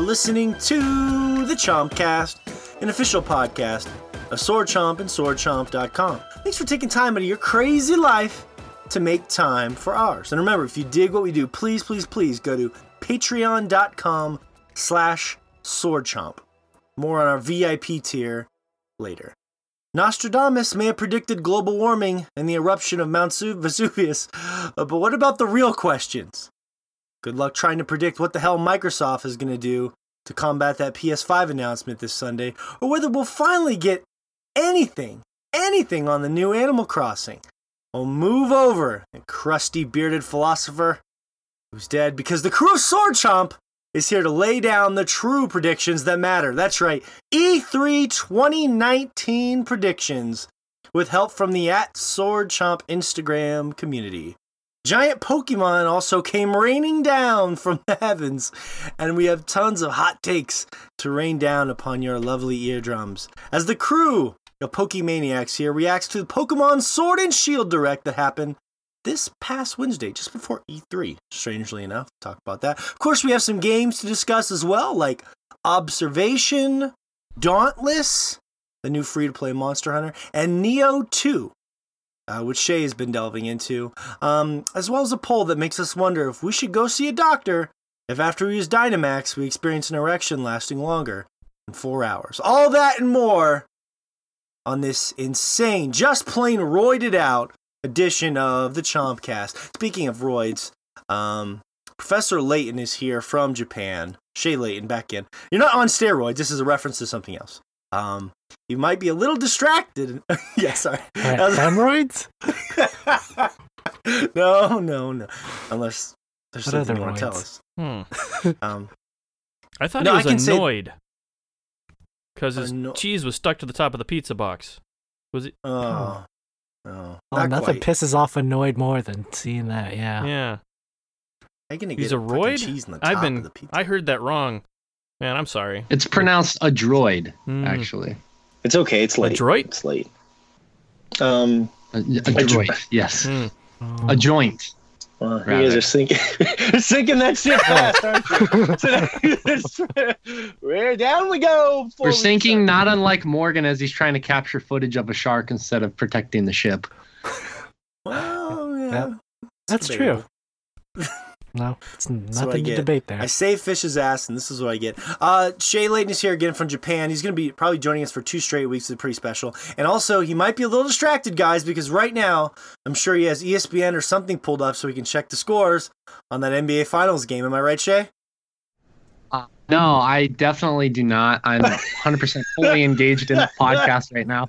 are listening to the Chompcast, an official podcast of Sword Chomp and SwordChomp.com. Thanks for taking time out of your crazy life to make time for ours. And remember, if you dig what we do, please, please, please go to patreon.com slash swordchomp. More on our VIP tier later. Nostradamus may have predicted global warming and the eruption of Mount Vesuvius, uh, but what about the real questions? Good luck trying to predict what the hell Microsoft is going to do to combat that PS5 announcement this Sunday, or whether we'll finally get anything, anything on the new Animal Crossing. Well, move over, crusty bearded philosopher who's dead, because the crew of Sword Chomp is here to lay down the true predictions that matter. That's right, E3 2019 predictions with help from the at Sword Chomp Instagram community. Giant Pokemon also came raining down from the heavens, and we have tons of hot takes to rain down upon your lovely eardrums. As the crew of Pokemaniacs here reacts to the Pokemon Sword and Shield Direct that happened this past Wednesday, just before E3, strangely enough. Talk about that. Of course, we have some games to discuss as well, like Observation, Dauntless, the new free to play Monster Hunter, and Nioh 2, uh, which Shay has been delving into, um, as well as a poll that makes us wonder if we should go see a doctor if after we use Dynamax we experience an erection lasting longer than four hours. All that and more on this insane, just plain roided out edition of the Chompcast. Speaking of roids, um, Professor Layton is here from Japan. Shay Layton, back in. You're not on steroids. This is a reference to something else. Um, you might be a little distracted. yeah, sorry. Uh, hemorrhoids? no, no, no. Unless there's what something you want to tell us. Hmm. um, I thought no, he was annoyed because his anno- cheese was stuck to the top of the pizza box. Was it? Oh, Oh, oh nothing quite. pisses off annoyed more than seeing that. Yeah. Yeah. How you gonna He's a roid. I've been. I heard that wrong. Man, I'm sorry. It's pronounced a droid, mm. actually. It's okay. It's late. A droid. It's late. Um, a, a, a droid. yes. Mm. A joint. Well, you guys are sinking, sinking that ship fast, aren't you? Where down we go. We're sinking, not unlike Morgan as he's trying to capture footage of a shark instead of protecting the ship. Well, yeah, that's true. No, it's nothing to debate there. I save Fish's ass, and this is what I get. Uh, Shay Layton is here again from Japan. He's going to be probably joining us for two straight weeks. It's pretty special. And also, he might be a little distracted, guys, because right now, I'm sure he has ESPN or something pulled up so he can check the scores on that NBA Finals game. Am I right, Shay? Uh, no, I definitely do not. I'm 100% fully engaged in the podcast right now.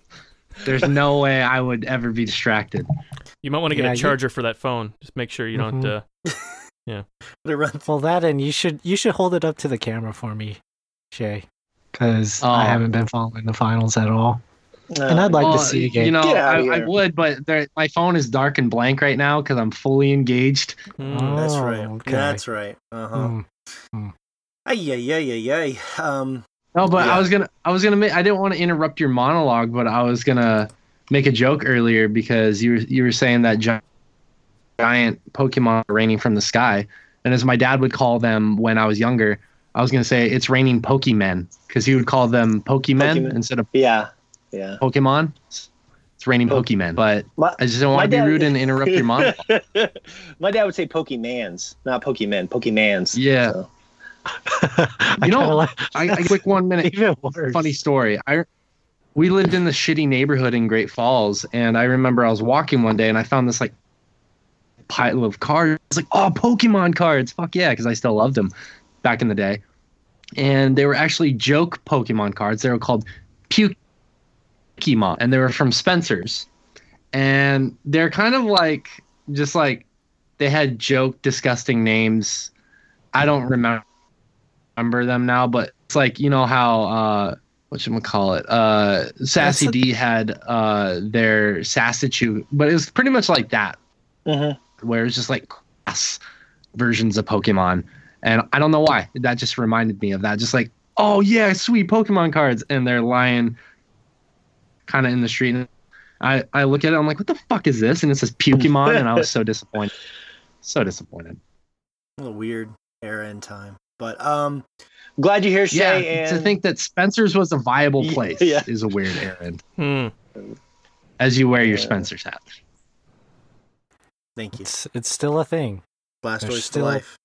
There's no way I would ever be distracted. You might want to get yeah, a charger you... for that phone. Just make sure you mm-hmm. don't. Uh... Yeah. But it runs. Well, that and you should you should hold it up to the camera for me, Shay, because oh. I haven't been following the finals at all. Uh, and I'd like well, to see a game. You know, I, I, would, but my phone is dark and blank right now because I'm fully engaged. Mm, that's right. Okay. That's right. Uh huh. Mm. Mm. Ay, ay, ay, ay, ay. Um. No, but yeah. I was gonna, I was gonna make, I didn't want to interrupt your monologue, but I was gonna make a joke earlier because you, you were saying that John giant Pokemon raining from the sky. And as my dad would call them when I was younger, I was going to say it's raining Pokemon because he would call them Pokemon, Pokemon. instead of yeah, yeah, Pokemon. It's raining po- Pokemon, but my, I just don't want to be rude and interrupt your mom. my dad would say Pokemans, not Pokemon, Pokemans. Yeah. So. you know, like, I, I quick one minute funny story. I we lived in the shitty neighborhood in Great Falls, and I remember I was walking one day and I found this like pile of cards. Like, oh, Pokemon cards. Fuck yeah, because I still loved them back in the day. And they were actually joke Pokemon cards. They were called Pukemon, and they were from Spencer's. And they're kind of like, just like, they had joke, disgusting names. I don't remember remember them now, but it's like you know how uh, what should we call it? Uh, Sassy D had uh, their Sassachu, but it was pretty much like that. Mm-hmm where it's just like class versions of Pokemon. And I don't know why. That just reminded me of that. Just like, oh yeah, sweet Pokemon cards. And they're lying kind of in the street. And I, I look at it, I'm like, what the fuck is this? And it says Pokemon, and I was so disappointed. So disappointed. A weird era in time. But um, glad you hear here, Shay. Yeah, and... to think that Spencer's was a viable place yeah. is a weird errand. Hmm. As you wear your Spencer's hat. Thank you. It's, it's still a thing. Blastoise still life.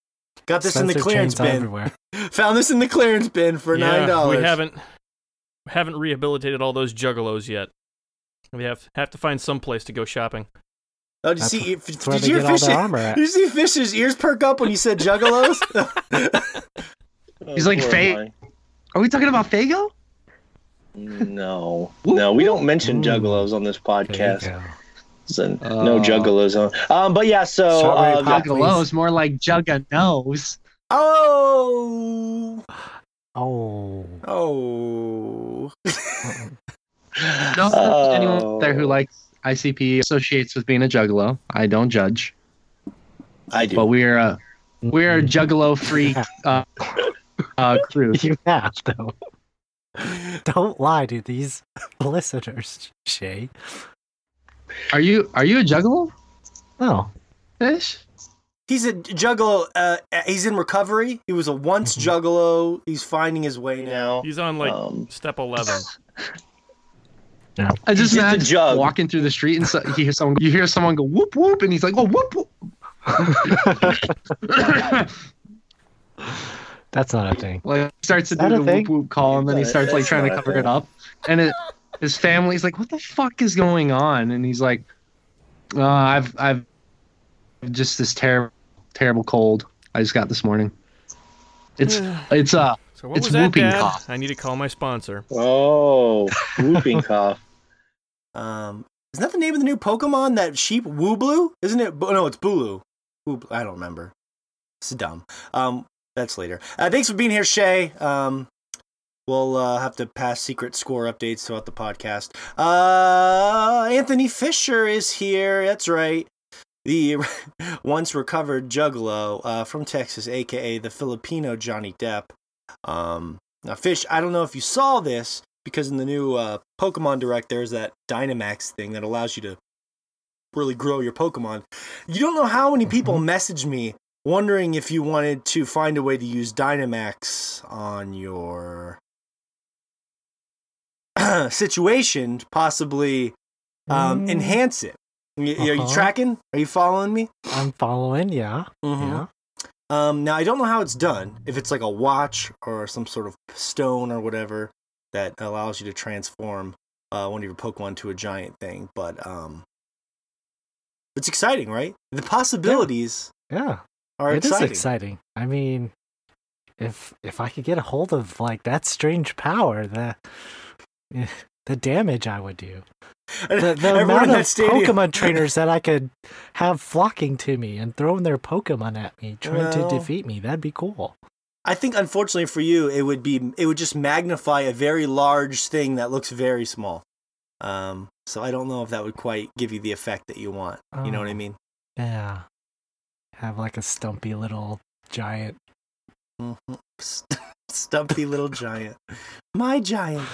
Got this Spencer in the clearance bin. Everywhere. Found this in the clearance bin for nine dollars. We haven't haven't rehabilitated all those juggalos yet. We have have to find some place to go shopping. Oh, did you see? Did you hear Fish? Did you see Fish's ears perk up when you said juggalos? He's like, oh, Fay. Are we talking about Faygo? No, no, we don't mention juggalos on this podcast. So uh, no juggalos on. Um, but yeah, so uh, juggalos more like jugga nose. Oh. Oh. Oh. no, oh. anyone there who likes ICP associates with being a juggalo. I don't judge. I do. But we're a we're a juggalo free uh, uh, crew. You have though. Don't lie to these listeners, Shay. Are you are you a juggalo? No. Fish? He's a juggalo. Uh, he's in recovery. He was a once mm-hmm. juggalo. He's finding his way now. He's on like um, step eleven. Yeah. I just he's imagine jug. walking through the street and so, you hear someone you hear someone go whoop whoop and he's like oh whoop whoop. That's not a thing. Like he starts to do the whoop whoop call and then he starts like trying to cover it up, and it his family's like, "What the fuck is going on?" And he's like, uh, "I've I've just this terrible terrible cold I just got this morning. It's it's uh so it's whooping that, cough. I need to call my sponsor. Oh, whooping cough. Um, isn't that the name of the new Pokemon? That sheep Wooblu? Isn't it? No, it's Bulu. Wooblu. I don't remember. It's dumb. Um, that's later. Uh, thanks for being here, Shay. Um, We'll uh, have to pass secret score updates throughout the podcast. Uh, Anthony Fisher is here. That's right. The once recovered Juggalo uh, from Texas, aka the Filipino Johnny Depp. Um, now, Fish, I don't know if you saw this because in the new uh, Pokemon Direct, there's that Dynamax thing that allows you to really grow your Pokemon. You don't know how many people mm-hmm. message me wondering if you wanted to find a way to use Dynamax on your situation possibly um, mm. enhance it. Y- uh-huh. Are you uh-huh. tracking? Are you following me? I'm following. Yeah. Mm-hmm. Yeah. Um, now I don't know how it's done. If it's like a watch or some sort of stone or whatever that allows you to transform uh, one of your Pokemon to a giant thing, but um, it's exciting, right? The possibilities. Yeah. yeah. Are it exciting. Is exciting. I mean, if if I could get a hold of like that strange power, that the damage I would do. The, the amount of Pokemon trainers that I could have flocking to me and throwing their Pokemon at me, trying well, to defeat me, that'd be cool. I think unfortunately for you, it would be it would just magnify a very large thing that looks very small. Um, so I don't know if that would quite give you the effect that you want. Oh, you know what I oh, mean? Yeah. Have like a stumpy little giant. Mm-hmm. stumpy little giant. My giant.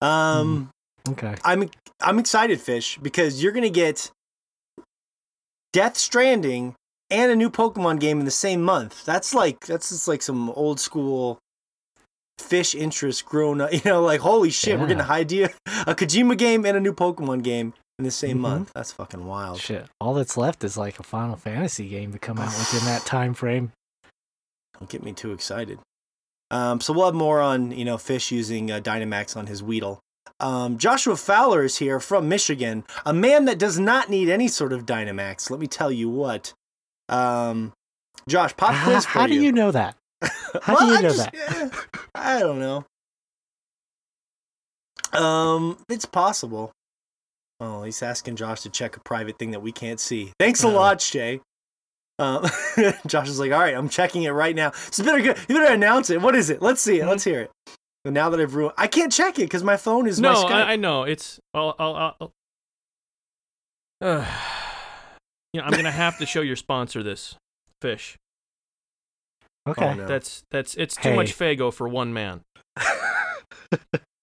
Um, mm, okay. I'm I'm excited, Fish, because you're gonna get Death Stranding and a new Pokemon game in the same month. That's like that's just like some old school fish interest grown up. You know, like holy shit, yeah. we're getting a idea a Kojima game and a new Pokemon game in the same mm-hmm. month. That's fucking wild. Shit. All that's left is like a Final Fantasy game to come out within that time frame. Don't get me too excited. Um, so we'll have more on you know Fish using uh, Dynamax on his Weedle. Um, Joshua Fowler is here from Michigan, a man that does not need any sort of Dynamax. Let me tell you what. Um, Josh, pop quiz How, how do you know that? How well, do you know just, that? I don't know. Um, it's possible. Oh, he's asking Josh to check a private thing that we can't see. Thanks a uh, lot, Shay. Um, Josh is like, all right, I'm checking it right now. So you better go, you better announce it. What is it? Let's see it. Let's hear it. And now that I've ruined, I can't check it because my phone is no. I, I, know it's. I'll. I'll, I'll uh, you know, I'm gonna have to show your sponsor this fish. Okay. Oh, no. That's that's it's too hey. much Faygo for one man.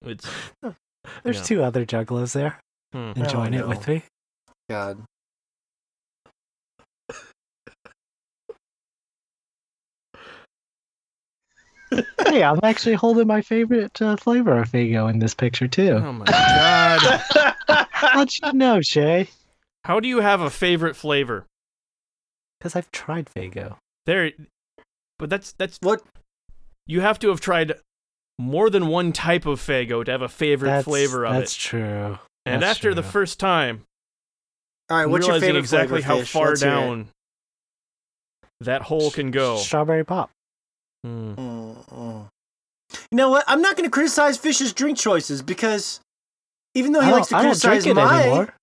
it's. There's you know. two other juggalos there. Hmm. Enjoying oh, no. it with me. God. Hey, I'm actually holding my favorite uh, flavor of Faygo in this picture too. Oh my god! How'd you know, Shay? How do you have a favorite flavor? Because I've tried Faygo. There, but that's that's what you have to have tried more than one type of Faygo to have a favorite that's, flavor of that's it. That's true. And that's after true. the first time, all right, what's your favorite exactly how far Let's down that hole can go. Strawberry pop. Mm. Mm-mm. You know what? I'm not going to criticize Fish's drink choices because even though he likes to don't- I don't criticize drink it my, anymore.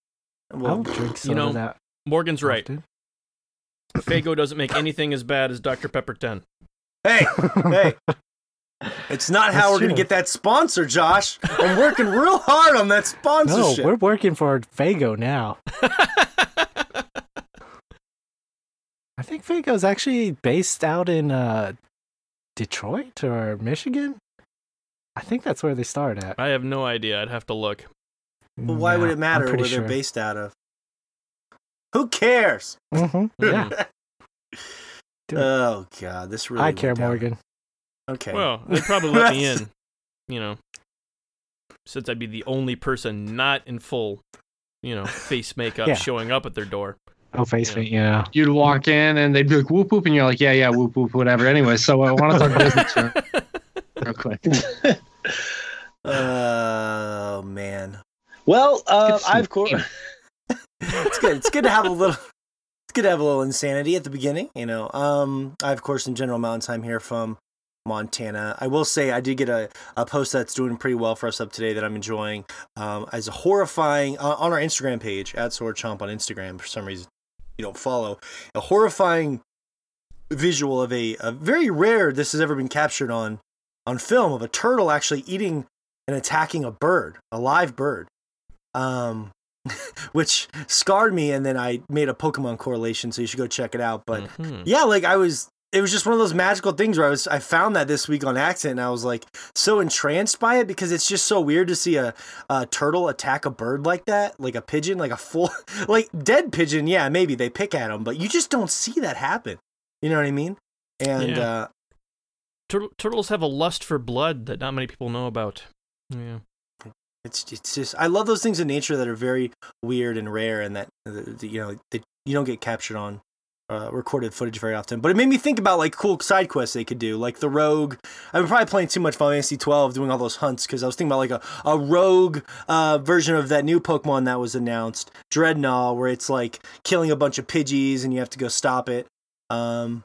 I well, don't drink soda you know, that Morgan's right. often. Faygo doesn't make anything as bad as Dr. Pepper 10. hey, hey, it's not how That's we're going to get that sponsor, Josh. I'm working real hard on that sponsorship. No, we're working for Faygo now. I think Faygo's actually based out in uh, Detroit or Michigan. I think that's where they started at. I have no idea. I'd have to look. But why would it matter where pretty they're based out of? Who cares? Mhm, Yeah, oh God, this really. I care, down. Morgan. Okay. Well, they'd probably let me in, you know, since I'd be the only person not in full, you know, face makeup Yeah. showing up at their door. Oh, face Yeah. paint, yeah. You'd walk in and they'd be like whoop whoop, and you're like, yeah, yeah, whoop whoop, whatever. Anyway, so I want to talk business here real quick. Oh man. Well, uh, Good to see I've course. it's good. It's good to have a little. It's good to have a little insanity at the beginning, you know. Um, I of course in General Mountain Time here from Montana. I will say I did get a, a post that's doing pretty well for us up today that I'm enjoying. Um, as a horrifying uh, on our Instagram page at Sword Chomp on Instagram. For some reason, you don't follow a horrifying visual of a, a very rare. This has ever been captured on on film of a turtle actually eating and attacking a bird, a live bird. Um, which scarred me and then I made a Pokemon correlation, so you should go check it out. But Mhm. yeah, like I was it was just one of those magical things where I was I found that this week on accident and I was like so entranced by it because it's just so weird to see a, a turtle attack a bird like that, like a pigeon, like a full like dead pigeon, yeah, maybe they pick at them, but you just don't see that happen. You know what I mean? And Yeah. uh Tur- turtles have a lust for blood that not many people know about. Yeah. It's it's just I love those things in nature that are very weird and rare, and that uh, that, you know that you don't get captured on uh, recorded footage very often. But it made me think about like cool side quests they could do, like the rogue. I've been probably playing too much Final Fantasy twelve, doing all those hunts because I was thinking about like a a rogue uh, version of that new Pokemon that was announced, Drednaw, where it's like killing a bunch of Pidgeys and you have to go stop it. Um,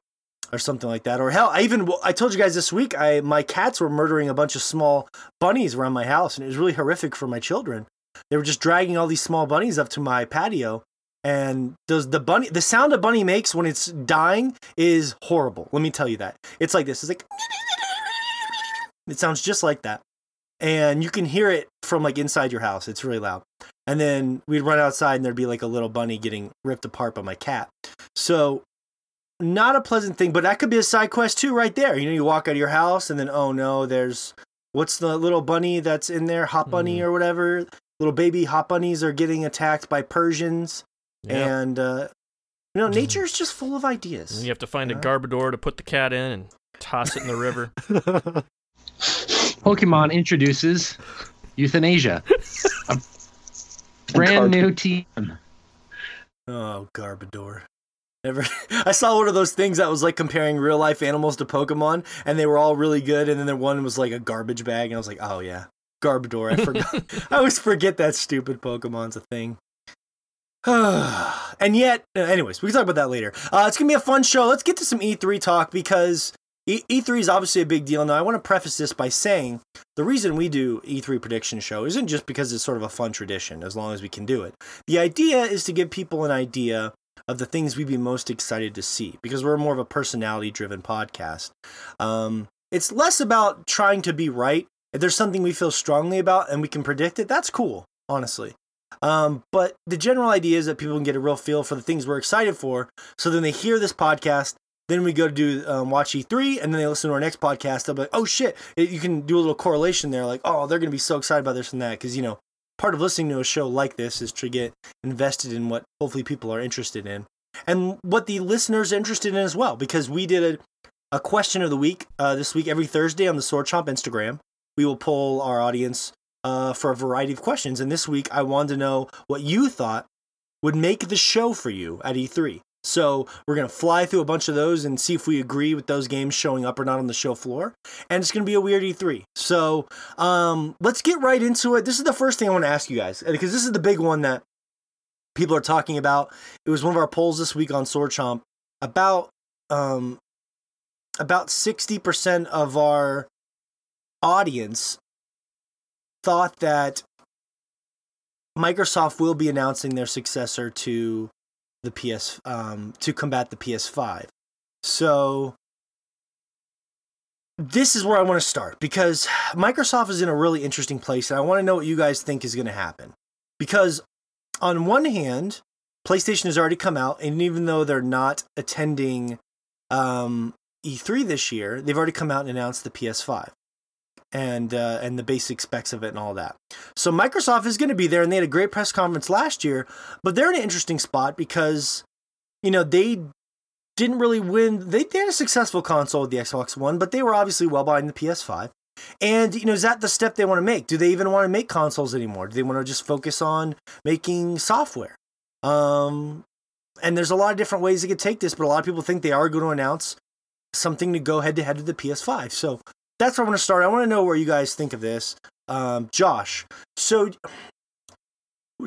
or something like that. Or hell, I even I told you guys this week I my cats were murdering a bunch of small bunnies around my house, and it was really horrific for my children. They were just dragging all these small bunnies up to my patio, and those the bunny the sound a bunny makes when it's dying is horrible. Let me tell you that. It's like this. It's like it sounds just like that, and you can hear it from like inside your house. It's really loud. And then we'd run outside, and there'd be like a little bunny getting ripped apart by my cat. So not a pleasant thing, but that could be a side quest too, right there. You know, you walk out of your house and then oh no, there's what's the little bunny that's in there, hot bunny mm-hmm. or whatever. Little baby hot bunnies are getting attacked by Persians, Yeah. and uh, you know, nature is just full of ideas. And you have to find a Yeah. Garbodor to put the cat in and toss it in the river. Pokemon introduces euthanasia, a brand new team. Oh, Garbodor. Never. I saw one of those things that was like comparing real life animals to Pokemon, and they were all really good, and then the one was like a garbage bag, and I was like, oh yeah, Garbodor. I forgot. I always forget that stupid Pokemon's a thing. and yet, uh, anyways, we can talk about that later. Uh, it's gonna be a fun show. Let's get to some E3 talk because E- E3 is obviously a big deal. Now, I want to preface this by saying the reason we do E3 prediction show isn't just because it's sort of a fun tradition, as long as we can do it. The idea is to give people an idea of the things we'd be most excited to see because we're more of a personality driven podcast. Um, it's less about trying to be right. If there's something we feel strongly about and we can predict it, that's cool, honestly. Um, but the general idea is that people can get a real feel for the things we're excited for. So then they hear this podcast, then we go to do um, watch E3, and then they listen to our next podcast. They'll be like, "Oh shit!" It, you can do a little correlation there, like, "Oh, they're gonna be so excited about this and that," because you know, part of listening to a show like this is to get invested in what hopefully people are interested in, and what the listeners are interested in as well. Because we did a question of the week uh, this week every Thursday on the Sword Chomp Instagram. We will poll our audience uh, for a variety of questions. And this week, I wanted to know what you thought would make the show for you at E3. So we're going to fly through a bunch of those and see if we agree with those games showing up or not on the show floor. And it's going to be a weird E3. So um, let's get right into it. This is the first thing I want to ask you guys because this is the big one that people are talking about. It was one of our polls this week on Sword Chomp. About um, about sixty percent of our audience thought that Microsoft will be announcing their successor to the PS um, to combat the PS5. So this is where I want to start because Microsoft is in a really interesting place, and I want to know what you guys think is going to happen. Because on one hand, PlayStation has already come out, and even though they're not attending um, E3 this year, they've already come out and announced the PS5 and uh, and the basic specs of it and all that. So Microsoft is going to be there, and they had a great press conference last year, but they're in an interesting spot because you know they didn't really win. They, they had a successful console with the Xbox One, but they were obviously well behind the PS5. And you know, is that the step they want to make? Do they even want to make consoles anymore? Do they want to just focus on making software? Um, and there's a lot of different ways they could take this, but a lot of people think they are going to announce something to go head to head with the PS5. So that's where I want to start. I want to know where you guys think of this. Um, Josh, so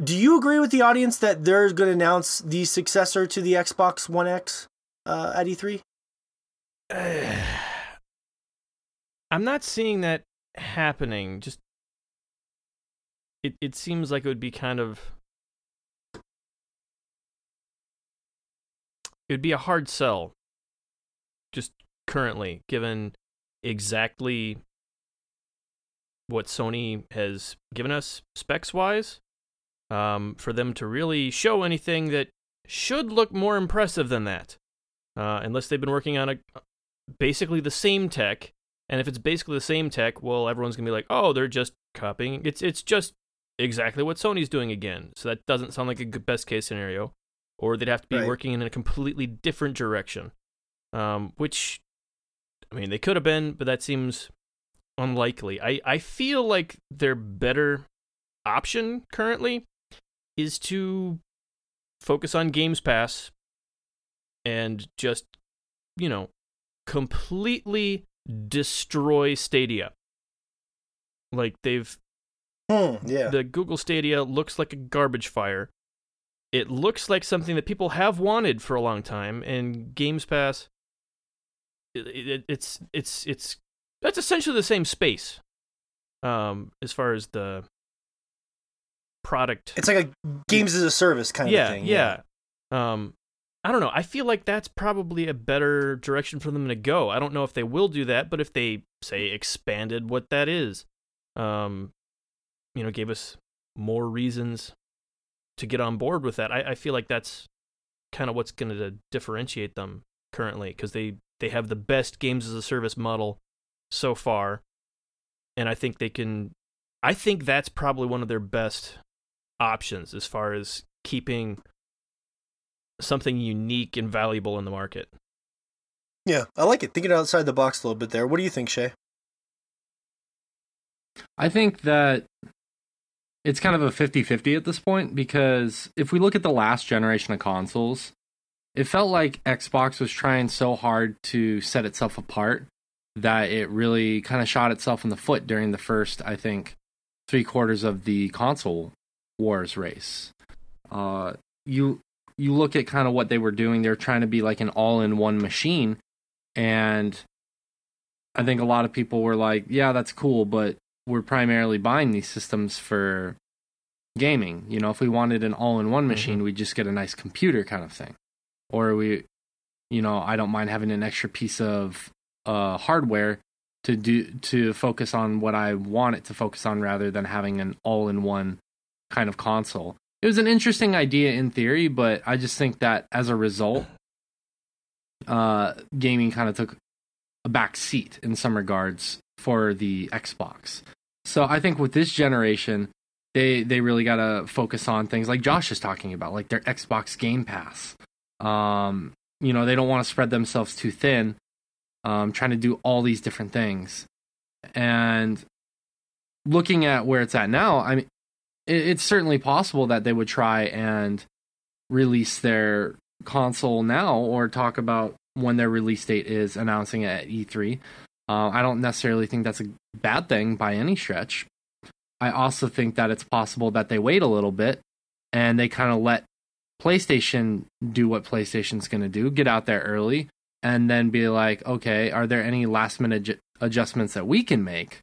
do you agree with the audience that they're going to announce the successor to the Xbox One X uh, at E3? I'm not seeing that happening. Just it it seems like it would be kind of it would be a hard sell just currently given exactly what Sony has given us specs wise. Um, for them to really show anything that should look more impressive than that, uh, unless they've been working on a basically the same tech. And if it's basically the same tech, well, everyone's gonna be like, "Oh, they're just copying." It's it's just exactly what Sony's doing again. So that doesn't sound like a good best case scenario. Or they'd have to be right. working in a completely different direction, um, which I mean, they could have been, but that seems unlikely. I, I feel like their better option currently is to focus on Games Pass and just, you know, completely destroy Stadia. Like they've hmm, yeah. The Google Stadia looks like a garbage fire. It looks like something that people have wanted for a long time and Games Pass it, it, it's it's it's that's essentially the same space um as far as the product it's like a games as a service kind yeah, of thing yeah. yeah. Um i don't know. I feel like that's probably a better direction for them to go. I don't know if they will do that but if they say expanded what that is um you know gave us more reasons to get on board with that i, I feel like that's kind of what's going to differentiate them currently because they they have the best games as a service model so far, and I think they can. I think that's probably one of their best options as far as keeping something unique and valuable in the market. Yeah, I like it. Thinking outside the box a little bit there. What do you think, Shay? I think that it's kind of a 50 50 at this point because if we look at the last generation of consoles, it felt like Xbox was trying so hard to set itself apart that it really kind of shot itself in the foot during the first, I think, three quarters of the console wars race. Uh, you you look at kind of what they were doing; they're trying to be like an all-in-one machine, and I think a lot of people were like, "Yeah, that's cool," but we're primarily buying these systems for gaming. You know, if we wanted an all-in-one mm-hmm. machine, mm-hmm. we'd just get a nice computer kind of thing or we you know i don't mind having an extra piece of uh, hardware to do to focus on what i want it to focus on rather than having an all-in-one kind of console. It was an interesting idea in theory but i just think that as a result uh, gaming kind of took a back seat in some regards for the xbox. So i think with this generation they they really got to focus on things like josh is talking about like their xbox game pass um, you know, they don't want to spread themselves too thin um, trying to do all these different things. And looking at where it's at now, I mean, it, it's certainly possible that they would try and release their console now or talk about when their release date is announcing it at E3. Uh, I don't necessarily think that's a bad thing by any stretch. I also think that it's possible that they wait a little bit and they kind of let PlayStation do what PlayStation's going to do, get out there early, and then be like, okay, are there any last minute adjustments that we can make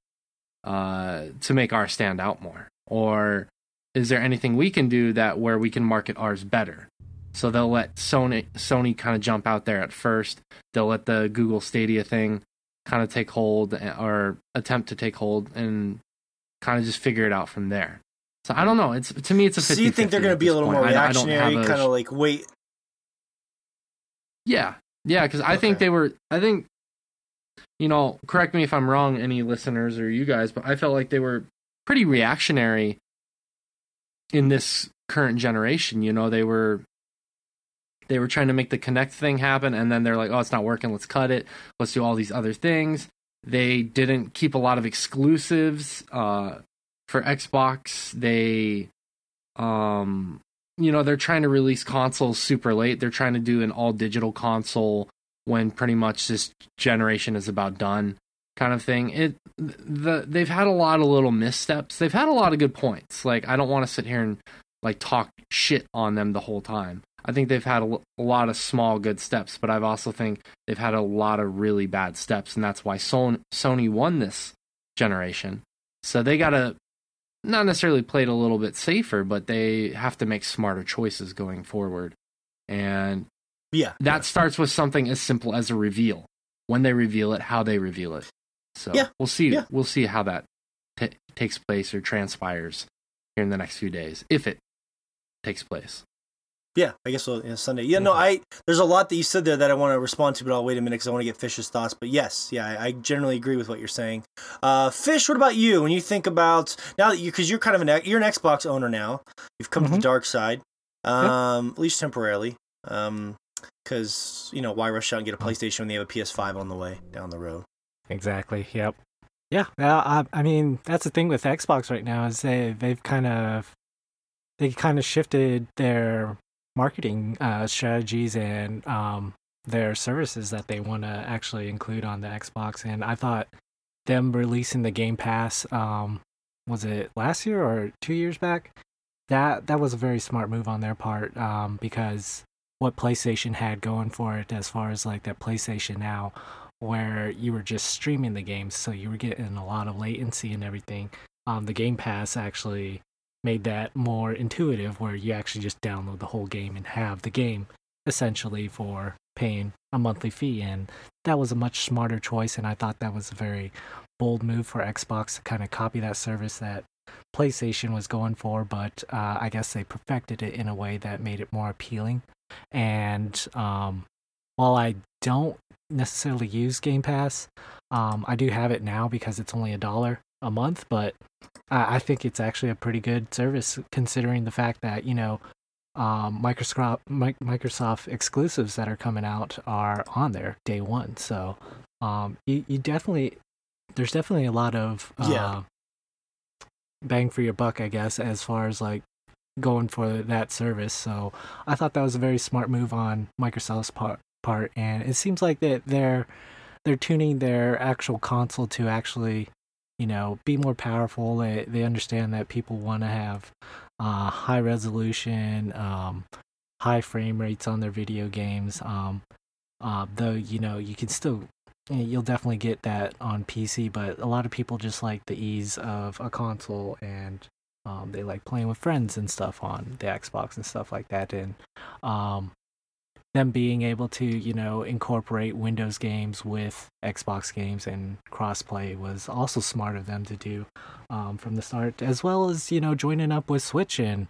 uh, to make ours stand out more? Or is there anything we can do that where we can market ours better? So they'll let Sony Sony kind of jump out there at first. They'll let the Google Stadia thing kind of take hold or attempt to take hold and kind of just figure it out from there. So I don't know. It's to me, it's a. 50 so you think they're going to be a little point. more reactionary, kind of like wait? Yeah, yeah, because I okay. think they were. I think, you know, correct me if I'm wrong, any listeners or you guys, but I felt like they were pretty reactionary in this current generation. You know, they were they were trying to make the Kinect thing happen, and then they're like, "Oh, it's not working. Let's cut it. Let's do all these other things." They didn't keep a lot of exclusives uh, for Xbox. They, um, you know, they're trying to release consoles super late. They're trying to do an all digital console when pretty much this generation is about done, kind of thing. It the they've had a lot of little missteps. They've had a lot of good points. Like I don't want to sit here and like talk shit on them the whole time. I think they've had a, a lot of small good steps, but I also think they've had a lot of really bad steps, and that's why Sony, Sony won this generation. So they got to not necessarily played a little bit safer, but they have to make smarter choices going forward. And yeah, that yeah. starts with something as simple as a reveal. When they reveal it, how they reveal it. So yeah. we'll see. Yeah. We'll see how that t- takes place or transpires here in the next few days, if it takes place. Yeah, I guess so, yeah, Sunday. Yeah, no, I there's a lot that you said there that I want to respond to, but I'll wait a minute because I want to get Fish's thoughts. But yes, yeah, I, I generally agree with what you're saying. Uh, Fish, what about you? When you think about now that you because you're kind of an you're an Xbox owner now, you've come mm-hmm. to the mm-hmm. dark side, um, yep. at least temporarily. Um, because you know why rush out and get a PlayStation when they have a PS5 on the way down the road? Exactly. Yep. Yeah. I, I mean, that's the thing with Xbox right now is they they've kind of they kind of shifted their marketing uh, strategies and um, their services that they want to actually include on the Xbox. And I thought them releasing the Game Pass, um, was it last year or two years back? That that was a very smart move on their part um, because what PlayStation had going for it as far as like that PlayStation Now, where you were just streaming the games, so you were getting a lot of latency and everything. Um, the Game Pass actually made that more intuitive where you actually just download the whole game and have the game essentially for paying a monthly fee. And that was a much smarter choice and I thought that was a very bold move for Xbox to kind of copy that service that PlayStation was going for but uh, I guess they perfected it in a way that made it more appealing. And um, while I don't necessarily use Game Pass um, I do have it now because it's only a dollar a month but I think it's actually a pretty good service considering the fact that you know um, Microsoft Microsoft exclusives that are coming out are on there day one. So um, you you definitely there's definitely a lot of uh, yeah. bang for your buck, I guess, as far as like going for that service. So I thought that was a very smart move on Microsoft's part. Part and it seems like that they're they're tuning their actual console to actually you know, be more powerful. They they understand that people want to have uh, high resolution, um, high frame rates on their video games. Um, uh, though you know you can still you'll definitely get that on PC, but a lot of people just like the ease of a console and um, they like playing with friends and stuff on the Xbox and stuff like that. And um, them being able to, you know, incorporate Windows games with Xbox games and crossplay was also smart of them to do um, from the start, as well as you know joining up with Switch and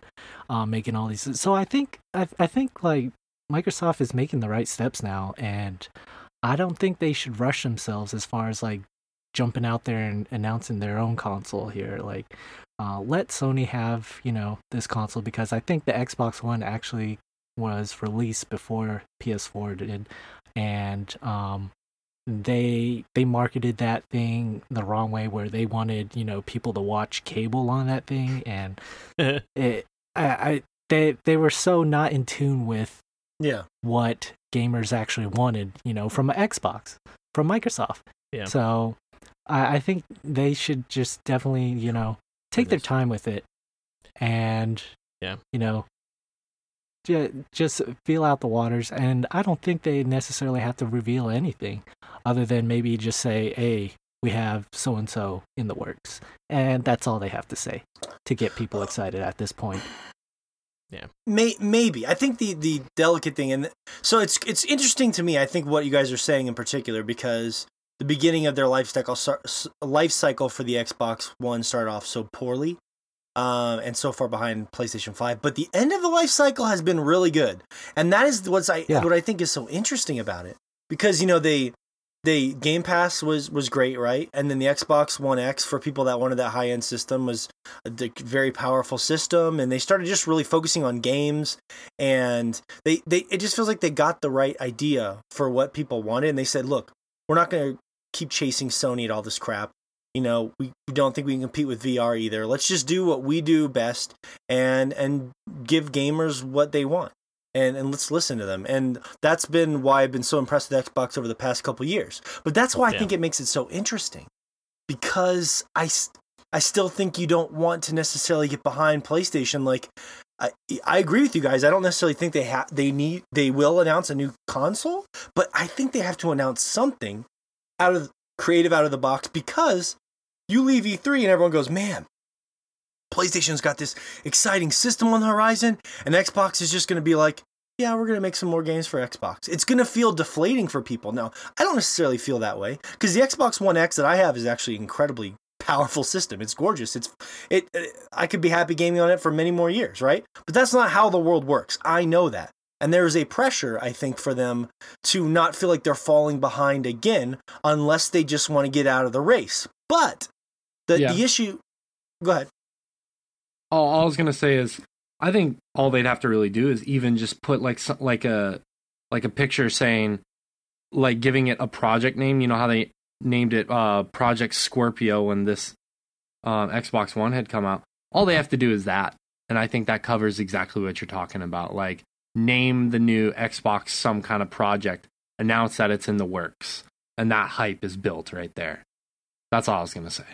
um, making all these. So I think I, I think like Microsoft is making the right steps now, and I don't think they should rush themselves as far as like jumping out there and announcing their own console here. Like, uh, let Sony have you know this console because I think the Xbox One actually was released before PS4 did, and um, they they marketed that thing the wrong way where they wanted you know people to watch cable on that thing. And it I, I they they were so not in tune with yeah. what gamers actually wanted you know from xbox from microsoft. Yeah. So i i think they should just definitely you know take their time with it. And yeah. you know just feel out the waters and i don't think they necessarily have to reveal anything other than maybe just say hey we have so and so in the works and that's all they have to say to get people excited at this point. Yeah. May, maybe. I think the the delicate thing and so it's it's interesting to me i think what you guys are saying in particular because the beginning of their life cycle life cycle for the xbox one started off so poorly um, and so far behind PlayStation Five. But the end of the life cycle has been really good, and that is what's I yeah. what I think is so interesting about it because you know they they Game Pass was was great, right? And then the Xbox One X for people that wanted that high end system was a very powerful system, and they started just really focusing on games, and they they it just feels like they got the right idea for what people wanted, and they said, look, we're not going to keep chasing Sony at all this crap you know we don't think we can compete with VR either. Let's just do what we do best and and give gamers what they want. And, and let's listen to them. And that's been why I've been so impressed with Xbox over the past couple years. But that's why I think it makes it so interesting because I, I still think you don't want to necessarily get behind PlayStation. Like, I, I agree with you guys. I don't necessarily think they have they need they will announce a new console, but I think they have to announce something out of creative out of the box because you leave E3 and everyone goes, man, PlayStation's got this exciting system on the horizon, and Xbox is just going to be like, yeah, we're going to make some more games for Xbox. It's going to feel deflating for people. Now, I don't necessarily feel that way because the Xbox One X that I have is actually an incredibly powerful system. It's gorgeous. It's it, it I could be happy gaming on it for many more years, right? But that's not how the world works. I know that. And there is a pressure, I think, for them to not feel like they're falling behind again unless they just want to get out of the race. But the yeah. the issue. Go ahead. All, all I was gonna say is, I think all they'd have to really do is even just put like some, like a like a picture saying, like giving it a project name. You know how they named it uh, Project Scorpio when this um, Xbox One had come out. All they have to do is that, and I think that covers exactly what you're talking about. Like name the new Xbox some kind of project, announce that it's in the works, and that hype is built right there. That's all I was gonna say.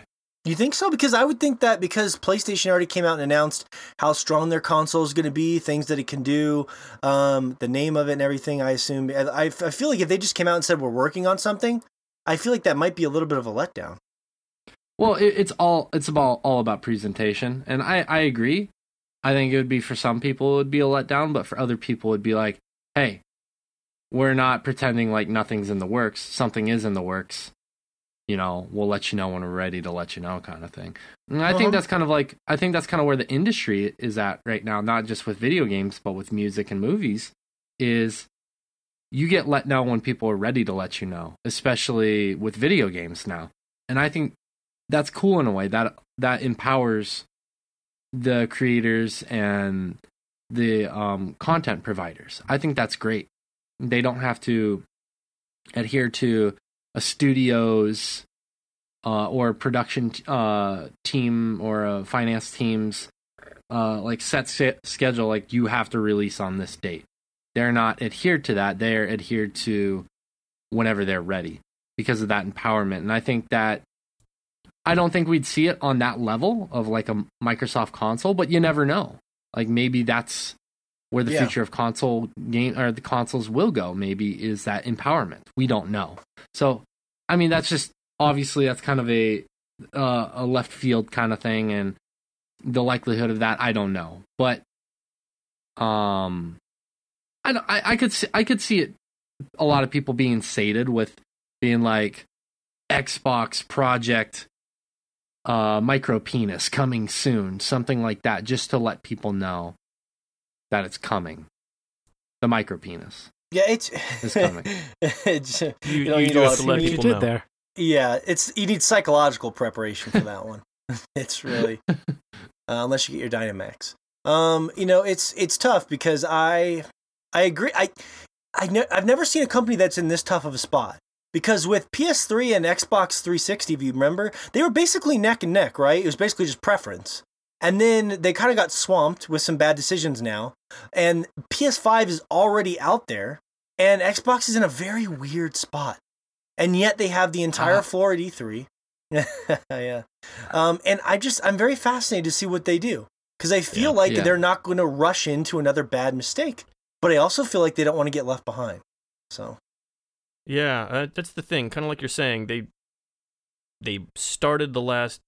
You think so? Because I would think that because PlayStation already came out and announced how strong their console is going to be, things that it can do, um, the name of it and everything. I assume. I, I feel like if they just came out and said we're working on something, I feel like that might be a little bit of a letdown. Well, it, it's all it's about all about presentation, and I I agree. I think it would be for some people it would be a letdown, but for other people it'd be like, hey, we're not pretending like nothing's in the works. Something is in the works you know, we'll let you know when we're ready to let you know kind of thing. And I uh-huh. think that's kind of like I think that's kind of where the industry is at right now, not just with video games, but with music and movies is you get let know when people are ready to let you know, especially with video games now. And I think that's cool in a way that that empowers the creators and the um, content providers. I think that's great. They don't have to adhere to a studio's uh, or production uh, team or a finance team's uh, like set schedule like you have to release on this date. They're not adhered to that. They're adhered to whenever they're ready because of that empowerment. And i think that i don't think we'd see it on that level of like a microsoft console but you never know. Like maybe that's where the yeah. future of console game or the consoles will go. Maybe is that empowerment. We don't know so i mean that's just obviously that's kind of a uh, a left field kind of thing and the likelihood of that i don't know but um i i, I could see i could see it a lot of people being sated with being like xbox project uh micro penis coming soon something like that just to let people know that it's coming. The micro penis. Yeah, it's, it's coming. it's, you, you, know, you, you do have to let people know. There. Yeah, it's you need psychological preparation for that one. it's really uh, unless you get your Dynamax. Um, you know, it's it's tough because I I agree. I I ne- I've never seen a company that's in this tough of a spot. because with PS3 and Xbox 360, if you remember, they were basically neck and neck, right? It was basically just preference. And then they kind of got swamped with some bad decisions now. And PS5 is already out there, and Xbox is in a very weird spot. And yet they have the entire uh, floor at E3. yeah. Um, and I just, I'm very fascinated to see what they do because I feel yeah, like yeah. they're not going to rush into another bad mistake. But I also feel like they don't want to get left behind. So. Yeah, uh, that's the thing. Kind of like you're saying, they they started the last,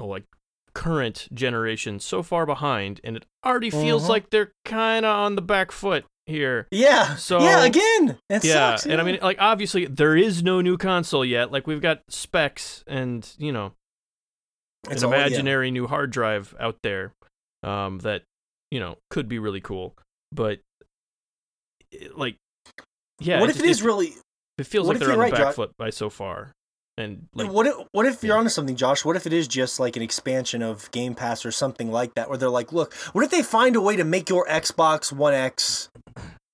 oh, like current generation so far behind, and it already feels uh-huh. like they're kind of on the back foot here. Yeah. So yeah, again, it yeah, sucks, yeah, and I mean, like obviously there is no new console yet. Like we've got specs, and you know, it's an all, imaginary yeah. new hard drive out there, um, that you know could be really cool, but like, yeah. What if it is really? It feels like they're on the back Josh, foot by so far. And like, what if, what if you're onto something, Josh? What if it is just like an expansion of Game Pass or something like that, where they're like, look, what if they find a way to make your Xbox One X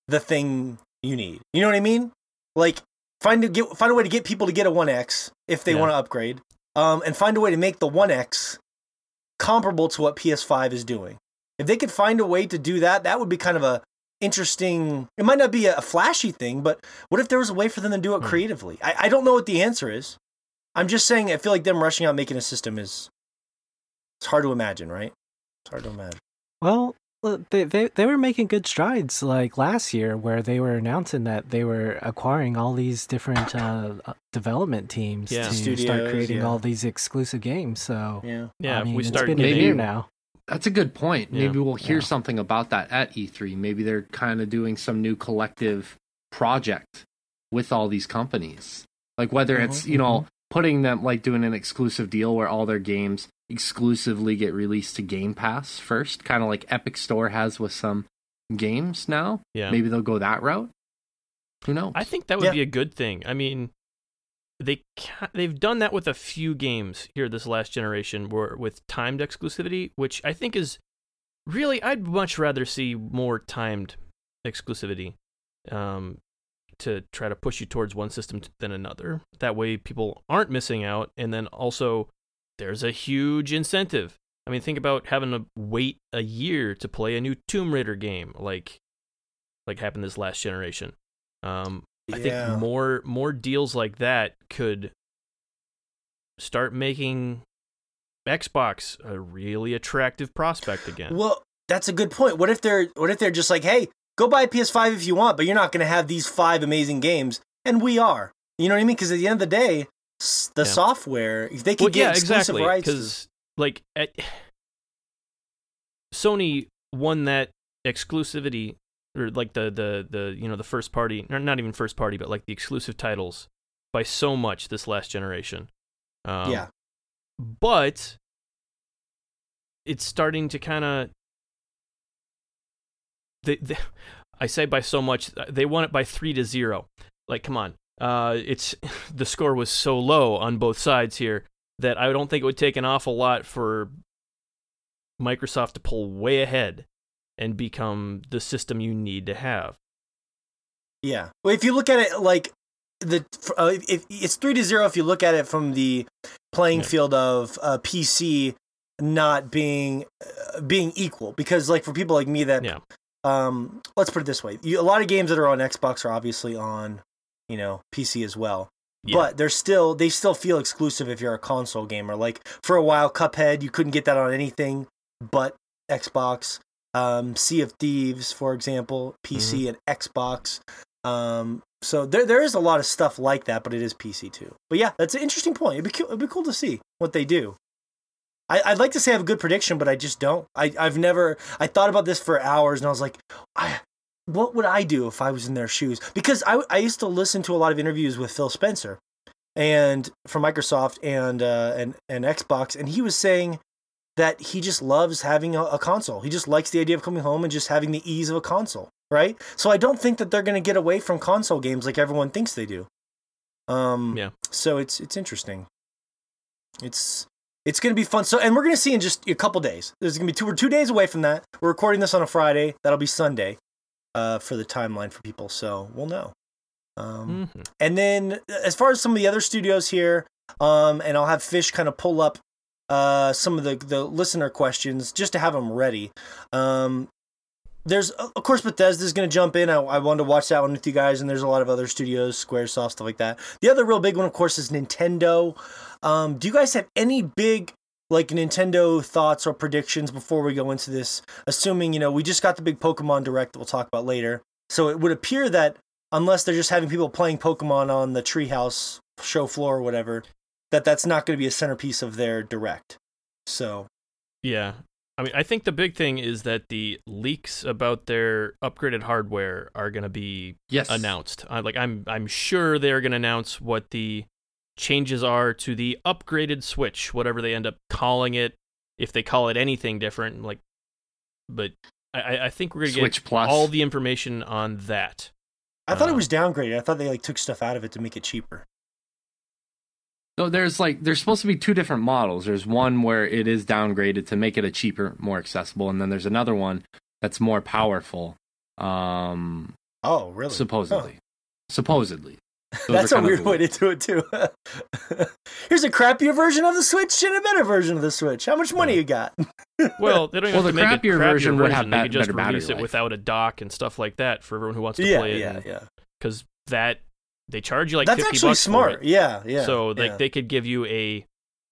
the thing you need? You know what I mean? Like find a get find a way to get people to get a One X if they yeah. want to upgrade, um, and find a way to make the One X comparable to what PS5 is doing. If they could find a way to do that, that would be kind of a interesting it might not be a flashy thing but what if there was a way for them to do it hmm. creatively I, I don't know what the answer is i'm just saying i feel like them rushing out making a system is it's hard to imagine right it's hard to imagine well they, they they were making good strides like last year where they were announcing that they were acquiring all these different uh, uh development teams yeah. to Studios, start creating yeah. all these exclusive games so yeah yeah I mean, we start it's been a year now that's a good point. Yeah. Maybe we'll hear yeah. something about that at E3. Maybe they're kind of doing some new collective project with all these companies. Like whether mm-hmm, it's, you know, mm-hmm. Putting them like doing an exclusive deal where all their games exclusively get released to Game Pass first, kind of like Epic Store has with some games now. Yeah. Maybe they'll go that route. Who knows? I think that would yeah. be a good thing. I mean, they they've done that with a few games here this last generation where with timed exclusivity which i think is really i'd much rather see more timed exclusivity um, to try to push you towards one system than another that way people aren't missing out and then also there's a huge incentive i mean think about having to wait a year to play a new tomb raider game like like happened this last generation um, I think more more deals like that could start making Xbox a really attractive prospect again. Well, that's a good point. What if they're what if they're just like, "Hey, go buy a PS5 if you want, but you're not going to have these five amazing games." And we are. You know what I mean? Because at the end of the day, the yeah. software, if they could well, get yeah, exclusive exactly. rights, because like at, Sony won that exclusivity or like the the the you know the first party, not even first party, but like the exclusive titles by so much this last generation. Um, yeah, but it's starting to kind of. They, they, I say by so much. They won it by three to zero. Like, come on. Uh, it's the score was so low on both sides here that I don't think it would take an awful lot for Microsoft to pull way ahead and become the system you need to have. Yeah. Well, if you look at it like the uh, if it's three to zero, if you look at it from the playing yeah. field of uh, PC not being uh, being equal, because like for people like me that, yeah. Um, let's put it this way, you, a lot of games that are on Xbox are obviously on, you know, PC as well. Yeah. But they're still they still feel exclusive if you're a console gamer. Like for a while, Cuphead you couldn't get that on anything but Xbox um, Sea of Thieves, for example, PC mm-hmm. and Xbox. Um, so there there is a lot of stuff like that, but it is PC too. But yeah, that's an interesting point. It'd be it'd be cool to see what they do. I, would like to say I have a good prediction, but I just don't. I I've never I thought about this for hours, and I was like, I what would I do if I was in their shoes? Because I I used to listen to a lot of interviews with Phil Spencer, and from Microsoft and uh, and and Xbox, and he was saying that he just loves having a, a, console. He just likes the idea of coming home and just having the ease of a console, right? So I don't think that they're going to get away from console games like everyone thinks they do. Um, yeah. So it's it's interesting. It's it's going to be fun. So and we're going to see in just a couple days. There's going to be two we're two days away from that. We're recording this on a Friday. That'll be Sunday, uh, for the timeline for people. So we'll know. Um, mm-hmm. And then as far as some of the other studios here, um, and I'll have Fish kind of pull up uh, some of the, the listener questions just to have them ready. Um, there's of course Bethesda's going to jump in. I, I wanted to watch that one with you guys, and there's a lot of other studios, SquareSoft, stuff like that. The other real big one, of course, is Nintendo. Um, do you guys have any big like Nintendo thoughts or predictions before we go into this? Assuming you know we just got the big Pokemon Direct that we'll talk about later, so it would appear that unless they're just having people playing Pokemon on the Treehouse show floor or whatever, that that's not going to be a centerpiece of their Direct. So, yeah, I mean, I think the big thing is that the leaks about their upgraded hardware are going to be yes. announced. Uh, like I'm I'm sure they're going to announce what the changes are to the upgraded Switch, whatever they end up calling it, if they call it anything different. Like, but I, I think we're going to get Plus. all the information on that. I thought it uh, was downgraded. I thought they like took stuff out of it to make it cheaper. So there's like there's supposed to be two different models. There's one where it is downgraded to make it a cheaper, more accessible, and then there's another one that's more powerful. Um, oh, really? Supposedly, oh. supposedly. Those That's a weird way to do it too. Here's a crappier version of the Switch and a better version of the Switch. How much money you got? well, they don't even well, the crappier, crappier, version would have they could just release it without a dock and stuff like that for everyone who wants to yeah, play it. Yeah, yeah, Because that they charge you like That's 50 actually bucks smart. Yeah, yeah. So like yeah. they could give you a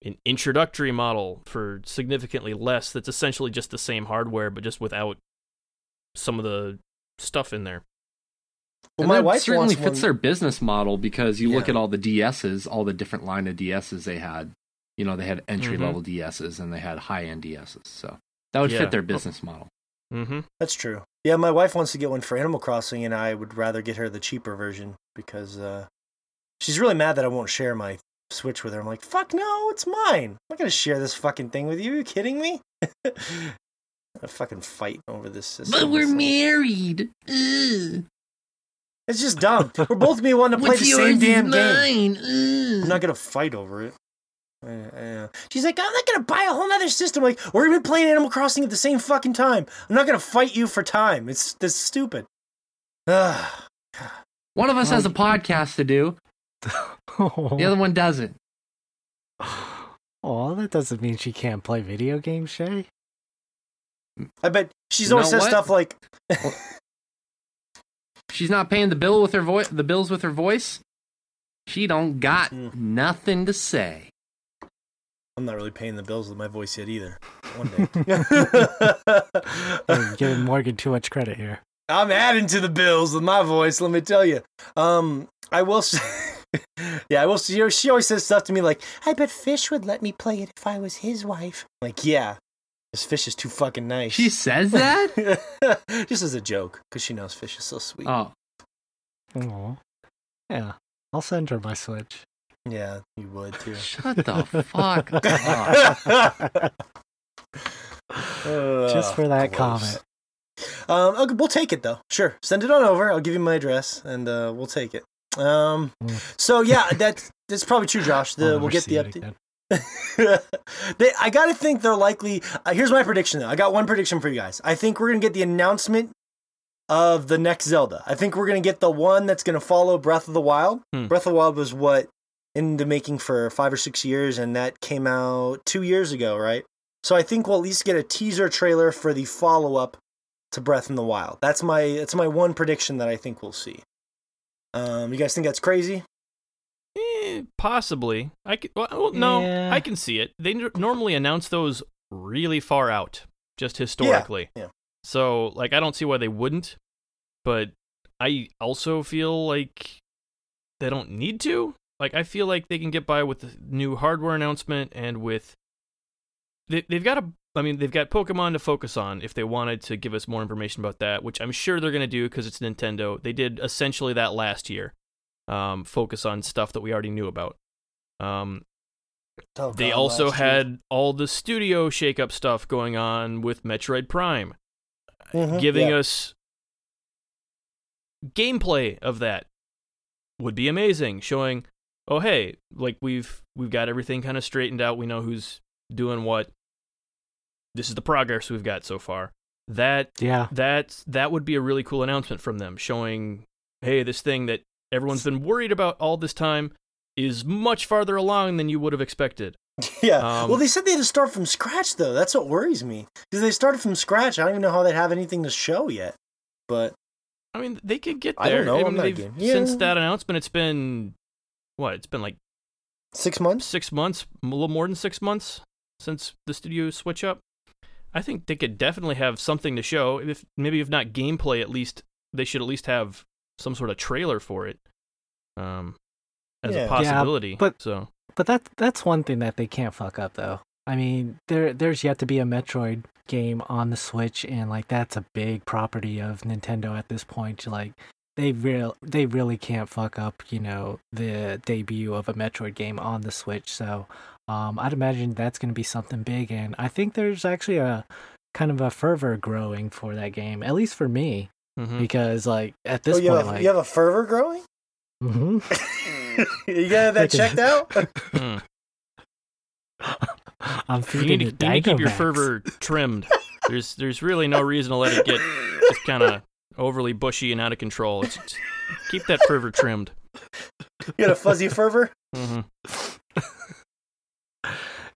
an introductory model for significantly less that's essentially just the same hardware but just without some of the stuff in there. Well, my wife certainly fits one... their business model because you yeah. look at all the DSs, all the different line of DSs they had. You know, they had entry level mm-hmm. DSs and they had high end DSs. So that would yeah. fit their business model. Mm-hmm. That's true. Yeah, my wife wants to get one for Animal Crossing, and I would rather get her the cheaper version because uh, she's really mad that I won't share my Switch with her. I'm like, fuck no, it's mine. I'm not gonna share this fucking thing with you. Are you kidding me? a fucking fight over this system. But we're married. Ugh. It's just dumb. We're both me wanting to play the same damn game. I'm not gonna fight over it. She's like, I'm not gonna buy a whole other system. Like, we're even playing Animal Crossing at the same fucking time. I'm not gonna fight you for time. It's this stupid. one of us has a um, podcast to do. the other one doesn't. Oh, that doesn't mean she can't play video games, Shay. I bet she's always says stuff like she's not paying the bill with her voice, the bills with her voice. She don't got mm. nothing to say. I'm not really paying the bills with my voice yet either. One day. I'm giving Morgan too much credit here. I'm adding to the bills with my voice. Let me tell you. Um, I will say. yeah, I will. She, she always says stuff to me like, "I bet Fish would let me play it if I was his wife." like, yeah, this fish is too fucking nice. She says that just as a joke because she knows fish is so sweet. Oh, Aww. yeah. I'll send her my Switch. Yeah, you would too. Shut the fuck up. Just for that comment. Um, okay, we'll take it though. Sure, send it on over. I'll give you my address, and uh, we'll take it. Um, mm. so yeah, that that's probably true, Josh. The, we'll get the update. they, I gotta think they're likely. Uh, here's my prediction though. I got one prediction for you guys. I think we're gonna get the announcement of the next Zelda. I think we're gonna get the one that's gonna follow Breath of the Wild. Hmm. Breath of the Wild was what in the making for five or six years, and that came out two years ago, right? So I think we'll at least get a teaser trailer for the follow up to Breath in the Wild. That's my that's my one prediction that I think we'll see. Um, you guys think that's crazy? Eh, possibly. I can, well, no, yeah. I can see it. They n- normally announce those really far out, just historically. Yeah. yeah. So, like, I don't see why they wouldn't, but I also feel like they don't need to. Like, I feel like they can get by with the new hardware announcement and with. They, they've got a. I mean, they've got Pokemon to focus on if they wanted to give us more information about that, which I'm sure they're going to do because it's Nintendo. They did essentially that last year um, focus on stuff that we already knew about. Um, oh, they also had year. all the studio shakeup stuff going on with Metroid Prime, mm-hmm, giving yeah. us gameplay of that would be amazing. Showing, oh hey, like we've we've got everything kind of straightened out. We know who's doing what. This is the progress we've got so far. That yeah, that that would be a really cool announcement from them, showing, hey, this thing that everyone's been worried about all this time is much farther along than you would have expected. Yeah. Um, well, they said they had to start from scratch, though. That's what worries me because they started from scratch. I don't even know how they have anything to show yet. But I mean, they could get there. I don't know. I mean, yeah. Since that announcement, it's been what? It's been like six months. Six months, a little more than six months since the studio switch up. I think they could definitely have something to show. If maybe if not gameplay, at least they should at least have some sort of trailer for it. Um, as yeah. a possibility. Yeah, but so, but that that's one thing that they can't fuck up though. I mean, there there's yet to be a Metroid game on the Switch, and like that's a big property of Nintendo at this point. Like they real they really can't fuck up, you know, the debut of a Metroid game on the Switch. So, um, I'd imagine that's going to be something big, and I think there's actually a kind of a fervor growing for that game, at least for me, mm-hmm. because like at this oh, you point, have like, you have a fervor growing. Mm-hmm. you got that checked out? Hmm. I'm feeding you need, to, you need to keep your fervor trimmed. There's there's really no reason to let it get just kind of overly bushy and out of control. It's, it's, keep that fervor trimmed. You got a fuzzy fervor? Mm-hmm.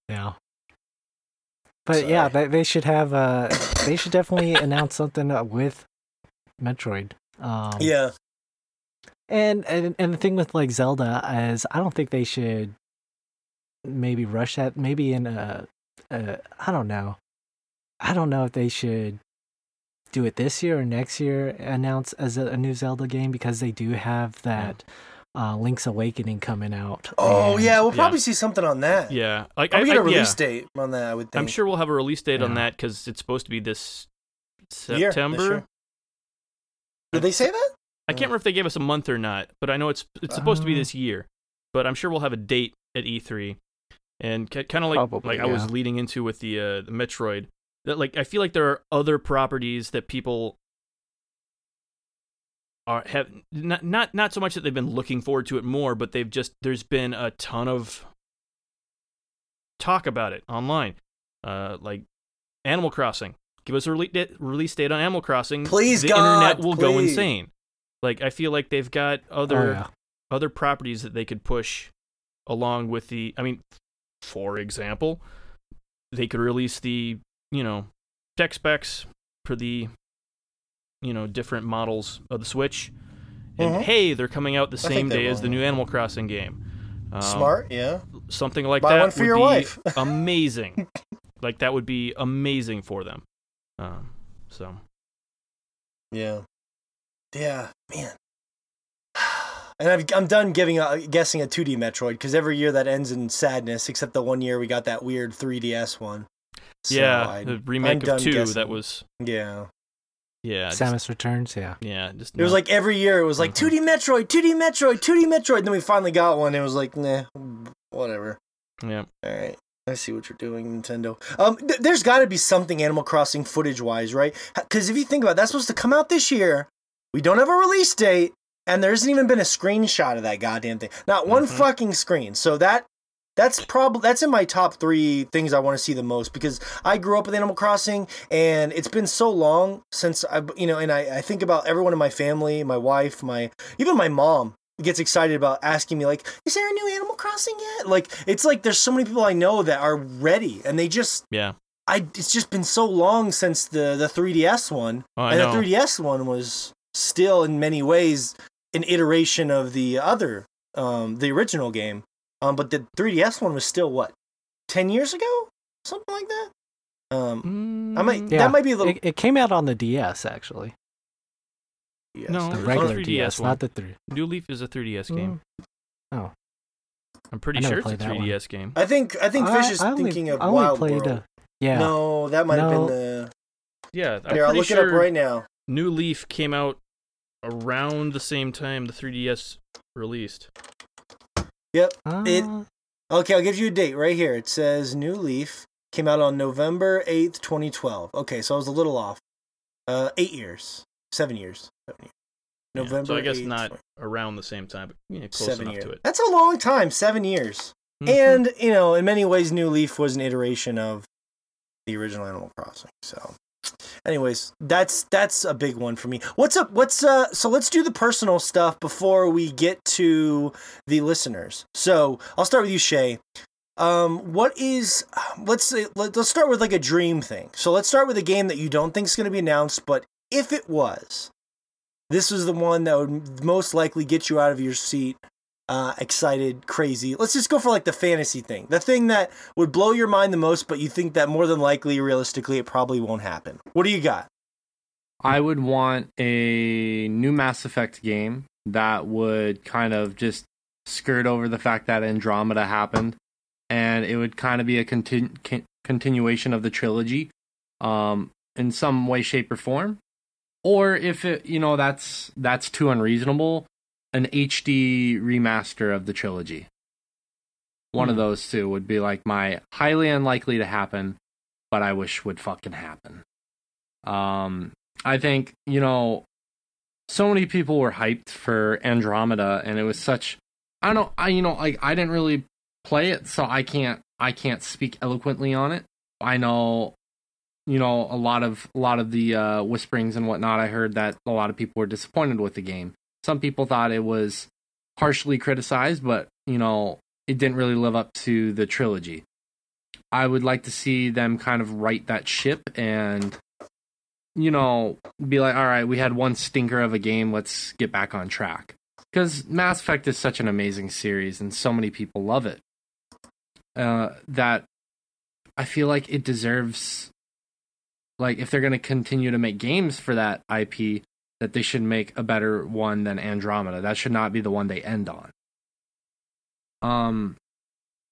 yeah. But Sorry. yeah, they, they should have uh they should definitely announce something uh, with Metroid. Um, yeah. And, and and the thing with like Zelda is I don't think they should maybe rush that. Maybe in a, a I don't know. I don't know if they should do it this year or next year. Announce as a, a new Zelda game because they do have that. Uh, Link's Awakening coming out. Oh and, yeah, we'll probably yeah. see something on that. Yeah, like I, get a release yeah. date on that. I would. Think. I'm sure we'll have a release date yeah. on that because it's supposed to be this September. Did they say that? I can't remember if they gave us a month or not, but I know it's it's supposed to be uh-huh. this year. But I'm sure we'll have a date at E3, and kind of like Probably, like. I was leading into with the uh, the Metroid. That like I feel like there are other properties that people are have not not not so much that they've been looking forward to it more, but they've just there's been a ton of talk about it online, uh, like Animal Crossing. Give us a release date on Animal Crossing. Please, the God, internet will please. go insane. Like I feel like they've got other oh, yeah. other properties that they could push along with the. I mean, for example, they could release the you know tech specs for the you know different models of the Switch, and mm-hmm. hey, they're coming out the same day as the new Animal Crossing game. Um, Smart, yeah. Something like Buy that would be wife. amazing. like that would be amazing for them. Um, so. Yeah. Yeah, man. And i am done giving a, guessing a 2D Metroid because every year that ends in sadness, except the one year we got that weird 3DS one. So yeah, I, the remake I'm of two guessing. that was. Yeah. Yeah. Samus just, Returns. Yeah. Yeah. Just it was like every year it was like mm-hmm. 2D Metroid, 2D Metroid, 2D Metroid. And then we finally got one. And it was like, nah, whatever. Yeah. All right. I see what you're doing, Nintendo. Um, th- there's got to be something Animal Crossing footage wise, right? Because if you think about it, that's supposed to come out this year. We don't have a release date, and there hasn't even been a screenshot of that goddamn thing. Not one mm-hmm. fucking screen. So that that's probably that's in my top three things I want to see the most because I grew up with Animal Crossing and it's been so long since I you know and I, I think about everyone in my family, my wife, my even my mom gets excited about asking me like, is there a new Animal Crossing yet? Like it's like there's so many people I know that are ready and they just yeah. I it's just been so long since the the 3DS one. Oh, and know. the 3DS one was still in many ways an iteration of the other um the original game. Um but the 3ds one was still what 10 years ago? Something like that? Um i might yeah, that might be a little it, it came out on the ds actually yes, no the regular ds one. not the 3 new leaf is a 3ds game mm. oh i'm pretty sure it's a 3ds one. game i think i think fish is thinking of wild played world. A, yeah no that might no. have been the yeah I'm here i'll look sure it up right now new leaf came out around the same time the 3DS released. Yep. Uh... It. Okay, I'll give you a date right here. It says New Leaf came out on November 8th, 2012. Okay, so I was a little off. Uh, eight years. Seven years. Seven years. November. Yeah, so I guess 8th, not 20... around the same time, but you know, close seven enough years. to it. That's a long time. Seven years. Mm-hmm. And you know, in many ways, New Leaf was an iteration of the original Animal Crossing. So anyways, that's that's a big one for me. What's up? What's uh? So let's do the personal stuff before we get to the listeners. So I'll start with you, Shay. Um, what is let's say let, us start with like a dream thing. So let's start with a game that you don't think is going to be announced, but if it was, this is the one that would most likely get you out of your seat uh, excited, crazy. Let's just go for like the fantasy thing. The thing that would blow your mind the most, but you think that more than likely, realistically, it probably won't happen. What do you got? I would want a new Mass Effect game that would kind of just skirt over the fact that Andromeda happened, and it would kind of be a continu- continuation of the trilogy, um, in some way, shape, or form. Or if it, you know, that's that's too unreasonable, an HD remaster of the trilogy. One of hmm. those two would be like my highly unlikely to happen, but I wish would fucking happen. Um, I think you know, so many people were hyped for Andromeda, and it was such. I don't. I you know like I didn't really play it, so I can't I can't speak eloquently on it. I know, you know, a lot of a lot of the uh, whisperings and whatnot. I heard that a lot of people were disappointed with the game. Some people thought it was harshly criticized, but you know, it didn't really live up to the trilogy. I would like to see them kind of right that ship and you know, be like, all right, we had one stinker of a game, let's get back on track. Because Mass Effect is such an amazing series and so many people love it. Uh, that I feel like it deserves like if they're going to continue to make games for that IP, that they should make a better one than Andromeda. That should not be the one they end on. Um,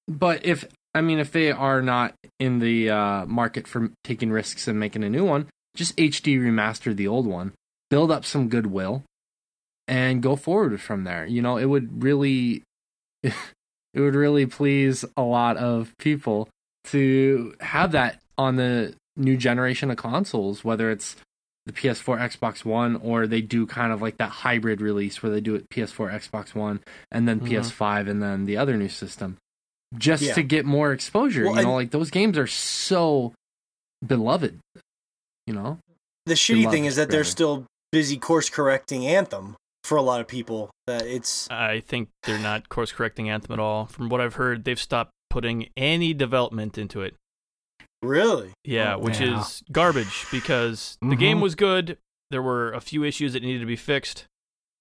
but if I mean, if they are not in the uh, market for taking risks and making a new one, just HD remaster the old one, build up some goodwill, and go forward from there. You know, it would really, it would really please a lot of people to have that on the new generation of consoles, whether it's the PS4, Xbox One, or they do kind of like that hybrid release where they do it PS4, Xbox One, and then mm-hmm. PS5, and then the other new system, just yeah. to get more exposure. Well, you know, like those games are so beloved. You know, the shitty beloved, thing is that rather. they're still busy course correcting Anthem for a lot of people. That it's. I think they're not course correcting Anthem at all. From what I've heard, they've stopped putting any development into it. Really? Yeah, oh, which yeah. is garbage because mm-hmm. the game was good. There were a few issues that needed to be fixed.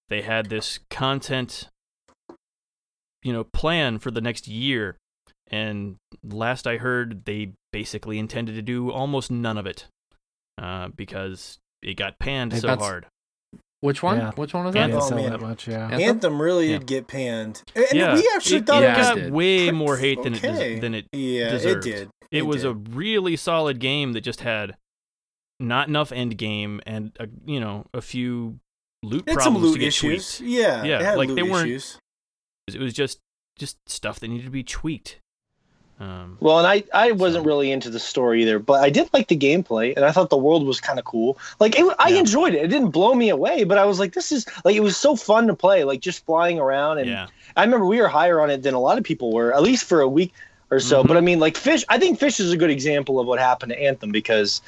They had this content, you know, plan for the next year, and last I heard, they basically intended to do almost none of it, uh, because it got panned hey, so hard. Which one? Yeah. Which one was that? Anthem, oh, that much, yeah. Anthem, Anthem really yeah. did get panned. And yeah. we actually it, thought it, it got way more hate than okay. it than it yeah, deserved. it did. It, it was did. a really solid game that just had not enough end game and a, you know a few loot it problems loot to get issues. tweaked. Yeah, yeah, like they weren't. Issues. It was just just stuff that needed to be tweaked. Um, well, and I, I wasn't so. really into the story either, but I did like the gameplay, and I thought the world was kind of cool. Like, it, I yeah. enjoyed it. It didn't blow me away, but I was like, this is like it was so fun to play, like just flying around. And yeah. I remember we were higher on it than a lot of people were, at least for a week or so. Mm-hmm. But I mean, like Fish, I think Fish is a good example of what happened to Anthem because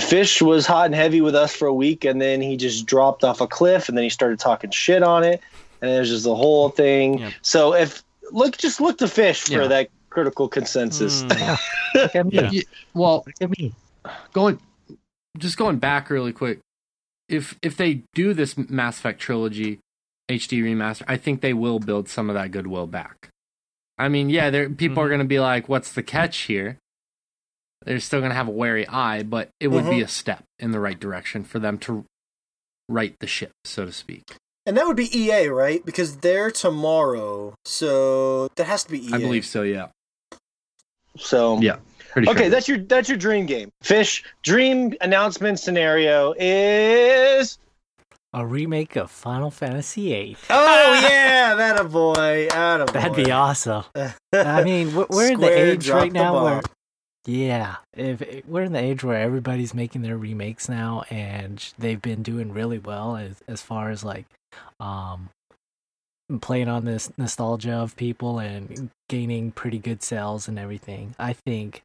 Fish was hot and heavy with us for a week, and then he just dropped off a cliff, and then he started talking shit on it, and it was just the whole thing. Yeah. So if look, just look to Fish for that critical consensus. Mm. yeah. Well, look at me. Going, just going back really quick. If if they do this Mass Effect trilogy HD remaster, I think they will build some of that goodwill back. I mean, yeah, there people mm-hmm. are going to be like, "What's the catch here?" They're still going to have a wary eye, but it would mm-hmm. be a step in the right direction for them to right the ship, so to speak. And that would be EA, right? Because they're tomorrow, so that has to be EA. I believe so. Yeah. So yeah. okay, sure. that's your that's your dream game. Fish dream announcement scenario is a remake of Final Fantasy VIII. Oh yeah, that a boy, that a boy. That'd be awesome. I mean, we're in the age right now where, yeah, if we're in the age where everybody's making their remakes now, and they've been doing really well as as far as like, um, playing on this nostalgia of people and gaining pretty good sales and everything. I think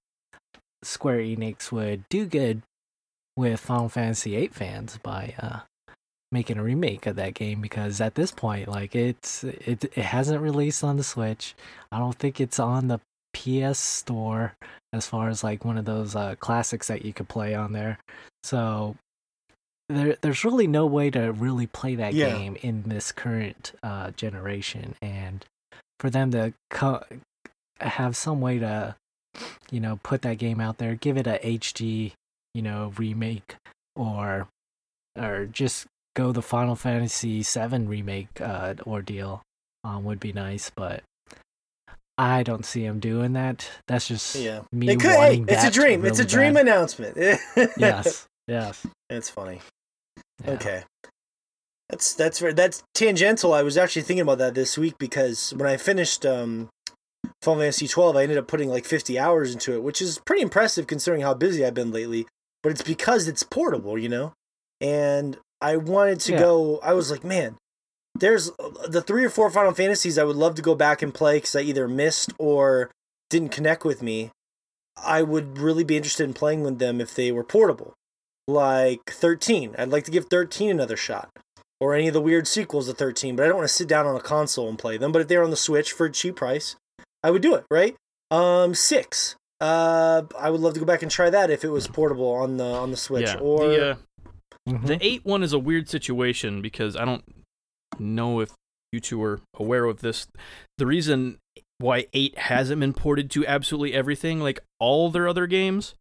Square Enix would do good with Final Fantasy VIII fans by uh, making a remake of that game because at this point, like it's it it hasn't released on the Switch. I don't think it's on the PS Store as far as like one of those uh, classics that you could play on there. So there there's really no way to really play that yeah. game in this current uh, generation, and for them to co- have some way to you know put that game out there, give it a HD you know remake or or just go the Final Fantasy VII remake uh, ordeal um, would be nice, but I don't see him doing that. That's just yeah. me it could, wanting hey, It's a dream. Really it's a dream bad. announcement. yes, yes. It's funny. Yeah. Okay. That's that's very that's tangential. I was actually thinking about that this week because when I finished um, Final Fantasy 12, I ended up putting like 50 hours into it, which is pretty impressive considering how busy I've been lately. But it's because it's portable, you know. And I wanted to yeah. go. I was like, man, there's the three or four Final Fantasies I would love to go back and play because I either missed or didn't connect with me. I would really be interested in playing with them if they were portable like 13. I'd like to give 13 another shot. Or any of the weird sequels to 13, but I don't want to sit down on a console and play them. But if they're on the Switch for a cheap price, I would do it, right? Um, six. Uh, I would love to go back and try that if it was portable on the on the Switch. Yeah, or the, uh, mm-hmm. the eight one is a weird situation because I don't know if you two are aware of this. The reason why eight hasn't been ported to absolutely everything, like all their other games,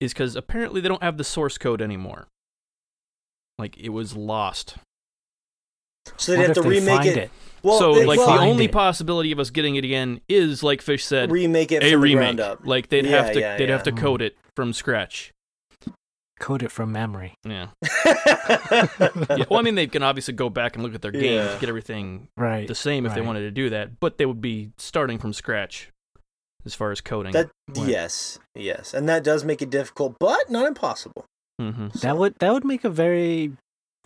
is because apparently they don't have the source code anymore. Like it was lost. So they'd have to remake it. it. Well, so like the only it. possibility of us getting it again is like Fish said, remake it a remake. Like they'd yeah, have to yeah, they'd yeah. have to code it from scratch. Code it from memory. Yeah. yeah. Well, I mean, they can obviously go back and look at their games, get everything right. the same if right. they wanted to do that, but they would be starting from scratch as far as coding. That went. yes, yes, and that does make it difficult, but not impossible. Mm-hmm. That would that would make a very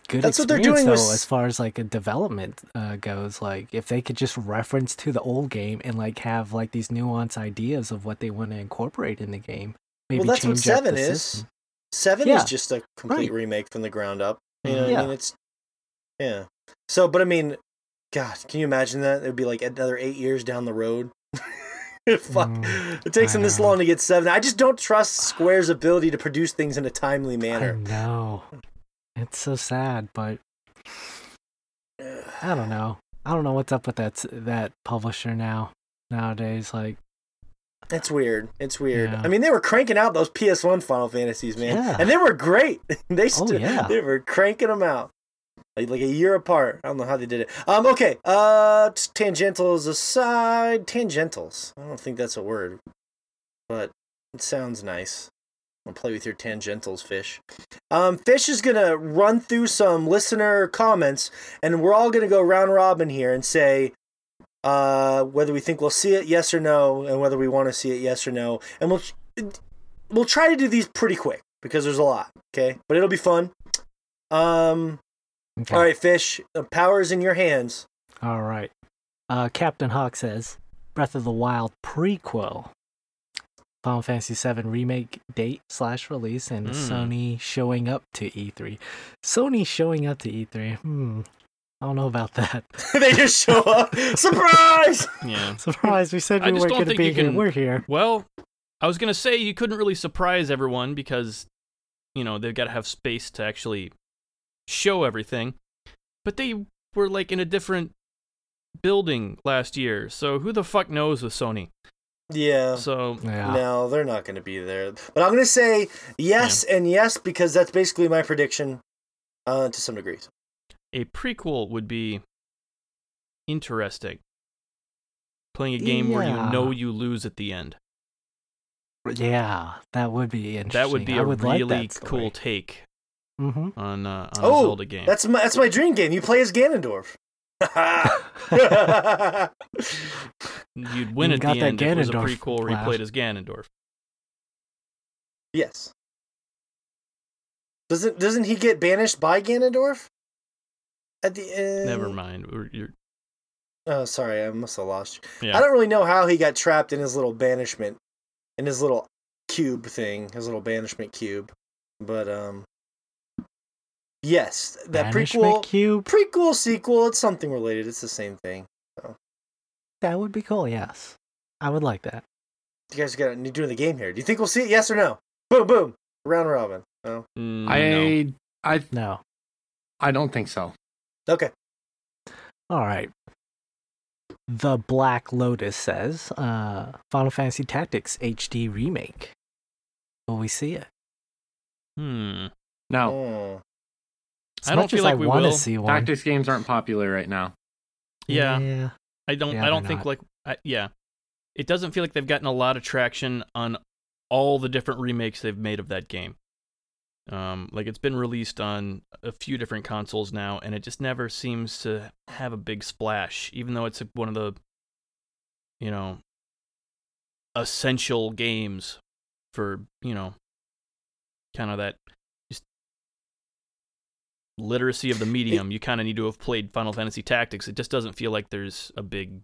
good That's what they're doing though, with... as far as like a development uh, goes. Like if they could just reference to the old game and like have like these nuanced ideas of what they want to incorporate in the game. Maybe well, that's what seven is. System. Seven yeah. is just a complete right. remake from the ground up. You know, yeah. I mean, it's yeah. So, but I mean, God, can you imagine that? It would be like another eight years down the road. Fuck. Mm, it takes them this long to get seven. I just don't trust Square's ability to produce things in a timely manner. No, It's so sad, but I don't know. I don't know what's up with that that publisher now nowadays. Like, it's weird. It's weird. Yeah. I mean, they were cranking out those PS1 Final Fantasies, man, yeah. and they were great. they st- oh, yeah. they were cranking them out like a year apart. I don't know how they did it. Um, okay. Uh, tangentials aside, tangentials. I don't think that's a word, but it sounds nice. I'll play with your tangentials, Fish. Um, Fish is gonna run through some listener comments, and we're all gonna go round robin here and say uh, whether we think we'll see it, yes or no, and whether we want to see it, yes or no. And we'll we'll try to do these pretty quick because there's a lot. Okay, but it'll be fun. Um, Okay. All right, Fish. The power is in your hands. All right. Uh, Captain Hawk says Breath of the Wild prequel. Final Fantasy VII remake date slash release and mm. Sony showing up to E3. Sony showing up to E3. Hmm. I don't know about that. they just show up. Surprise! Yeah. Surprise. We said we weren't going to be here. Can... We're here. Well, I was going to say you couldn't really surprise everyone because, you know, they've got to have space to actually show everything. But they were like in a different building last year, so who the fuck knows with Sony? Yeah. So yeah. no, they're not going to be there. But I'm going to say yes yeah. and yes because that's basically my prediction, uh, to some degree. A prequel would be interesting. Playing a game yeah. where you know you lose at the end. Yeah, that would be interesting. That would be a would really like cool take mm-hmm. on uh, on oh, a Zelda game. That's my that's my dream game. You play as Ganondorf. You'd win you at the end if it was a prequel where he played as Ganondorf. Yes. Doesn't doesn't he get banished by Ganondorf? At the end. Never mind. You're... Oh, sorry, I must have lost you. Yeah. I don't really know how he got trapped in his little banishment, in his little cube thing, his little banishment cube. But um, yes, that prequel, Cube. prequel, sequel. It's something related. It's the same thing. So That would be cool. Yes, I would like that. you guys got you're doing the game here. Do you think we'll see it? Yes or no? Boom, boom. Round robin. No. Mm, no. I I No. I don't think so. Okay. All right. The Black Lotus says, uh, Final Fantasy Tactics HD remake. Will we see it? Hmm. No, Oh. As I don't feel like I we want will. to see one. tactics games aren't popular right now. Yeah. yeah. I don't. Yeah, I don't think not. like. I, yeah, it doesn't feel like they've gotten a lot of traction on all the different remakes they've made of that game. Um, like it's been released on a few different consoles now, and it just never seems to have a big splash, even though it's one of the, you know, essential games for you know, kind of that just literacy of the medium. you kind of need to have played Final Fantasy Tactics. It just doesn't feel like there's a big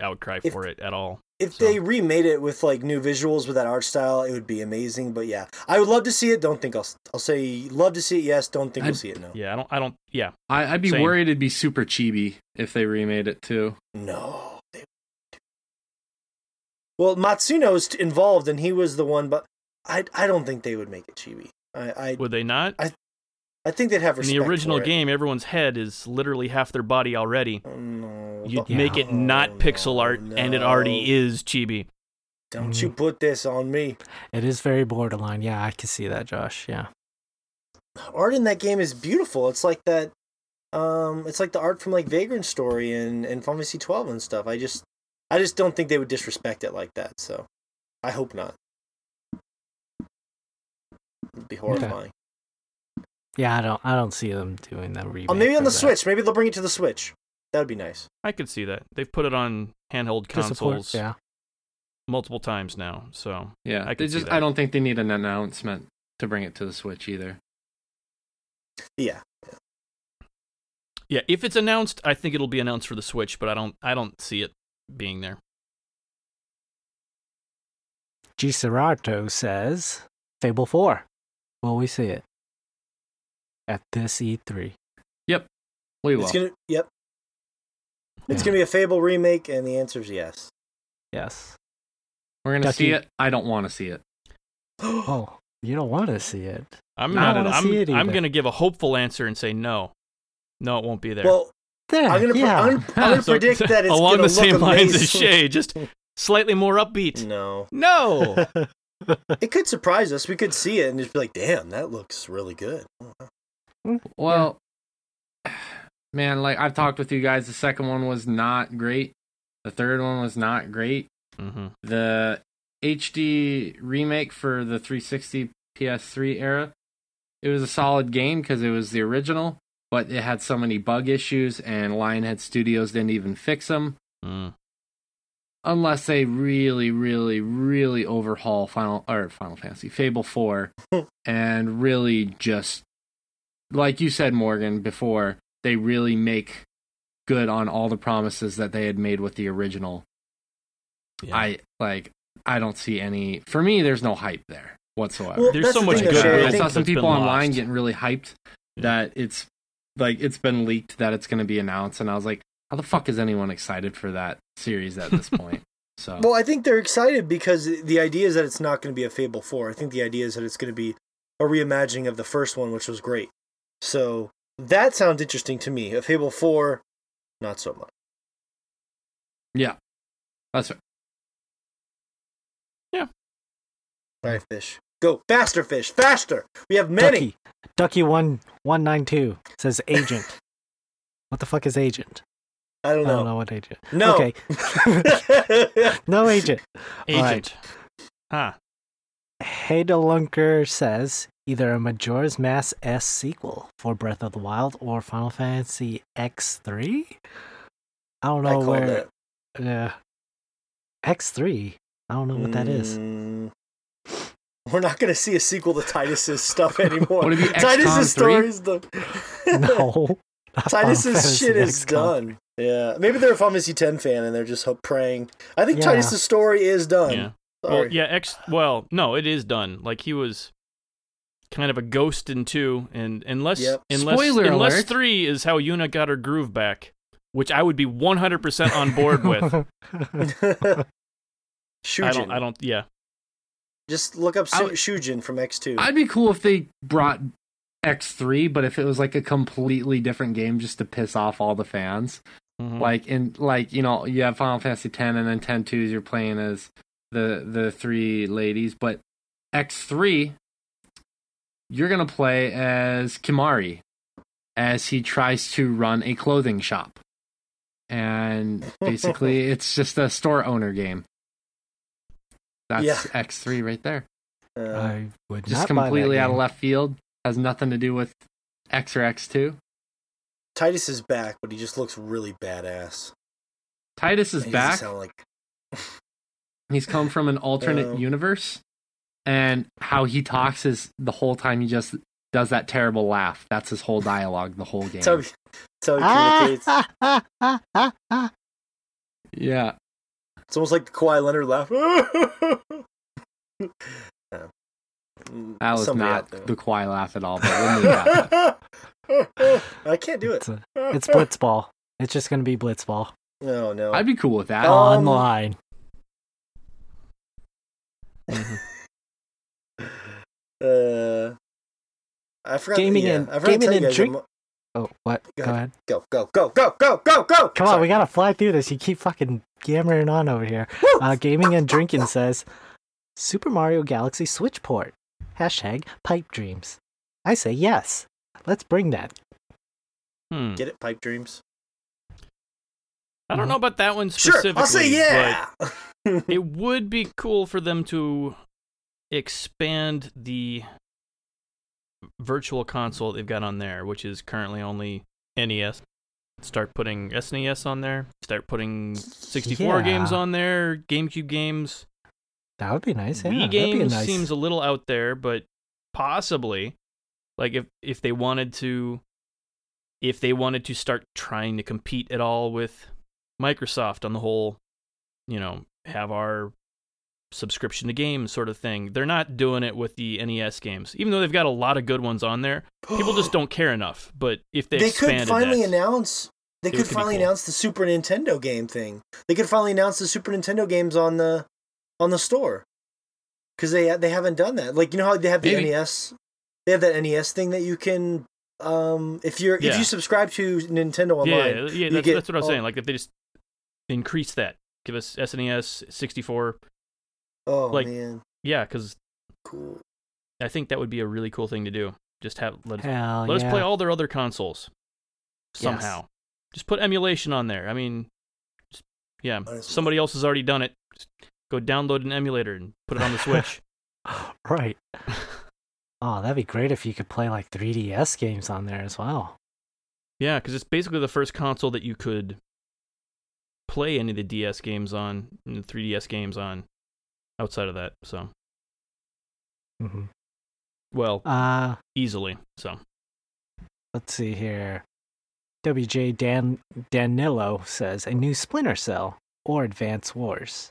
outcry If- for it at all. If So- they remade it with like new visuals with that art style, it would be amazing. But yeah, I would love to see it. Don't think I'll. I'll say love to see it. Yes. Don't think we'll see it. No. Yeah, I don't. I don't. Yeah, I, I'd be Same. worried it'd be super chibi if they remade it too. No. Well, Matsuno's involved, and he was the one. But I. I don't think they would make it chibi. I. I, would they not? I think they'd have In the original for it. game, everyone's head is literally half their body already. Oh, no. You'd Yeah. make it not Oh, pixel no, art, and it already is chibi. Don't you put this on me. It is very borderline. Yeah, I can see that, Josh. Yeah. art in that game is beautiful. It's like that. Um, it's like the art from like Vagrant Story and and Final Fantasy twelve and stuff. I just, I just don't think they would disrespect it like that. So, I hope not. It'd be horrifying. Yeah, I don't I don't see them doing that remake. Oh, maybe on the that. Switch. Maybe they'll bring it to the Switch. That would be nice. I could see that. They've put it on handheld To support- consoles Yeah. multiple times now. So Yeah, I they can see just that. I don't think they need an announcement to bring it to the Switch either. Yeah. yeah, if it's announced, I think it'll be announced for the Switch, but I don't. I don't see it being there. G Serato says Fable 4. Will we see it? At this E E3. We will. It's gonna. Yep. It's Yeah. gonna be a Fable remake, and the answer is yes. Yes. We're gonna Ducky. see it. I don't want to see it. Oh, you don't want to see it. I'm Not not. at. I'm, it I'm gonna give a hopeful answer and say no. No, it won't be there. well, There, I'm gonna. Pre- yeah. I'm I'm gonna So- predict that it's along gonna the same look lines as amazing. Shay, just slightly more upbeat. No, No. it could surprise us. We could see it and just be like, "Damn, that looks really good." Well, man, like I've talked with you guys. The second one was not great. The third one was not great. hmm The HD remake for the 360 PS3 era, it was a solid game because it was the original, but it had so many bug issues, and Lionhead Studios didn't even fix them. Mm. unless they really, really, really overhaul Final or Final Fantasy Fable Four, and really just like you said, Morgan before, they really make good on all the promises that they had made with the original. Yeah. I like. I don't see any. For me, there's no hype there whatsoever. Well, There's so the much good Shay, I I saw some people online getting really hyped Yeah. that it's like it's been leaked that it's going to be announced, and I was like, how the fuck is anyone excited for that series at this point? So Well, I think they're excited because the idea is that it's not going to be a Fable 4. I think the idea is that it's going to be a reimagining of the first one, which was great. So that sounds interesting to me. A Fable 4, not so much. yeah, that's right. Yeah. All right, fish. Go. Faster, fish. Faster. We have many. Ducky. Ducky one one nine two says agent. what the fuck is agent? I don't know. I don't know. know what agent. No. Okay. no agent. All right. Agent. Hadelunker says either a Majora's Mask S sequel for Breath of the Wild or Final Fantasy X3. I don't know called where. it. Uh, X3. I don't know what that is. Mm, We're not going to see a sequel to Tidus's stuff anymore. Would it be Tidus's 3? story is done. No. Tidus's shit is XCOM. done. Yeah, maybe they're a Final Fantasy X fan and they're just praying. I think Yeah. Tidus's story is done. yeah. Sorry. Well, yeah. X. Well, no, it is done. Like he was. kind of a ghost in two, and unless Yep. unless Spoiler unless alert. three is how Yuna got her groove back, which I would be 100 percent on board with. I don't. I don't. Yeah. Just look up I Su- Shuyin from X2. I'd be cool if they brought X3, but if it was like a completely different game just to piss off all the fans. Mhm. Like in like, you know, you have Final Fantasy 10 and then 10 2s you're playing as the the three ladies, but X3 you're going to play as Kimahri as he tries to run a clothing shop. And basically it's just a store owner game. That's Yeah. X3 right there. Uh, I would Just not buy that completely out of left field. Has nothing to do with X or X2. Tidus is back, but he just looks really badass. Tidus is back. Sound like He's come from an alternate Oh. universe, and how he talks is the whole time he just does that terrible laugh. That's his whole dialogue the whole game. that's how he, that's how he Ah, communicates. ah, ah, ah, ah, ah. Yeah, It's almost like the Kawhi Leonard laugh. Yeah. That was somebody not the Kawhi laugh at all. But we'll that. I can't do it. It's, a, it's Blitzball. It's just gonna be Blitzball No, no. I'd be cool with that. Um, online. Mhm. Uh, I forgot. Gaming yeah, and- I forgot gaming tell and drink- I'm- Oh, what? Go Go ahead. ahead. Go, go, go, go, go, go, go, go. Come on, we gotta fly through this. You keep fucking yammering on over here. Uh, Gaming and Drinking says Super Mario Galaxy Switch port. Hashtag pipe dreams. I say yes. Let's bring that. Hmm. get it, pipe dreams. I don't know about that one specifically. Sure, specifically. I'll say yeah. but it would be cool for them to expand the virtual console they've got on there, which is currently only NES. Start putting SNES on there. Start putting 64 games on there. GameCube games. That would be nice. Yeah, Wii games nice. seems a little out there, but possibly, like if if they wanted to, if they wanted to start trying to compete at all with Microsoft on the whole, you know, have our subscription to games sort of thing. They're not doing it with the NES games, even though they've got a lot of good ones on there. People just don't care enough. But if they, They could finally that, announce. They could finally cool. announce the Super Nintendo game thing. They could finally announce the Super Nintendo games on the on the store. Because they they haven't done that. Like you know how they have the Maybe. NES. They have that NES thing that you can. Um, if you're if you subscribe to Nintendo yeah, Online, yeah, you that's, get that's what I'm all- saying. Like if they just increase that, give us SNES 64. Oh like- man, Yeah, because cool. I think that would be a really cool thing to do. Just have let us, Hell let yeah. us play all their other consoles Yes. somehow. Just put emulation on there. I mean, just, yeah, Might as well. somebody else has already done it. Just go download an emulator and put it on the Switch. right. Oh, that'd be great if you could play like 3DS games on there as well. yeah, because it's basically the first console that you could play any of the DS games on, and the 3DS games on. Outside of that, so hmm well, Uh, easily. So let's see here. WJ Dan Danilo says a new Splinter Cell or Advance Wars.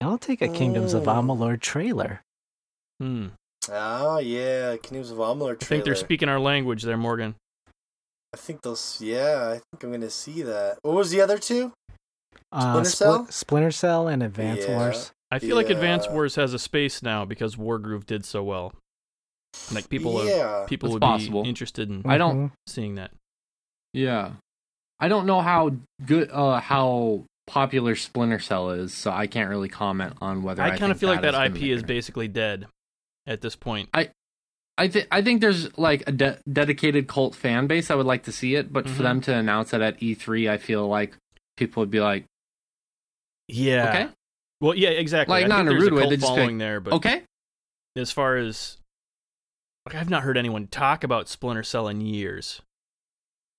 And I'll take a Kingdoms of Oh. Amalur trailer. hmm. Oh yeah, Kingdoms of Amalur trailer. I think they're speaking our language there, Morgan. I think they'll. Yeah, I think I'm gonna see that. What was the other two? Uh, Splinter Spli- Cell? Splinter Cell and Advance Yeah. Wars. I feel like Advance Wars has a space now because Wargroove did so well. Like people, are, people It's would possible. be interested in I don't- seeing that. Yeah, I don't know how good, uh, how popular Splinter Cell is, so I can't really comment on whether. I, I kind of think feel like that is IP is basically dead at this point. I I think I think there's like a de- dedicated cult fan base. I would like to see it, but Mhm. for them to announce it at E3, I feel like people would be like, Yeah. okay, Well, yeah, exactly. Like, I not think in a there's rude way, cult they just be following there, but okay, as far as like, I've not heard anyone talk about Splinter Cell in years.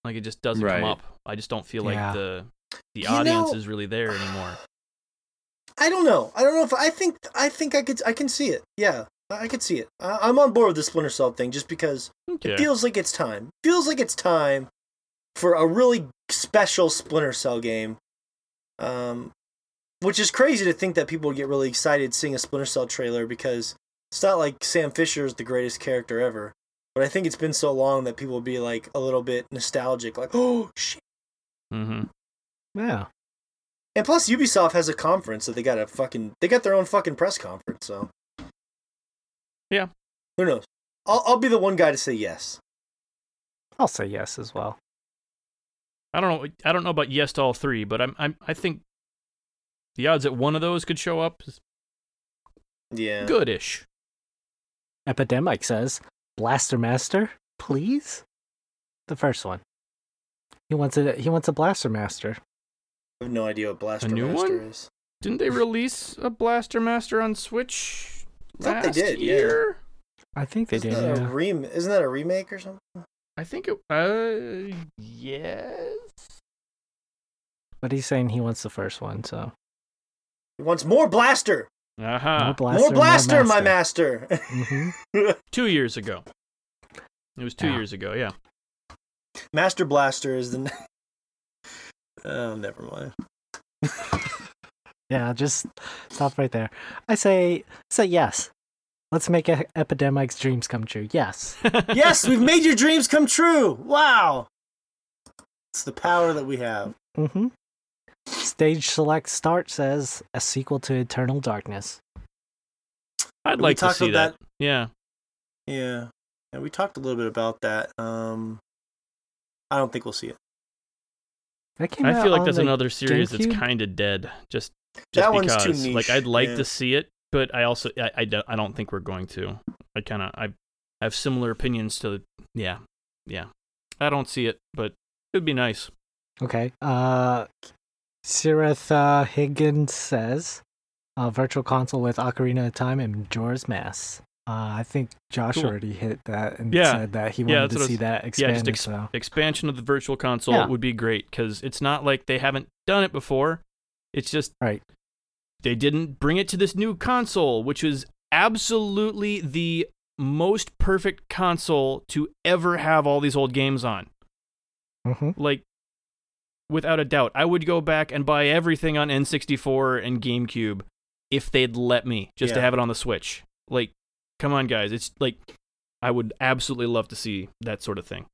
Like it just doesn't Right. come up. I just don't feel like Yeah. the the You audience know- is really there anymore. I don't know. I don't know if I think I think I could I can see it. Yeah, I I could see it. I, I'm on board with the Splinter Cell thing just because Okay. it feels like it's time. Feels like it's time for a really special Splinter Cell game. Um, which is crazy to think that people would get really excited seeing a Splinter Cell trailer because It's not like Sam Fisher is the greatest character ever, but I think it's been so long that people will be like a little bit nostalgic, like, oh shit. Mm-hmm. Yeah. And plus, Ubisoft has a conference, so they got a fucking they got their own fucking press conference. So yeah, who knows? I'll I'll be the one guy to say yes. I'll say yes as well. I don't know. I don't know about yes to all three, but I'm, I'm I think the odds that one of those could show up is yeah goodish. Epidemic says Blaster Master, please. The first one. He wants a he wants a Blaster Master. I have no idea what Blaster Master one? is. Didn't they release a Blaster Master on Switch I they did, year? Yeah. I think they isn't did. That yeah. rem- isn't that a remake or something? I think it. Uh, yes. But he's saying he wants the first one, so. He wants more blaster. Uh-huh. More blaster, more blaster more my master. mm-hmm. two years ago. It was two yeah. years ago, yeah. Master Blaster is the. oh, never mind. yeah, just stop right there. I say, say yes. Let's make Epidemic's dreams come true. Yes. yes, we've made your dreams come true. Wow. It's the power that we have. Mm-hmm. Stage Select Start says a sequel to Eternal Darkness. I'd like to see that. that. Yeah. Yeah. And we talked a little bit about that. Um, I don't think we'll see it. I feel like that's another series GameCube? that's kind of dead. Just, just that because. One's too niche. Like I'd like yeah. to see it, but I also I, I, don't, I don't think we're going to. I kind of I have similar opinions to the yeah yeah. I don't see it, but it'd be nice. Okay. Uh, Sirith uh, Higgins says, uh, "Virtual console with Ocarina of Time and Majora's Mask." Uh, I think Josh cool. already hit that and yeah. said that he wanted yeah, to see that expanded. Yeah, just ex- so. expansion of the virtual console yeah. would be great because it's not like they haven't done it before. It's just right. They didn't bring it to this new console, which is absolutely the most perfect console to ever have all these old games on. Mm-hmm. Like, without a doubt, I would go back and buy everything on N64 and GameCube if they'd let me, just yeah. to have it on the Switch. Like, come on, guys. It's like, I would absolutely love to see that sort of thing.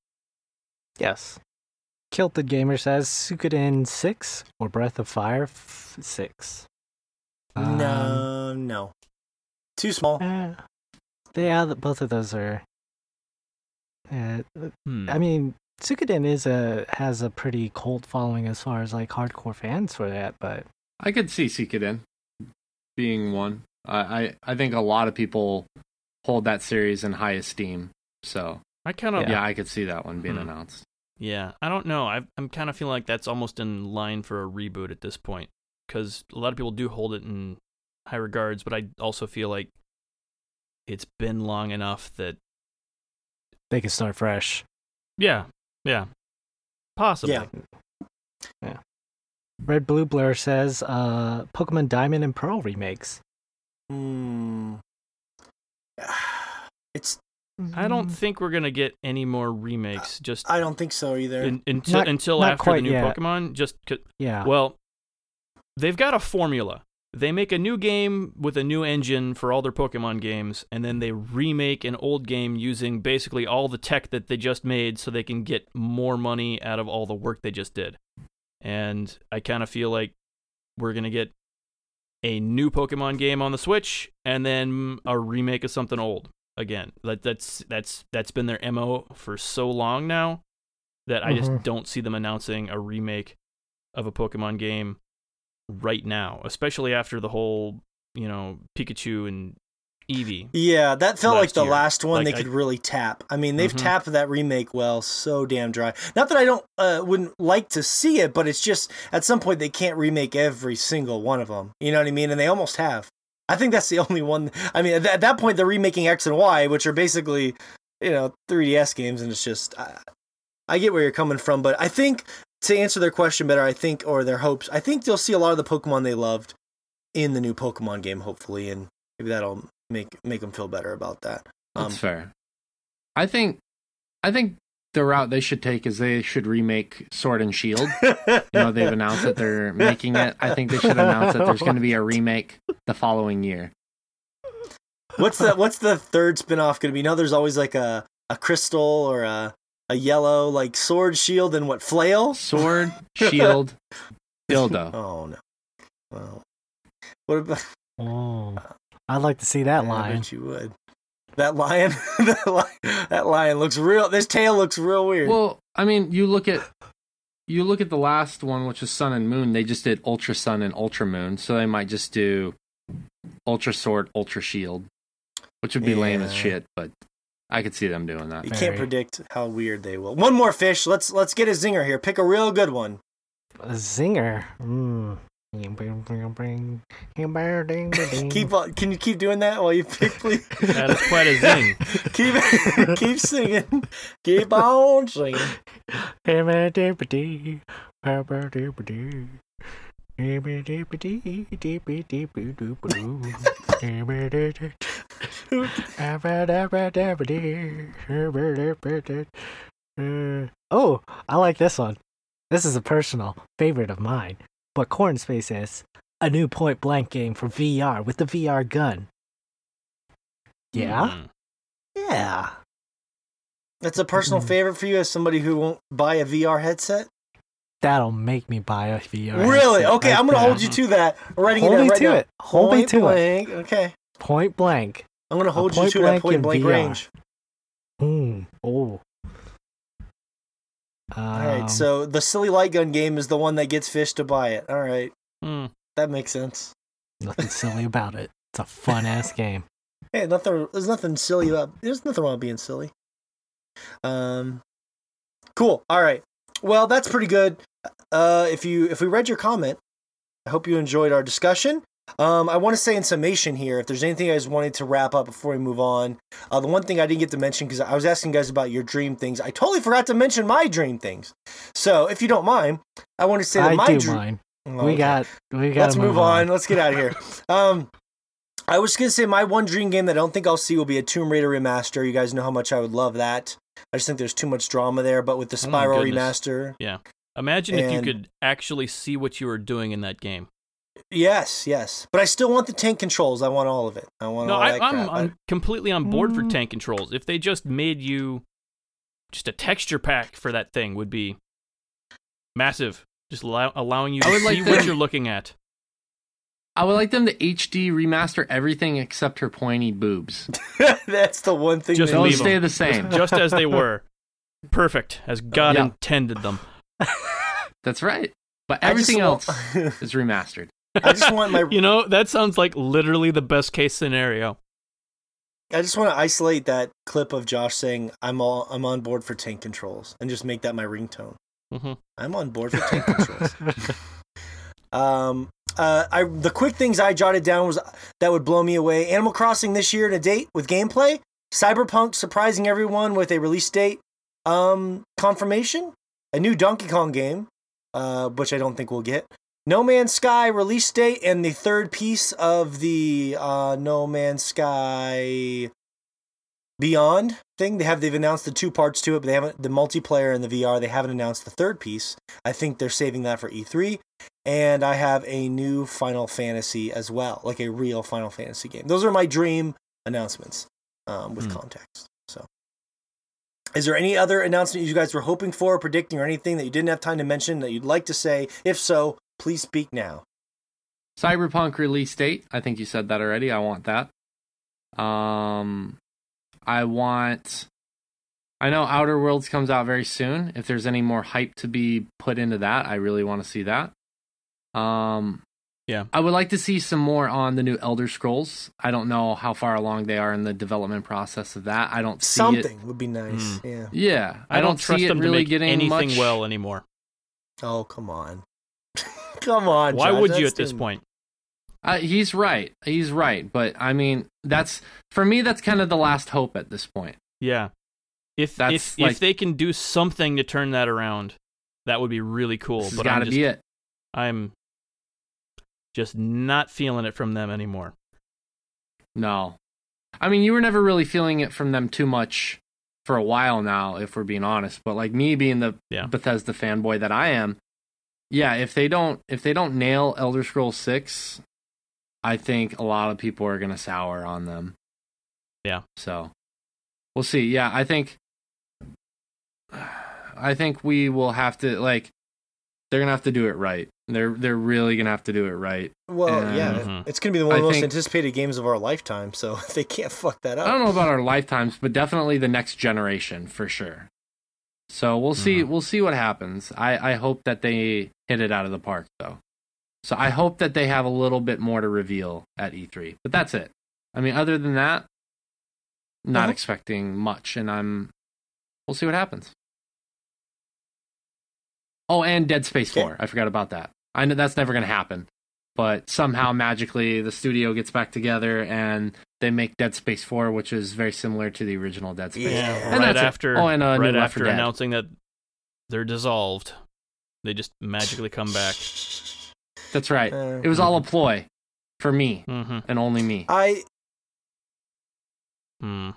Yes. Kilted Gamer says Suikoden 6 or Breath of Fire f- 6. No, um, no. Too small. Uh, yeah, both of those are. Uh, hmm. I mean, Suikoden is a has a pretty cult following as far as like hardcore fans for that, but I could see Suikoden being one. I, I I think a lot of people hold that series in high esteem. So I kind of yeah, yeah I could see that one being hmm. announced. Yeah, I don't know. i am kind of feeling like that's almost in line for a reboot at this point because a lot of people do hold it in high regards, but I also feel like it's been long enough that they can start fresh. Yeah, yeah, possibly. Yeah. yeah. Red Blue Blur says, uh, Pokemon Diamond and Pearl remakes. Hmm. It's. I don't think we're gonna get any more remakes. Just I don't think so either. In, until not, until not after the new yet. Pokemon. Just yeah. Well, they've got a formula. They make a new game with a new engine for all their Pokemon games, and then they remake an old game using basically all the tech that they just made so they can get more money out of all the work they just did. And I kind of feel like we're going to get a new Pokemon game on the Switch and then a remake of something old again. That that's that's that's been their MO for so long now that I just mm-hmm. don't see them announcing a remake of a Pokemon game right now, especially after the whole, you know, Pikachu and Eevee. Yeah, that felt like the year. last one like, they could I, really tap. I mean, they've mm-hmm. tapped that remake well so damn dry. Not that I don't uh, wouldn't like to see it, but it's just at some point they can't remake every single one of them. You know what I mean? And they almost have. I think that's the only one. I mean, at that point they're remaking X and Y, which are basically, you know, 3DS games, and it's just. I, I get where you're coming from, but I think to answer their question better, I think, or their hopes, I think they'll see a lot of the Pokemon they loved in the new Pokemon game, hopefully, and maybe that'll make make them feel better about that. Um, That's fair. I think, I think the route they should take is they should remake Sword and Shield. you know, they've announced that they're making it. I think they should announce that there's going to be a remake the following year. what's the what's the third spinoff going to be? You know, there's always like a a crystal or a a yellow like sword, shield, and what flail? Sword, shield, dildo. Oh no. Well, what about? Oh, I'd like to see that Yeah, I lion. bet you would. That lion, that lion, that lion looks real. This tail looks real weird. Well, I mean, you look at you look at the last one, which is Sun and Moon. They just did Ultra Sun and Ultra Moon, so they might just do Ultra Sword, Ultra Shield, which would be lame as shit. But I could see them doing that. you can't predict how weird they will. One more fish. Let's let's get a zinger here. Pick a real good one. A zinger. Mm. Keep on. Can you keep doing that while you pick, please? That is quite a zing. keep keep singing. Keep on singing. Oh, I like this one. This is a personal favorite of mine. But Corn Space says a new point blank game for VR with the VR gun. Yeah? Hmm. Yeah. That's a personal Mm. favorite for you as somebody who won't buy a VR headset. That'll make me buy a VR. Really? Okay, right I'm gonna there. hold you to that. I'm writing Hold it me right to now. it. Hold me Point to it. Okay. Point blank. I'm gonna hold you to that point in blank VR. range. Hmm. Oh. Um, All right. So the silly light gun game is the one that gets fish to buy it. All right. Hmm. That makes sense. nothing silly about it. It's a fun ass game. Hey, nothing. There's nothing silly about. There's nothing wrong with being silly. Um, cool. All right. Well, that's pretty good. Uh, if you if we read your comment, I hope you enjoyed our discussion. Um, I want to say in summation here, if there's anything you guys wanted to wrap up before we move on, uh, the one thing I didn't get to mention because I was asking you guys about your dream things, I totally forgot to mention my dream things. So, if you don't mind, I want to say that I my dream. mine. Oh, We okay. got. We got. let's move on. Let's get out of here. Um, I was gonna say my one dream game that I don't think I'll see will be a Tomb Raider remaster. You guys know how much I would love that. I just think there's too much drama there. But with the Oh Spiral goodness. remaster, yeah, Imagine if you could actually see what you were doing in that game. yes, yes. But I still want the tank controls. I want all of it. I want No, all I, that I'm, I'm completely on board for Mm. tank controls. If they just made you just a texture pack for that thing would be massive. Just allow, allowing you to see like what you're looking at. I would like them to HD remaster everything except her pointy boobs. That's the one thing. Just that- Those stay them. the same. Just as they were. Perfect, as God Yeah. intended them. That's right. But I just everything want- else is remastered. I just want my. You know, that sounds like literally the best case scenario. I just want to isolate that clip of Josh saying I'm all I'm on board for tank controls and just make that my ringtone. Mhm. I'm on board for tank controls. Um, uh, I the quick things I jotted down was that would blow me away. Animal Crossing this year to date with gameplay. Cyberpunk surprising everyone with a release date um, confirmation. A new Donkey Kong game, uh, which I don't think we'll get. No Man's Sky release date and the third piece of the uh, No Man's Sky Beyond thing. They have they've announced the two parts to it, but they haven't the multiplayer and the VR. They haven't announced the third piece. I think they're saving that for E3 and I have a new Final Fantasy as well, like a real Final Fantasy game. Those are my dream announcements um, with Hmm. context. So, is there any other announcement you guys were hoping for, or predicting, or anything that you didn't have time to mention that you'd like to say? If so, please speak now. Cyberpunk release date. I think you said that already. I want that. Um, I want. I know Outer Worlds comes out very soon. If there's any more hype to be put into that, I really want to see that. Um, Yeah. I would like to see some more on the new Elder Scrolls. I don't know how far along they are in the development process of that. I don't see it. Something would be nice. Yeah. Yeah, I, I, don't, don't, trust see it them to really make getting anything much. well anymore. Oh come on, come on. Why Josh, would you at this point? Uh, he's right. He's right. But I mean, that's for me. That's kind of the last hope at this point. Yeah. If That's if like- if they can do something to turn that around, that would be really cool. This but got I'm to just, be it. I'm just not feeling it from them anymore. No, I mean, you were never really feeling it from them too much for a while now, if we're being honest. But like me being the Yeah. Bethesda fanboy that I am, yeah, if they don't if they don't nail Elder Scrolls Six, I think a lot of people are gonna sour on them. Yeah. So we'll see. Yeah, I think I think we will have to like they're gonna have to do it right. They're they're really gonna have to do it right. Well, and, yeah, mm-hmm. it's gonna be one of the most think, anticipated games of our lifetime. So they can't fuck that up. I don't know about our lifetimes, but definitely the next generation for sure. So we'll see. Mm-hmm. We'll see what happens. I I hope that they hit it out of the park though. So I hope that they have a little bit more to reveal at E3. But that's it. I mean, other than that, not uh-huh. expecting much, and I'm. We'll see what happens. Oh, and Dead Space okay. 4. I forgot about that. I know that's never going to happen. But somehow magically the studio gets back together and they make Dead Space 4, which is very similar to the original Dead Space. Yeah, and right after, oh, and, uh, right after announcing that they're dissolved, they just magically come back. That's right. Uh, it was all a ploy for me mm-hmm. and only me. I. Hmm.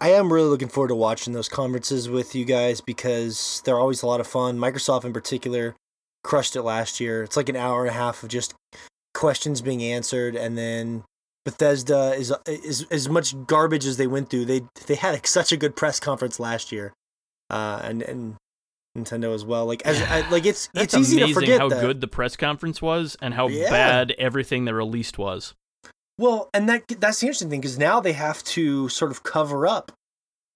I am really looking forward to watching those conferences with you guys because they're always a lot of fun. Microsoft, in particular, crushed it last year. It's like an hour and a half of just questions being answered, and then Bethesda is is as much garbage as they went through. They they had such a good press conference last year, uh, and and Nintendo as well. Like as I, like it's it's easy to forget how that. good the press conference was and how yeah. bad everything they released was. Well, and that that's the interesting thing because now they have to sort of cover up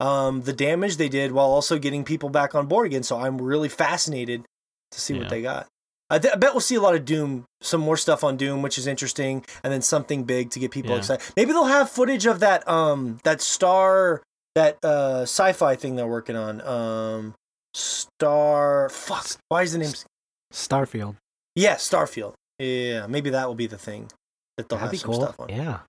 um, the damage they did while also getting people back on board again. So I'm really fascinated to see yeah. what they got. I, th- I, bet we'll see a lot of Doom, some more stuff on Doom, which is interesting, and then something big to get people yeah. excited. Maybe they'll have footage of that um that star that uh sci-fi thing they're working on. Um, Star. Fuck. Why is the name Starfield? Yeah, Starfield. Yeah, maybe that will be the thing that they'll That'd have some cool. stuff on. Yeah,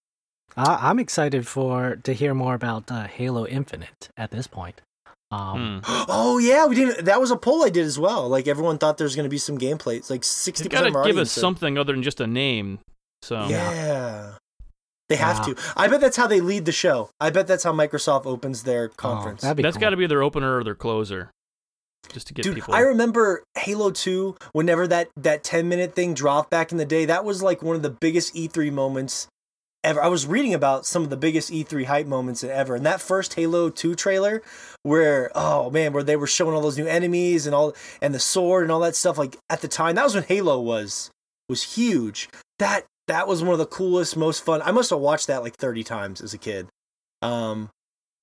I'm excited for to hear more about uh, Halo Infinite at this point. Um, hmm. Oh yeah, we didn't. That was a poll I did as well. Like everyone thought there's going to be some gameplay. It's like sixty percent. Got to give us said, something other than just a name. So yeah, they have to. I bet that's how they lead the show. I bet that's how Microsoft opens their oh, conference. Oh, that's cool. got to be their opener or their closer just to get Dude, people. I remember Halo 2, whenever that that 10 minute thing dropped back in the day, that was like one of the biggest E3 moments ever. I was reading about some of the biggest E3 hype moments ever. And that first Halo 2 trailer where oh man, where they were showing all those new enemies and all and the sword and all that stuff like at the time, that was when Halo was was huge. That that was one of the coolest, most fun. I must have watched that like 30 times as a kid. Um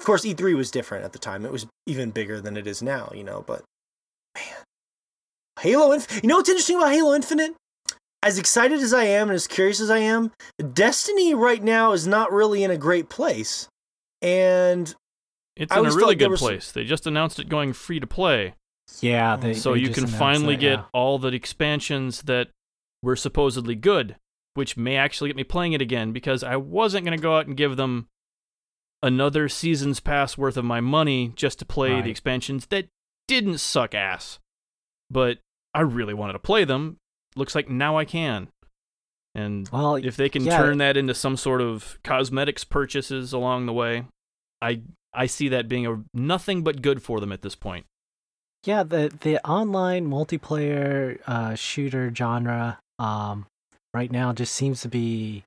of course E3 was different at the time. It was even bigger than it is now, you know, but man. Halo Infinite. You know what's interesting about Halo Infinite? As excited as I am and as curious as I am, Destiny right now is not really in a great place. And it's I in a really good place. They just announced it going free to play. Yeah, they, so they you can finally that, get yeah. all the expansions that were supposedly good, which may actually get me playing it again because I wasn't going to go out and give them another season's pass worth of my money just to play right. the expansions that didn't suck ass. But I really wanted to play them. Looks like now I can. And well, if they can yeah. turn that into some sort of cosmetics purchases along the way, I I see that being a nothing but good for them at this point. Yeah, the the online multiplayer uh, shooter genre um, right now just seems to be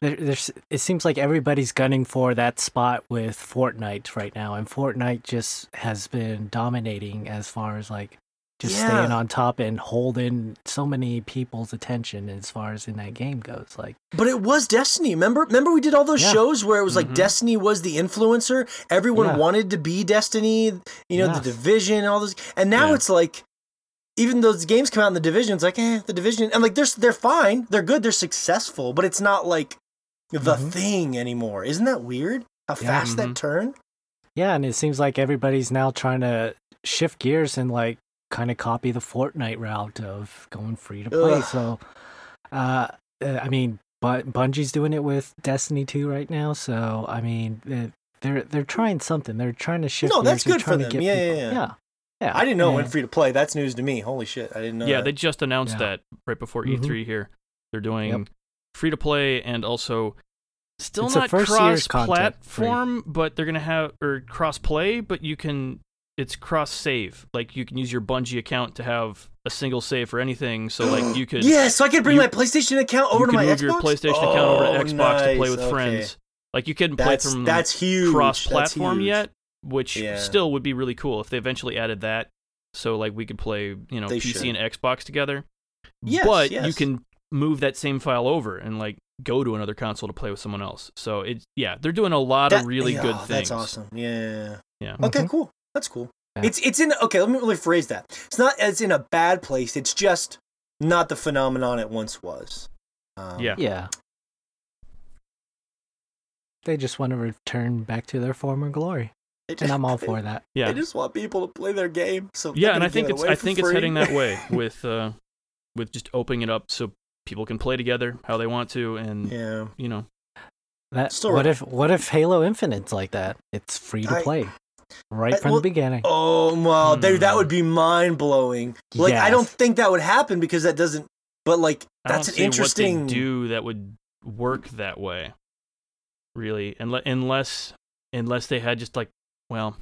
there, there's it seems like everybody's gunning for that spot with Fortnite right now, and Fortnite just has been dominating as far as like just yeah. staying on top and holding so many people's attention as far as in that game goes. Like, but it was Destiny. Remember, remember we did all those yeah. shows where it was like mm-hmm. Destiny was the influencer. Everyone yeah. wanted to be Destiny. You know, yes. the Division, all those, and now it's like. Even those games come out in the division, it's like, eh, the division, and like they're they're fine, they're good, they're successful, but it's not like the mm-hmm. thing anymore. Isn't that weird? How yeah, fast mm-hmm. that turn? Yeah, and it seems like everybody's now trying to shift gears and like kind of copy the Fortnite route of going free to play. Ugh. So, uh, uh, I mean, but Bungie's doing it with Destiny 2 right now. So, I mean, they're they're trying something. They're trying to shift. No, that's good for them. Yeah, yeah, yeah, yeah. Yeah. I didn't know it went free to play. That's news to me. Holy shit, I didn't know. Yeah, that. they just announced yeah. that right before E3 mm-hmm. here. They're doing yep. Free to play and also Still it's not cross platform, but they're gonna have or cross play, but you can it's cross save. Like you can use your Bungie account to have a single save for anything. So like you could Yeah, so I could bring you, my PlayStation account over to my move Xbox. your PlayStation oh, account over to oh, Xbox nice. to play with okay. friends. Like you couldn't play from that's huge cross-platform yet, which yeah. still would be really cool if they eventually added that. So like we could play, you know, they PC should. and Xbox together. Yes, but yes. you can move that same file over and like go to another console to play with someone else. So it's yeah, they're doing a lot that, of really yeah, good things. That's awesome. Yeah. Yeah. Okay, mm-hmm. cool. That's cool. Yeah. It's it's in okay. Let me really phrase that. It's not as in a bad place. It's just not the phenomenon it once was. Um, yeah. Yeah. They just want to return back to their former glory. Just, and I'm all for that. Yeah. They just want people to play their game. So yeah, and I think it's I think free. it's heading that way with uh with just opening it up so people can play together how they want to, and yeah, you know. That, what if what if Halo Infinite's like that? It's free to I, play right from well, the beginning. Oh well, mm. that would be mind blowing. Like yes. I don't think that would happen because that doesn't. But like that's an interesting. What they do that would work that way, really, unless unless they had just like well.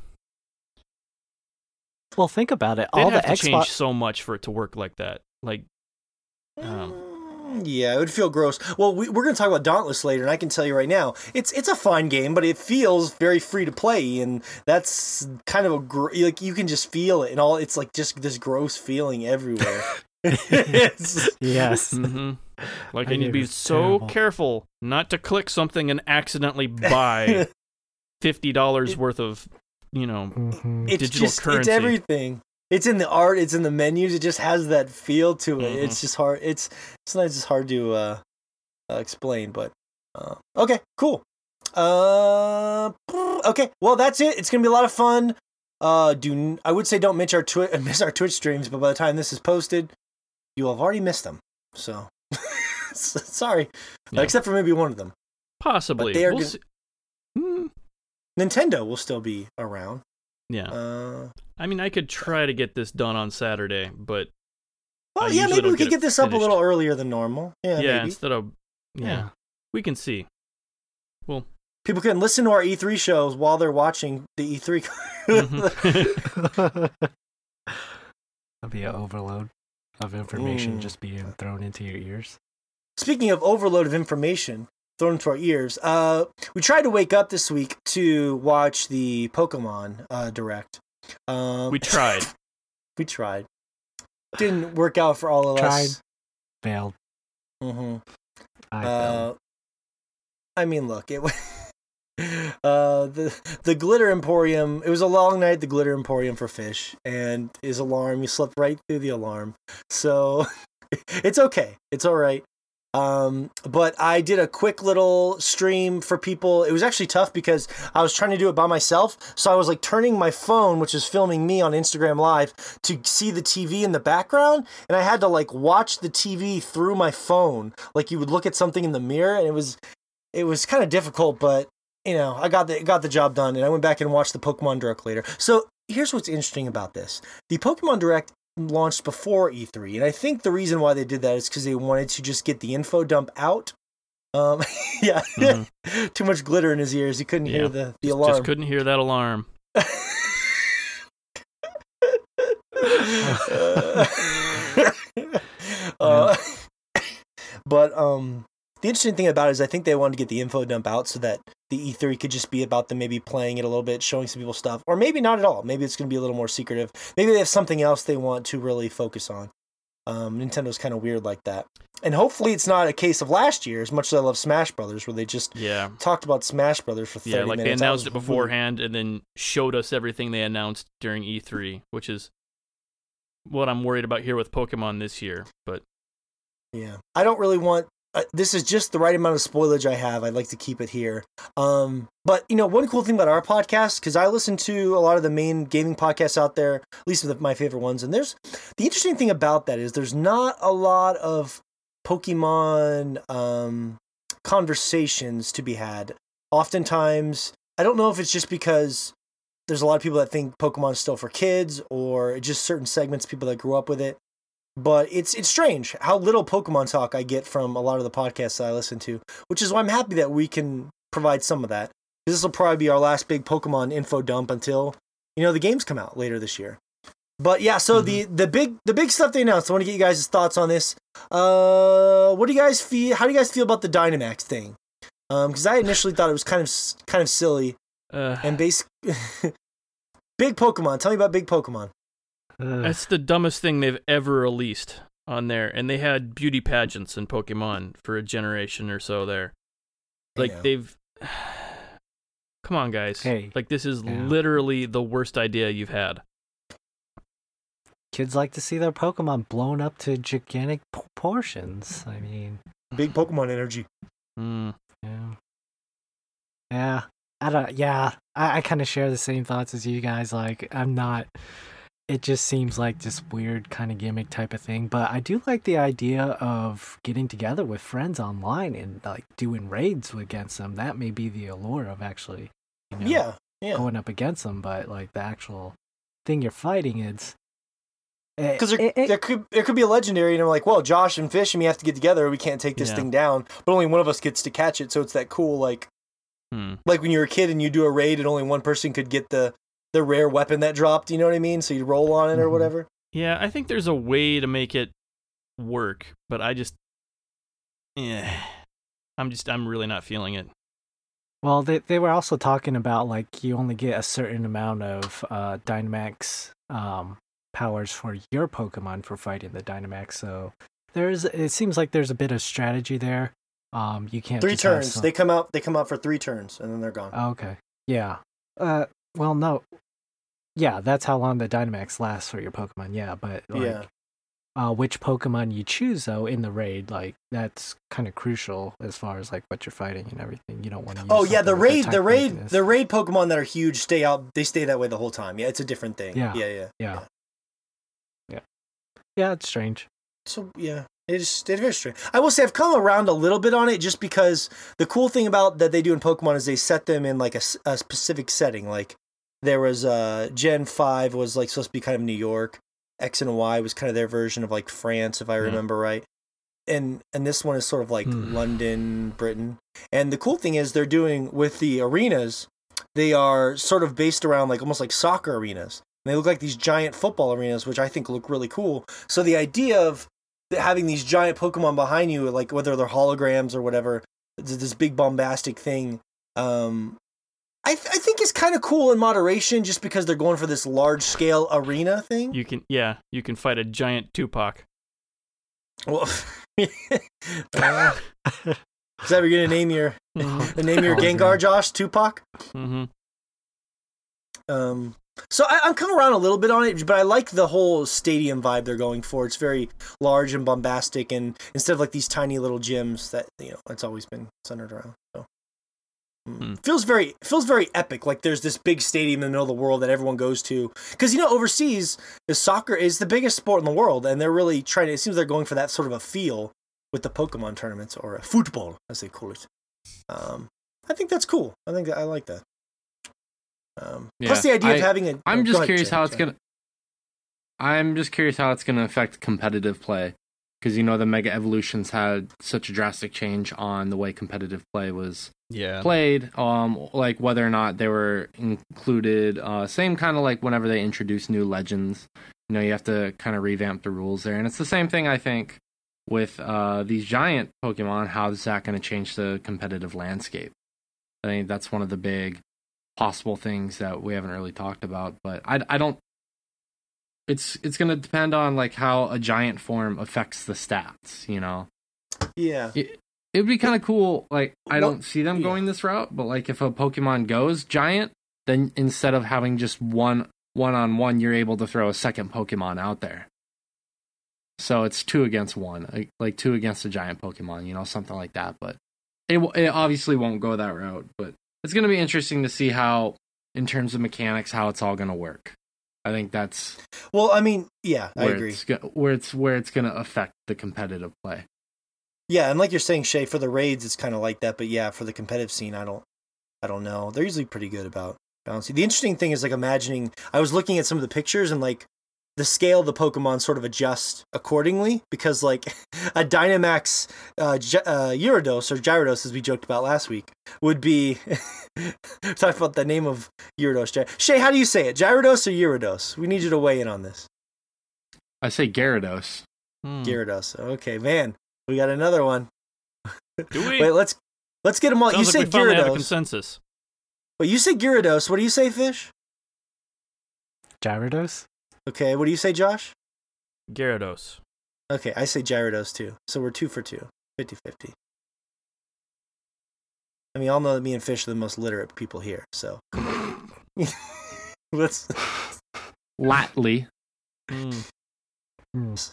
Well, think about it. All the Xbox change so much for it to work like that. Like, um, mm, yeah, it would feel gross. Well, we, are going to talk about Dauntless later, and I can tell you right now, it's it's a fine game, but it feels very free to play, and that's kind of a gr- like you can just feel it, and all it's like just this gross feeling everywhere. yes. Mm-hmm. Like I, I need to be so terrible. careful not to click something and accidentally buy fifty dollars worth of you know mm-hmm. it's digital just, currency. It's everything. It's in the art. It's in the menus. It just has that feel to it. Mm-hmm. It's just hard. It's sometimes it's hard to uh, uh, explain. But uh, okay, cool. Uh, okay. Well, that's it. It's gonna be a lot of fun. Uh, do I would say don't miss our twi- miss our Twitch streams, but by the time this is posted, you will have already missed them. So sorry, yeah. except for maybe one of them. Possibly. But they are. We'll gonna... Nintendo will still be around. Yeah. Uh, I mean, I could try to get this done on Saturday, but. Well, I yeah, maybe we could get, this finished. up a little earlier than normal. Yeah. Yeah, maybe. instead of. Yeah, yeah. We can see. Well. People can listen to our E3 shows while they're watching the E3. mm-hmm. That'd be an overload of information mm. just being thrown into your ears. Speaking of overload of information, thrown into our ears. Uh, we tried to wake up this week to watch the Pokemon uh, Direct. Um, we tried. we tried. Didn't work out for all of tried. us. Failed. Mm-hmm. I, uh, I mean, look, it. uh, the the glitter emporium. It was a long night. The glitter emporium for fish, and his alarm. You slept right through the alarm. So it's okay. It's all right. Um, but I did a quick little stream for people. It was actually tough because I was trying to do it by myself. So I was like turning my phone, which is filming me on Instagram Live, to see the TV in the background. And I had to like watch the TV through my phone. Like you would look at something in the mirror and it was, it was kind of difficult, but you know, I got the, got the job done and I went back and watched the Pokemon Direct later. So here's what's interesting about this. The Pokemon Direct launched before E3, and I think the reason why they did that is because they wanted to just get the info dump out. Um, yeah, mm-hmm. too much glitter in his ears. He couldn't yeah. hear the the alarm. Just couldn't hear that alarm. uh, but um, the interesting thing about it is I think they wanted to get the info dump out so that the E3 could just be about them maybe playing it a little bit, showing some people stuff, or maybe not at all. Maybe it's going to be a little more secretive. Maybe they have something else they want to really focus on. Um, Nintendo's kind of weird like that. And hopefully it's not a case of last year, as much as I love Smash Brothers, where they just yeah. talked about Smash Brothers for 30 minutes. yeah, like minutes. they announced it beforehand and then showed us everything they announced during E3, which is what I'm worried about here with Pokemon this year. But yeah, I don't really want uh, this is just the right amount of spoilage I have. I'd like to keep it here. Um, but you know, one cool thing about our podcast, because I listen to a lot of the main gaming podcasts out there, at least the, my favorite ones, and there's the interesting thing about that is there's not a lot of Pokemon um, conversations to be had. Oftentimes, I don't know if it's just because there's a lot of people that think Pokemon is still for kids, or just certain segments, people that grew up with it but it's it's strange how little Pokemon talk I get from a lot of the podcasts that I listen to, which is why I'm happy that we can provide some of that. This will probably be our last big Pokemon info dump until you know the games come out later this year. But yeah, so mm-hmm. the the big the big stuff they announced. I want to get you guys' thoughts on this. Uh, what do you guys feel? How do you guys feel about the Dynamax thing? Um, because I initially thought it was kind of kind of silly uh, and basic. big Pokemon. Tell me about big Pokemon. That's the dumbest thing they've ever released on there, and they had beauty pageants in Pokemon for a generation or so there. Like they've. Come on, guys. Hey, like this is yeah. literally the worst idea you've had. Kids like to see their Pokemon blown up to gigantic proportions. I mean, big Pokemon energy. Mm. Yeah. Yeah. I don't. Yeah, I, I kind of share the same thoughts as you guys. Like, I'm not. It just seems like this weird kind of gimmick type of thing. But I do like the idea of getting together with friends online and like doing raids against them. That may be the allure of actually, you know, yeah, yeah. going up against them. But like the actual thing you're fighting, it's because there, there could there could be a legendary, and I'm like, well, Josh and Fish and me have to get together. We can't take this yeah. thing down, but only one of us gets to catch it. So it's that cool, like, hmm. like when you were a kid and you do a raid, and only one person could get the the rare weapon that dropped. You know what I mean? So you roll on it or mm-hmm. whatever. Yeah, I think there's a way to make it work, but I just, yeah, I'm just I'm really not feeling it. Well, they they were also talking about like you only get a certain amount of uh, Dynamax um, powers for your Pokemon for fighting the Dynamax. So there's it seems like there's a bit of strategy there. Um, you can't three turns. Some... They come out. They come out for three turns, and then they're gone. Okay. Yeah. Uh. Well, no. Yeah, that's how long the Dynamax lasts for your Pokemon. Yeah, but like, yeah. Uh, which Pokemon you choose though in the raid, like that's kind of crucial as far as like what you're fighting and everything. You don't want to. oh yeah, the raid, the raid, weakness. the raid Pokemon that are huge stay out. They stay that way the whole time. Yeah, it's a different thing. Yeah, yeah, yeah. yeah. yeah. Yeah, it's strange. So yeah, it's it's very strange. I will say I've come around a little bit on it just because the cool thing about that they do in Pokemon is they set them in like a, a specific setting. Like there was uh Gen five was like supposed to be kind of New York. X and Y was kind of their version of like France, if I mm. remember right. And and this one is sort of like mm. London, Britain. And the cool thing is they're doing with the arenas, they are sort of based around like almost like soccer arenas. And they look like these giant football arenas, which I think look really cool. So the idea of having these giant Pokemon behind you, like whether they're holograms or whatever, this big bombastic thing, um, I, th- I think it's kind of cool in moderation, just because they're going for this large scale arena thing. You can, yeah, you can fight a giant Tupac. Well, uh, is that you're gonna name your mm-hmm. name your Gengar, Josh Tupac? Mm-hmm. Um, so I, am coming around a little bit on it, but I like the whole stadium vibe they're going for. It's very large and bombastic, and instead of like these tiny little gyms that you know it's always been centered around. So mm. feels very feels very epic. Like there's this big stadium in the middle of the world that everyone goes to because you know overseas the soccer is the biggest sport in the world, and they're really trying to. It seems they're going for that sort of a feel with the Pokemon tournaments or a football as they call it. Um, I think that's cool. I think I like that. Um, yeah, plus the idea I, of having a. I'm oh, just curious how it's gonna. I'm just curious how it's gonna affect competitive play, because you know the Mega Evolutions had such a drastic change on the way competitive play was yeah. played. Um, like whether or not they were included. Uh, same kind of like whenever they introduce new legends. You know, you have to kind of revamp the rules there, and it's the same thing I think with uh, these giant Pokemon. How is that going to change the competitive landscape? I think that's one of the big possible things that we haven't really talked about. But I, I don't. It's it's gonna depend on like how a giant form affects the stats. You know. Yeah. It, it would be kind of cool. Like I don't see them yeah. going this route, but like if a Pokemon goes giant, then instead of having just one one on one, you're able to throw a second Pokemon out there. So it's two against one, like, like two against a giant Pokemon, you know, something like that. But it it obviously won't go that route. But it's going to be interesting to see how, in terms of mechanics, how it's all going to work. I think that's well. I mean, yeah, I agree. It's, where it's where it's going to affect the competitive play. Yeah, and like you're saying, Shay, for the raids, it's kind of like that. But yeah, for the competitive scene, I don't, I don't know. They're usually pretty good about balancing. The interesting thing is like imagining. I was looking at some of the pictures and like the scale of the Pokemon sort of adjust accordingly because like a Dynamax uh, uh, Gyarados or Gyarados as we joked about last week would be talk about the name of Gyarados. Shay, how do you say it? Gyarados or Gyarados? We need you to weigh in on this. I say Gyarados. Hmm. Gyarados. Okay, man, we got another one. Do we? Wait, let's Let's get them all. Sounds you like say we finally have a Gyarados. consensus. But you say Gyarados. What do you say, Fish? Gyarados? Okay, what do you say, Josh? Gyarados. Okay, I say Gyarados too. So we're two for two. 50 50. I mean, y'all know that me and Fish are the most literate people here, so. Let's. Latly. Mm.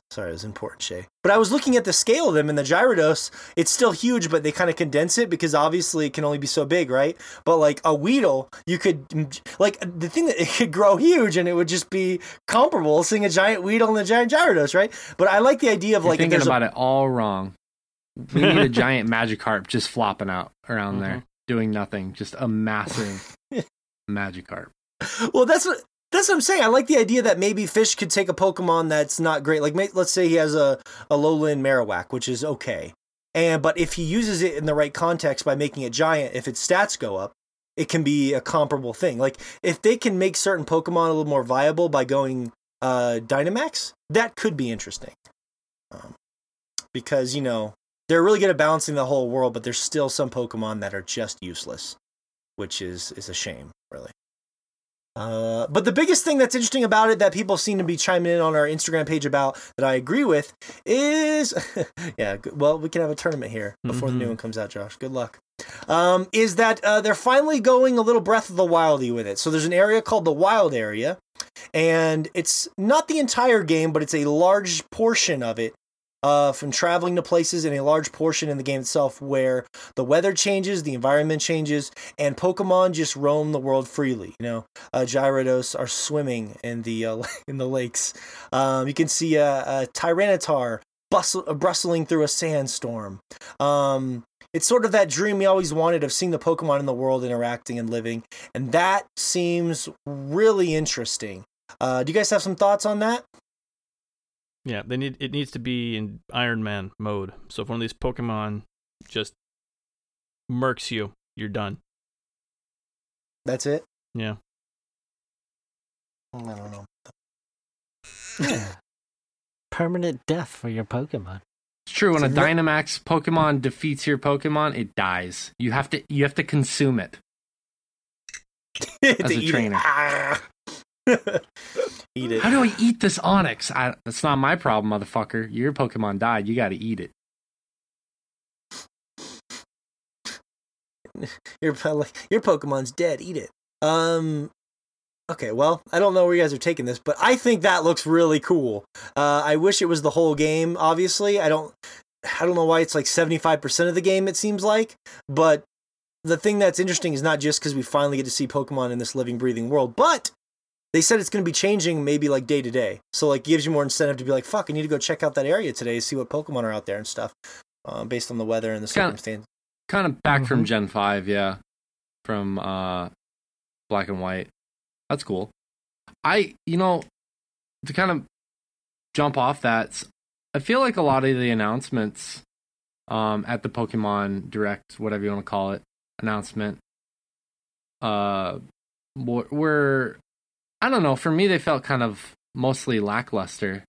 Sorry, it was important, Shay. But I was looking at the scale of them, and the Gyarados, it's still huge, but they kind of condense it because obviously it can only be so big, right? But like a Weedle, you could, like, the thing that it could grow huge and it would just be comparable seeing a giant Weedle and a giant Gyarados, right? But I like the idea of You're like. thinking about a, it all wrong. We need a giant Magikarp just flopping out around Mm-hmm. there, doing nothing. Just a massive Magikarp. Well, that's what. That's what I'm saying. I like the idea that maybe Fish could take a Pokemon that's not great. Like, let's say he has a, Alolan Marowak, which is okay. And but if he uses it in the right context by making it giant, if its stats go up, it can be a comparable thing. Like if they can make certain Pokemon a little more viable by going uh, Dynamax, that could be interesting. Um, because you know they're really good at balancing the whole world, but there's still some Pokemon that are just useless, which is is a shame, really. Uh, but the biggest thing that's interesting about it that people seem to be chiming in on our Instagram page about that I agree with is, yeah, well, we can have a tournament here before the new Mhm. one comes out, Josh. Good luck. Um, is that uh, they're finally going a little Breath of the Wildy with it. So there's an area called the Wild Area, and it's not the entire game, but it's a large portion of it uh, from traveling to places and a large portion in the game itself where the weather changes, the environment changes, and Pokemon just roam the world freely. You know, uh, Gyarados are swimming in the uh, in the lakes. Um, you can see a, a Tyranitar bustle, uh, brustling through a sandstorm. Um, it's sort of that dream we always wanted of seeing the Pokemon in the world interacting and living, and that seems really interesting. Uh, do you guys have some thoughts on that? Yeah, they need it needs to be in Iron Man mode. So if one of these Pokemon just murks you, you're done. That's it. Yeah. I don't know. Yeah. Permanent death for your Pokemon. It's true. When a no- Dynamax Pokemon defeats your Pokemon, it dies. You have to you have to consume it. As a eat it. Ah. eat it. How do I eat this Onix? I, that's not my problem, motherfucker. Your Pokemon died. You got to eat it. Your your Pokemon's dead. Eat it. Um. Okay, well, I don't know where you guys are taking this, but I think that looks really cool. Uh, I wish it was the whole game. Obviously, I don't. I don't know why it's like seventy five percent of the game. It seems like, but the thing that's interesting is not just because we finally get to see Pokemon in this living, breathing world, but they said it's going to be changing maybe like day to day. So like gives you more incentive to be like, fuck, I need to go check out that area today, see what Pokemon are out there and stuff, uh, based on the weather and the Kinda- Kind of back from Mhm. Gen 5, yeah. From uh Black and White. That's cool. I, you know, to kind of jump off that, I feel like a lot of the announcements um at the Pokemon Direct, whatever you want to call it, announcement uh were, were I don't know, for me they felt kind of mostly lackluster.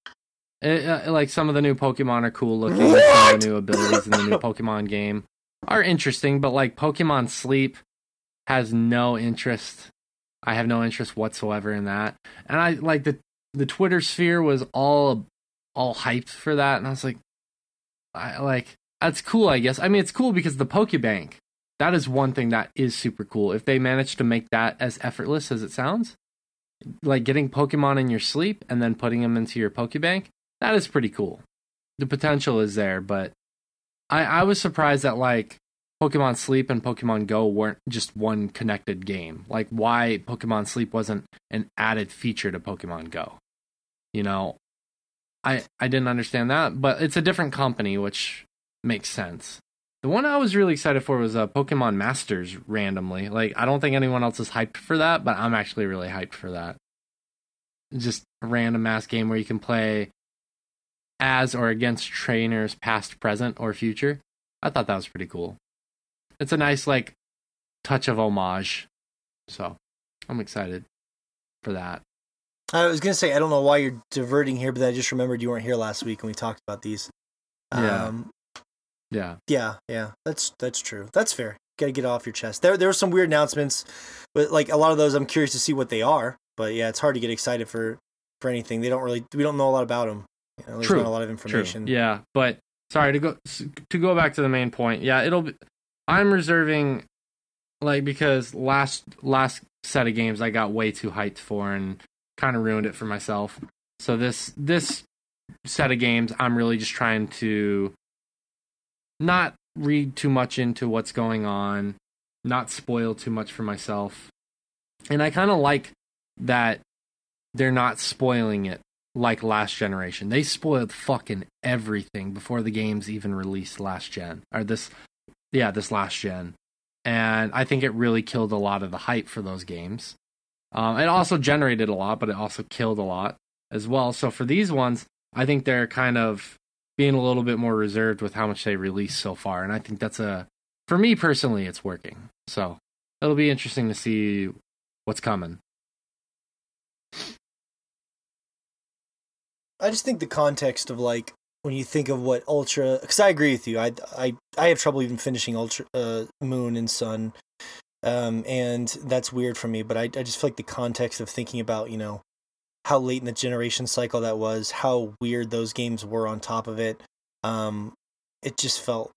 It, uh, like some of the new Pokemon are cool looking, some of the new abilities in the new Pokemon game are interesting, but like Pokemon Sleep has no interest. I have no interest whatsoever in that. And I like the the Twitter sphere was all all hyped for that, and I was like, I like that's cool. I guess. I mean, it's cool because the Pokebank. That is one thing that is super cool. If they manage to make that as effortless as it sounds, like getting Pokemon in your sleep and then putting them into your Pokebank, that is pretty cool. The potential is there, but I, I was surprised that like Pokemon Sleep and Pokemon Go weren't just one connected game. Like why Pokemon Sleep wasn't an added feature to Pokemon Go. You know, I I didn't understand that, but it's a different company, which makes sense. The one I was really excited for was uh, Pokemon Masters randomly. Like I don't think anyone else is hyped for that, but I'm actually really hyped for that. Just a random mass game where you can play as or against trainers past, present, or future. I thought that was pretty cool. It's a nice like touch of homage. So I'm excited for that. I was gonna say I don't know why you're diverting here, but I just remembered you weren't here last week and we talked about these. Yeah. Um, Yeah. Yeah, yeah. That's that's true. That's fair. Got to get off your chest. There there were some weird announcements, but like a lot of those, I'm curious to see what they are. But yeah, it's hard to get excited for for anything. They don't really. We don't know a lot about them. You know, there's True. not a lot of information. True. Yeah, but sorry to go to go back to the main point. Yeah, it'll. Be, I'm reserving, like because last last set of games I got way too hyped for and kind of ruined it for myself. So this this set of games, I'm really just trying to not read too much into what's going on, not spoil too much for myself. And I kind of like that they're not spoiling it like last generation. They spoiled fucking everything before the games even released last gen or this yeah, this last gen. And I think it really killed a lot of the hype for those games. Um, it also generated a lot, but it also killed a lot as well. So for these ones, I think they're kind of being a little bit more reserved with how much they release so far. And I think that's a, for me personally, it's working. So it'll be interesting to see what's coming. I just think the context of like when you think of what Ultra, because I agree with you. I I I have trouble even finishing Ultra uh, Moon and Sun, um, and that's weird for me. But I I just feel like the context of thinking about you know how late in the generation cycle that was, how weird those games were on top of it. Um, it just felt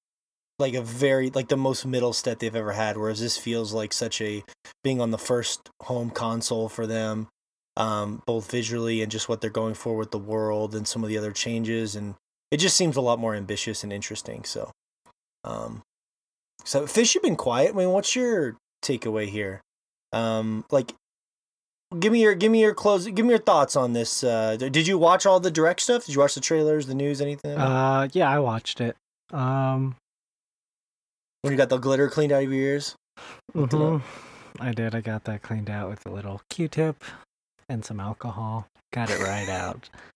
like a very like the most middle step they've ever had. Whereas this feels like such a being on the first home console for them um, both visually and just what they're going for with the world and some of the other changes. And it just seems a lot more ambitious and interesting. So, um, so Fish, you've been quiet. I mean, what's your takeaway here? Um, like, give me your give me your close give me your thoughts on this. Uh, did you watch all the direct stuff? Did you watch the trailers, the news, anything? Uh, yeah, I watched it. Um, when you got the glitter cleaned out of your ears. Mm-hmm. I did. I got that cleaned out with a little Q-tip and some alcohol. Got it right out.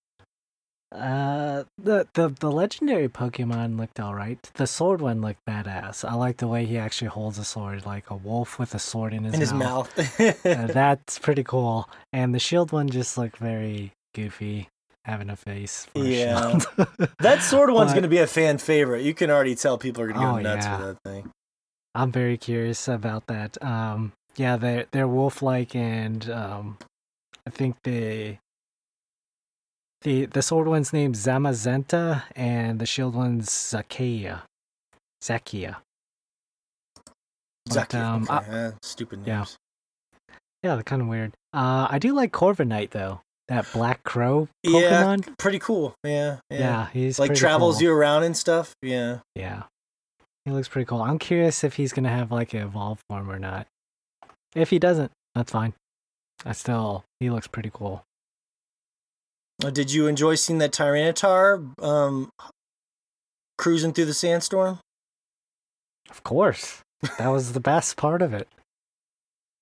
Uh, the the the legendary Pokemon looked all right. The sword one looked badass. I like the way he actually holds a sword, like a wolf with a sword in his in mouth. his mouth. uh, that's pretty cool. And the shield one just looked very goofy, having a face. yeah, a that sword one's gonna be a fan favorite. You can already tell people are gonna go oh, nuts yeah. with that thing. I'm very curious about that. Um, yeah, they're they're wolf like and um, I think the the the sword one's named Zamazenta and the shield one's Zakia. Zakia. Zakia. Um, okay. uh, stupid names. Yeah. Yeah, they're kind of weird. Uh, I do like Corviknight though. That black crow Pokemon. Yeah, pretty cool. Yeah, yeah. yeah he's like travels cool. you around and stuff. Yeah. Yeah. He looks pretty cool. I'm curious if he's gonna have like an evolved form or not. If he doesn't, that's fine. I still, he looks pretty cool. Uh, did you enjoy seeing that Tyranitar um, cruising through the sandstorm? Of course. That was the best part of it.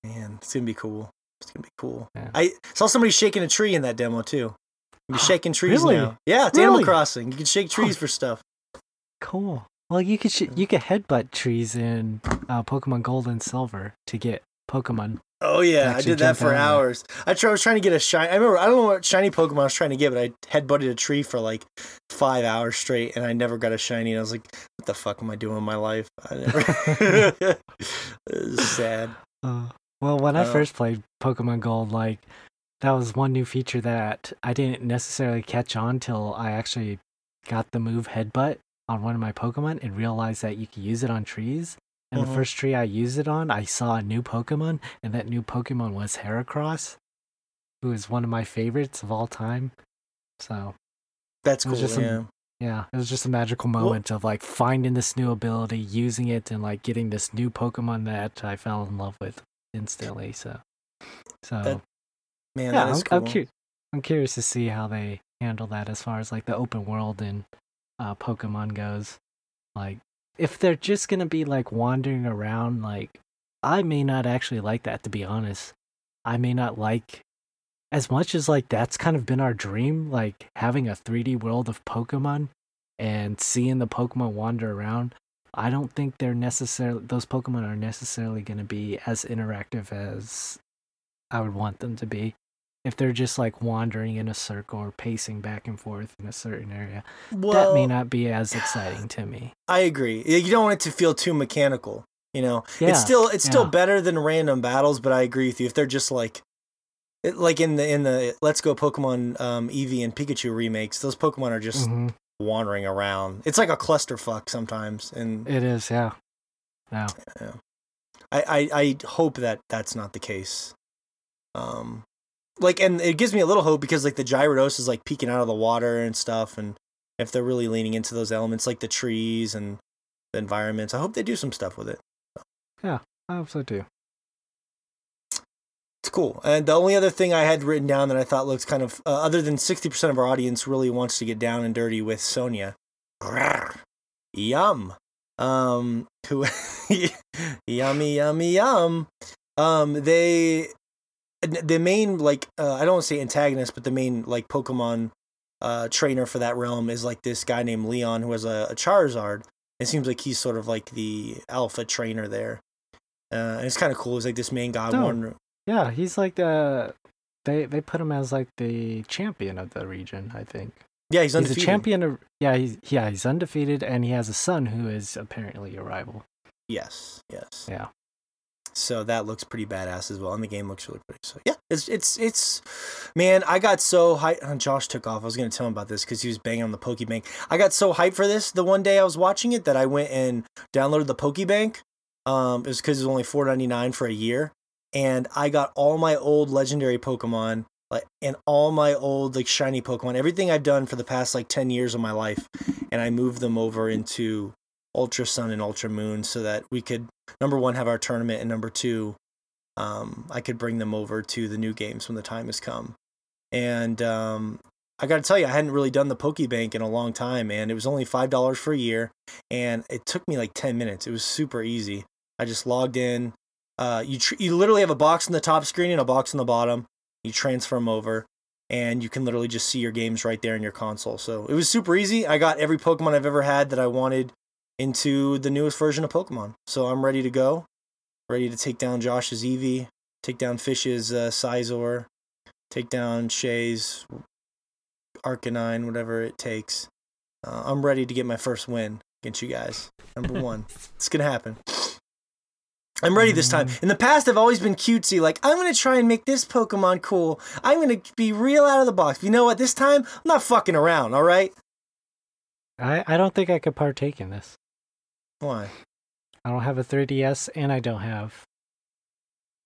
Man, it's gonna be cool. It's gonna be cool. Yeah. I saw somebody shaking a tree in that demo too. You shaking trees really? now. Yeah, it's really? Animal Crossing. You can shake trees for stuff. Cool. Well, you could sh- you could headbutt trees in uh, Pokemon Gold and Silver to get Pokemon Oh yeah, I did that for hours. I, try, I was trying to get a shiny. I remember I don't know what shiny Pokemon I was trying to get, but I headbutted a tree for like five hours straight, and I never got a shiny. And I was like, "What the fuck am I doing in my life?" I never. sad. Uh, well, when I uh, first played Pokemon Gold, like that was one new feature that I didn't necessarily catch on till I actually got the move Headbutt on one of my Pokemon and realized that you could use it on trees. And mm-hmm. the first tree I used it on, I saw a new Pokemon, and that new Pokemon was Heracross, who is one of my favorites of all time. So that's cool. Just yeah. A, yeah, it was just a magical moment well, of like finding this new ability, using it, and like getting this new Pokemon that I fell in love with instantly. So, so that, man, yeah, I'm, cool. I'm, cu- I'm curious to see how they handle that as far as like the open world and uh, Pokemon goes. Like if they're just gonna be like wandering around, like I may not actually like that to be honest. I may not like as much as like that's kind of been our dream, like having a 3D world of Pokemon and seeing the Pokemon wander around. I don't think they're necessarily those Pokemon are necessarily going to be as interactive as I would want them to be. If they're just like wandering in a circle or pacing back and forth in a certain area, well, that may not be as exciting to me. I agree. You don't want it to feel too mechanical. You know, yeah, it's still it's still yeah. better than random battles, but I agree with you. If they're just like, like in the in the Let's Go Pokemon um, Eevee and Pikachu remakes, those Pokemon are just mm-hmm. wandering around. It's like a clusterfuck sometimes, and it is. Yeah. Yeah. yeah. I, I I hope that that's not the case. Um, like, and it gives me a little hope because like the Gyarados is like peeking out of the water and stuff, and if they're really leaning into those elements like the trees and the environments, I hope they do some stuff with it. So. Yeah, I hope so too. It's cool. And the only other thing I had written down that I thought looks kind of, uh, other than 60% of our audience really wants to get down and dirty with Sonia. Yum. Um, who, yummy, yummy, yum. Um, they the main like uh, I don't want to say antagonist, but the main like Pokemon uh, trainer for that realm is like this guy named Leon who has a, a Charizard. It seems like he's sort of like the alpha trainer there, uh, and it's kind of cool. He's like this main god. Oh. Yeah, he's like the they they put him as like the champion of the region. I think. Yeah, he's undefeated. He's a champion of yeah he's yeah he's undefeated, and he has a son who is apparently a rival. Yes. Yes. Yeah. So that looks pretty badass as well, and the game looks really pretty. So yeah, it's it's it's, man, I got so hyped. Josh took off. I was gonna tell him about this because he was banging on the Pokebank. I got so hyped for this the one day I was watching it that I went and downloaded the Pokebank. Um, it was because it was only four ninety nine for a year, and I got all my old legendary Pokemon like and all my old like shiny Pokemon, everything I've done for the past like ten years of my life, and I moved them over into Ultra Sun and Ultra Moon so that we could number one have our tournament and number two um, I could bring them over to the new games when the time has come. And um, I got to tell you, I hadn't really done the Pokebank in a long time, and it was only five dollars for a year, and it took me like ten minutes. It was super easy. I just logged in. Uh, you tr- you literally have a box in the top screen and a box in the bottom. You transfer them over, and you can literally just see your games right there in your console. So it was super easy. I got every Pokemon I've ever had that I wanted into the newest version of Pokemon. So I'm ready to go. Ready to take down Josh's Eevee, take down Fish's uh, Scizor, take down Shay's Arcanine, whatever it takes. Uh, I'm ready to get my first win against you guys. Number one. it's going to happen. I'm ready this time. Mm. In the past, I've always been cutesy. Like, I'm going to try and make this Pokemon cool. I'm going to be real out of the box. You know what? This time, I'm not fucking around, all right? I, I don't think I could partake in this. Why? I don't have a 3DS and I don't have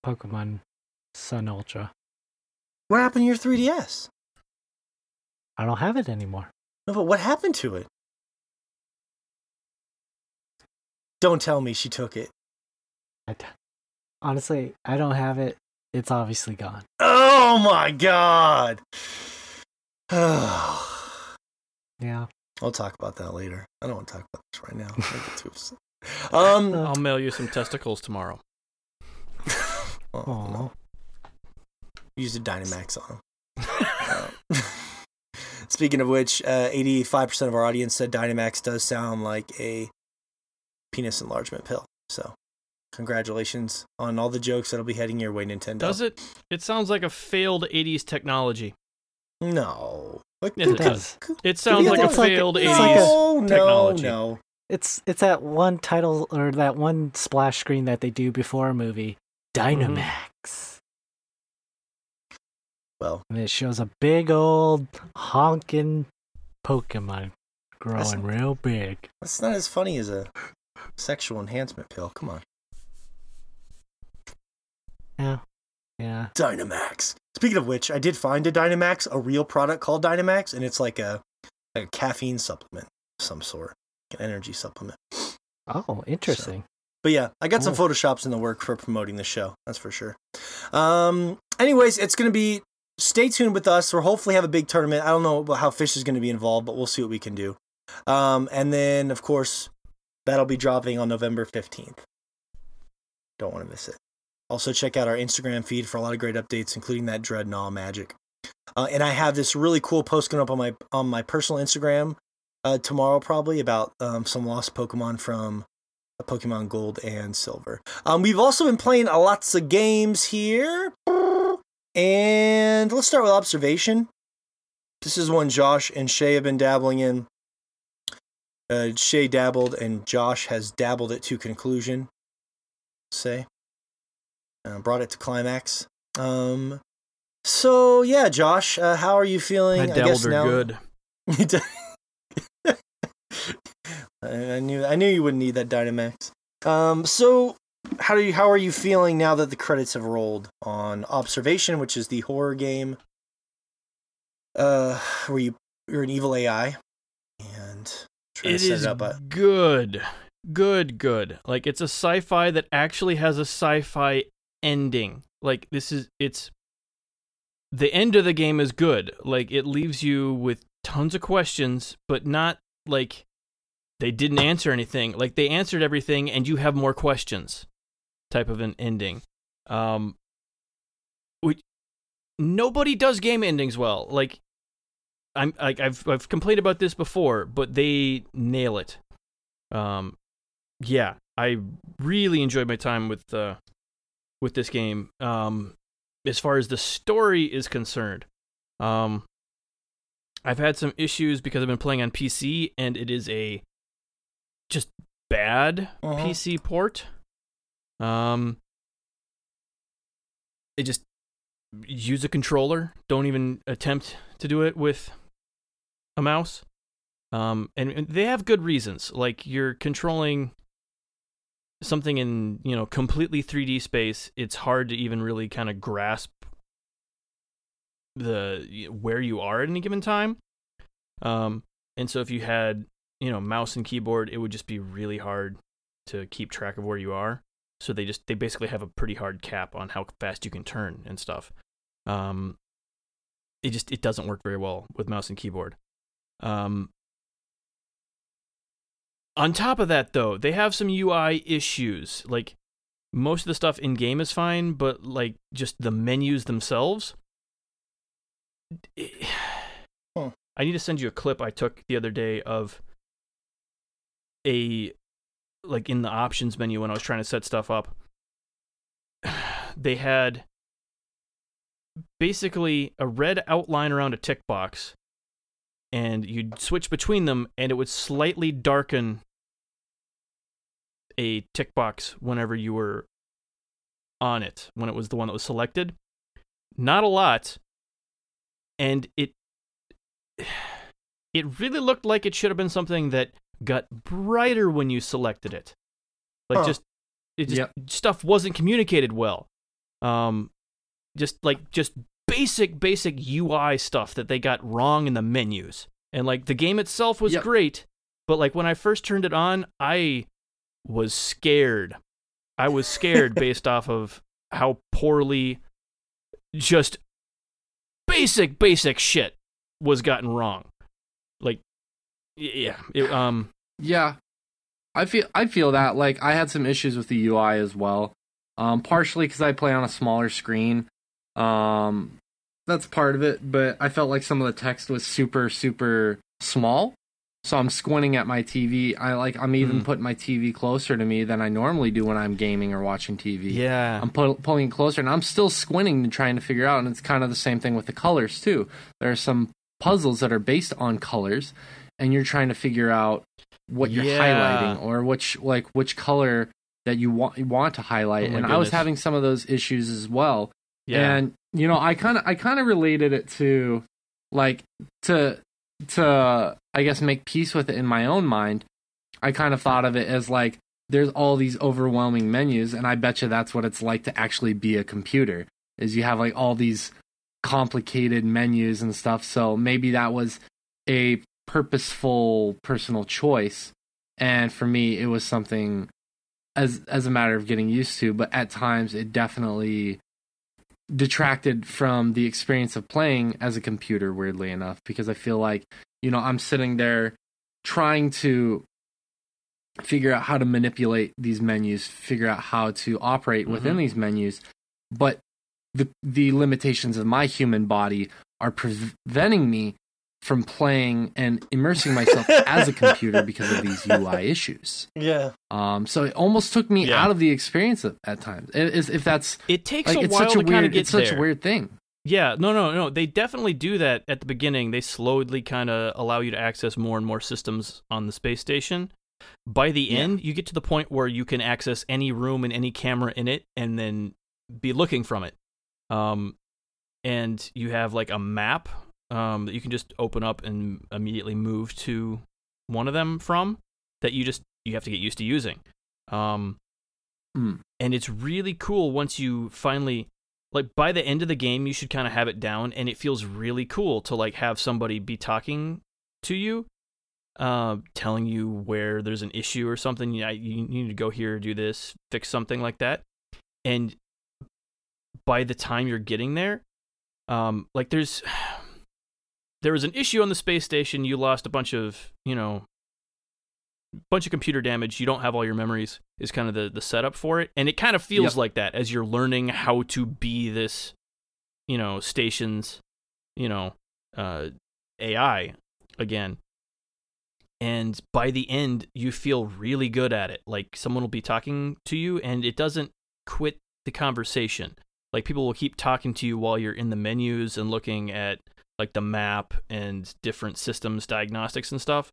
Pokemon Sun Ultra. What happened to your 3DS? I don't have it anymore. No, but what happened to it? Don't tell me she took it. I t- honestly, I don't have it. It's obviously gone. Oh my god. yeah. I'll talk about that later. I don't want to talk about this right now. um, I'll mail you some testicles tomorrow. oh, no. Use a Dynamax on them. speaking of which, uh, 85% of our audience said Dynamax does sound like a penis enlargement pill. So, congratulations on all the jokes that'll be heading your way, Nintendo. Does it? It sounds like a failed 80s technology. No. Like, it does. It sounds like a failed like, 80s like a, technology. No, no. It's it's that one title or that one splash screen that they do before a movie, Dynamax. Mm-hmm. Well, and it shows a big old honking Pokemon growing real big. That's not as funny as a sexual enhancement pill. Come on. Yeah. Yeah. Dynamax. Speaking of which, I did find a Dynamax, a real product called Dynamax, and it's like a, like a caffeine supplement of some sort, an energy supplement. Oh, interesting. So, but yeah, I got some photoshops in the work for promoting the show. That's for sure. Um, anyways, it's going to be. Stay tuned with us. We'll hopefully have a big tournament. I don't know how Fish is going to be involved, but we'll see what we can do. Um, and then, of course, that'll be dropping on November 15th. Don't want to miss it. Also, check out our Instagram feed for a lot of great updates, including that Drednaw magic. Uh, and I have this really cool post going up on my on my personal Instagram uh, tomorrow, probably about um, some lost Pokemon from Pokemon Gold and Silver. Um, we've also been playing lots of games here. And let's start with observation. This is one Josh and Shay have been dabbling in. Uh, Shay dabbled, and Josh has dabbled it to conclusion. Say, uh, brought it to climax. Um, so yeah, Josh, uh, how are you feeling? I I guess now, good. I knew I knew you wouldn't need that Dynamax. Um, so how do you how are you feeling now that the credits have rolled on Observation, which is the horror game? Uh, where you you're an evil AI, and it is it but... good, good, good. Like it's a sci-fi that actually has a sci-fi ending. Like this is it's the end of the game is good. Like it leaves you with tons of questions, but not like they didn't answer anything. Like they answered everything, and you have more questions. Type of an ending. Um, which nobody does game endings well. Like I'm like I've I've complained about this before, but they nail it. Um, yeah, I really enjoyed my time with uh with this game. Um, as far as the story is concerned, um, I've had some issues because I've been playing on PC and it is a just bad uh-huh. PC port. Um, it just use a controller. Don't even attempt to do it with a mouse. Um, and, and they have good reasons. Like you're controlling something in you know completely 3D space. It's hard to even really kind of grasp the where you are at any given time. Um, and so if you had you know mouse and keyboard, it would just be really hard to keep track of where you are so they just they basically have a pretty hard cap on how fast you can turn and stuff. Um, it just it doesn't work very well with mouse and keyboard. Um, on top of that, though, they have some UI issues. Like most of the stuff in game is fine, but like just the menus themselves. It, huh. I need to send you a clip I took the other day of a like in the options menu when I was trying to set stuff up, they had basically a red outline around a tick box, and you'd switch between them, and it would slightly darken a tick box whenever you were on it, when it was the one that was selected. Not a lot, and it it really looked like it should have been something that got brighter when you selected it. Like just it just yep. stuff wasn't communicated well. Um just like just basic basic UI stuff that they got wrong in the menus. And like the game itself was yep. great, but like when I first turned it on, I was scared. I was scared based off of how poorly just basic basic shit was gotten wrong. Like yeah, it, um, yeah, I feel I feel that like I had some issues with the UI as well. Um, partially because I play on a smaller screen. Um, that's part of it, but I felt like some of the text was super super small. So I'm squinting at my TV. I like I'm even mm. putting my TV closer to me than I normally do when I'm gaming or watching TV. Yeah, I'm pu- pulling it closer, and I'm still squinting and trying to figure out. And it's kind of the same thing with the colors too. There are some puzzles that are based on colors, and you're trying to figure out what you're yeah. highlighting or which like which color that you want you want to highlight. Oh and goodness. I was having some of those issues as well. Yeah. And you know, I kind of I kind of related it to like to to I guess make peace with it in my own mind. I kind of thought of it as like there's all these overwhelming menus and I bet you that's what it's like to actually be a computer. Is you have like all these complicated menus and stuff. So maybe that was a purposeful personal choice and for me it was something as as a matter of getting used to but at times it definitely detracted from the experience of playing as a computer weirdly enough because i feel like you know i'm sitting there trying to figure out how to manipulate these menus figure out how to operate mm-hmm. within these menus but the the limitations of my human body are preventing me from playing and immersing myself as a computer because of these UI issues. Yeah. Um. So it almost took me yeah. out of the experience at, at times. It, if that's it takes like, a while such a to weird, It's there. such a weird thing. Yeah, no, no, no. They definitely do that at the beginning. They slowly kind of allow you to access more and more systems on the space station. By the yeah. end, you get to the point where you can access any room and any camera in it, and then be looking from it. Um, and you have like a map um, that you can just open up and immediately move to one of them from that you just you have to get used to using. Um, mm. And it's really cool once you finally like by the end of the game you should kind of have it down and it feels really cool to like have somebody be talking to you uh, telling you where there's an issue or something you, you need to go here do this fix something like that and by the time you're getting there um, like there's there was an issue on the space station you lost a bunch of you know bunch of computer damage you don't have all your memories is kind of the the setup for it. And it kind of feels yep. like that as you're learning how to be this you know stations you know uh ai again. And by the end you feel really good at it. Like someone will be talking to you and it doesn't quit the conversation. Like people will keep talking to you while you're in the menus and looking at like the map and different systems diagnostics and stuff.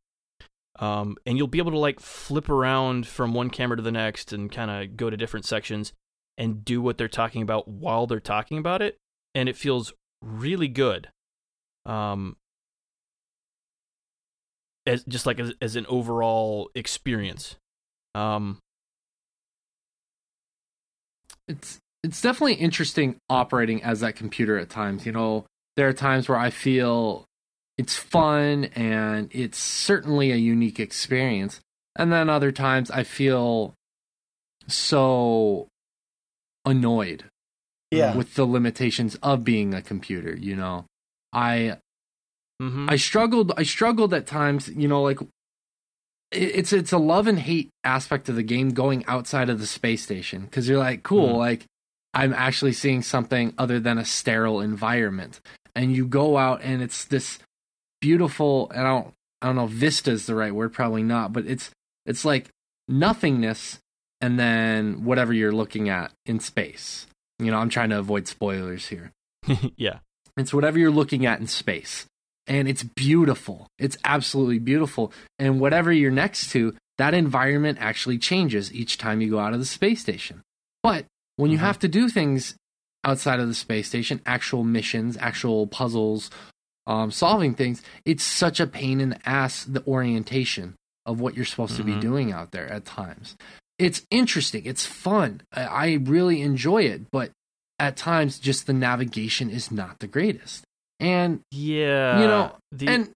Um, and you'll be able to like flip around from one camera to the next and kind of go to different sections and do what they're talking about while they're talking about it and it feels really good. Um as just like as, as an overall experience. Um it's it's definitely interesting operating as that computer at times you know there are times where i feel it's fun and it's certainly a unique experience. And then other times I feel so annoyed yeah. with the limitations of being a computer, you know. I mm-hmm. I struggled I struggled at times, you know, like it's it's a love and hate aspect of the game going outside of the space station because you're like cool mm. like i'm actually seeing something other than a sterile environment and you go out and it's this beautiful and I don't I don't know vista is the right word, probably not, but it's it's like nothingness and then whatever you're looking at in space. You know, I'm trying to avoid spoilers here. yeah. It's whatever you're looking at in space. And it's beautiful. It's absolutely beautiful. And whatever you're next to, that environment actually changes each time you go out of the space station. But when you mm-hmm. have to do things outside of the space station, actual missions, actual puzzles, um, solving things, it's such a pain in the ass the orientation of what you're supposed mm-hmm. to be mm-hmm. doing out there at times. It's interesting, it's fun. I, I really enjoy it, but at times just the navigation is not the greatest. And yeah, you know, the, and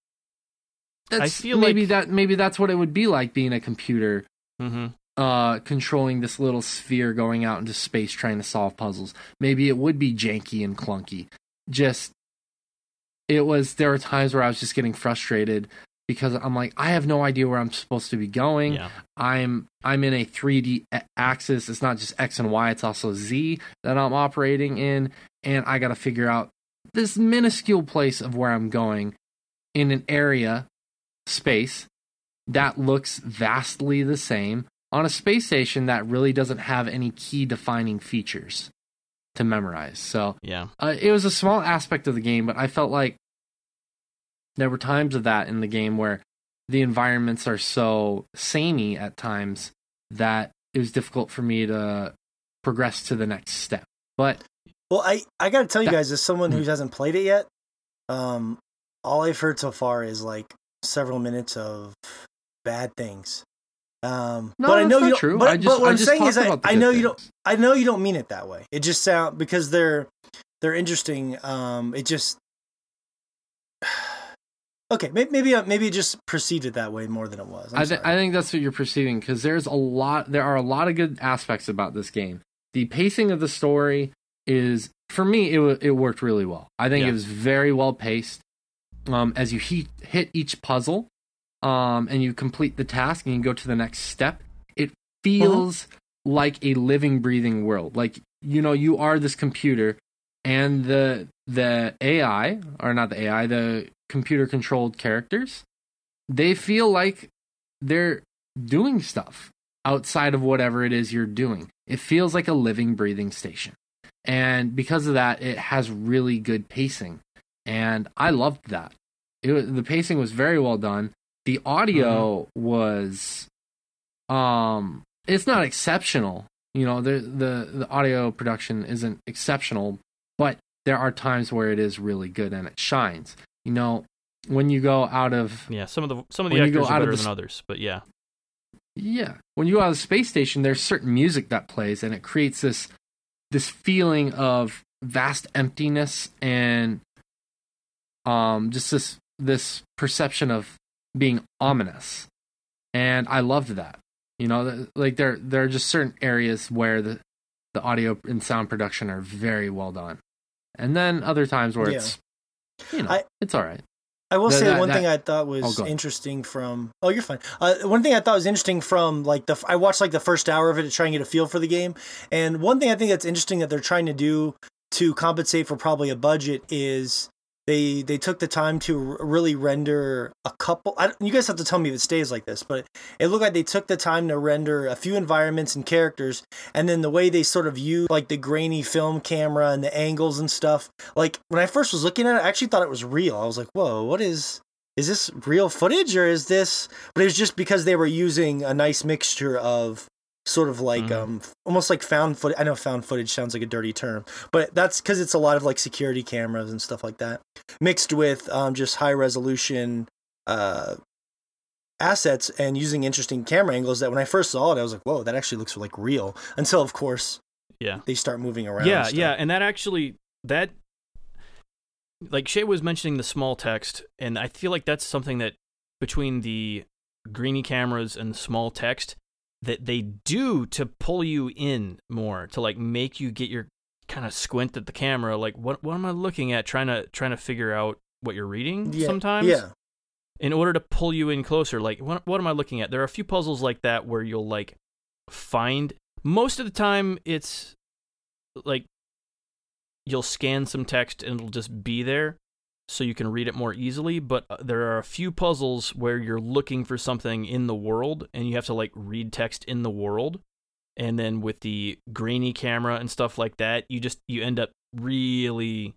I feel maybe like... that maybe that's what it would be like being a computer. Mm-hmm uh, controlling this little sphere going out into space trying to solve puzzles. Maybe it would be janky and clunky. Just it was there were times where I was just getting frustrated because I'm like I have no idea where I'm supposed to be going. Yeah. I'm I'm in a 3D axis. It's not just X and Y, it's also Z that I'm operating in and I got to figure out this minuscule place of where I'm going in an area space that looks vastly the same on a space station that really doesn't have any key defining features to memorize. So yeah, uh, it was a small aspect of the game, but I felt like there were times of that in the game where the environments are so samey at times that it was difficult for me to progress to the next step. But well, I I got to tell you that, guys, as someone who mm. hasn't played it yet, um, all I've heard so far is like several minutes of bad things. Um, no, but I know you. True. But, I just, but what I am saying is, I, I know you don't. I know you don't mean it that way. It just sound because they're they're interesting. Um, it just okay. Maybe maybe uh, maybe it just proceeded that way more than it was. i th- I think that's what you're perceiving because there's a lot. There are a lot of good aspects about this game. The pacing of the story is for me it it worked really well. I think yeah. it was very well paced. Um, as you hit hit each puzzle, um, and you complete the task and you go to the next step, it feels uh-huh. like a living, breathing world. Like you know, you are this computer, and the the AI or not the AI, the computer controlled characters, they feel like they're doing stuff outside of whatever it is you're doing. It feels like a living, breathing station. and because of that, it has really good pacing, and I loved that. It was, the pacing was very well done. The audio mm-hmm. was, um, it's not exceptional. You know, the the the audio production isn't exceptional, but there are times where it is really good and it shines. You know, when you go out of yeah, some of the some of the actors are better the, than others, but yeah, yeah. When you go out of the space station, there's certain music that plays, and it creates this this feeling of vast emptiness and um just this this perception of being ominous. And I loved that. You know, like there there are just certain areas where the the audio and sound production are very well done, and then other times where yeah. it's you know I, it's all right. I will the, say that, one that, thing I thought was oh, interesting from. Oh, you're fine. Uh, one thing I thought was interesting from like the I watched like the first hour of it to try and get a feel for the game, and one thing I think that's interesting that they're trying to do to compensate for probably a budget is they they took the time to really render a couple you guys have to tell me if it stays like this but it looked like they took the time to render a few environments and characters and then the way they sort of used like the grainy film camera and the angles and stuff like when i first was looking at it i actually thought it was real. I was like whoa what is is this real footage or is this but it was just because they were using a nice mixture of sort of like mm-hmm. um almost like found footage i know found footage sounds like a dirty term but that's because it's a lot of like security cameras and stuff like that mixed with um just high resolution uh assets and using interesting camera angles that when i first saw it i was like whoa that actually looks like real until of course yeah they start moving around yeah and yeah and that actually that like shay was mentioning the small text and i feel like that's something that between the greeny cameras and the small text that they do to pull you in more to like make you get your kind of squint at the camera like what what am I looking at trying to trying to figure out what you're reading yeah, sometimes? yeah. In order to pull you in closer like what what am I looking at? There are a few puzzles like that where you'll like find most of the time it's like you'll scan some text and it'll just be there so you can read it more easily. But uh, there are a few puzzles where you're looking for something in the world and you have to like read text in the world. And then with the grainy camera and stuff like that, you just you end up really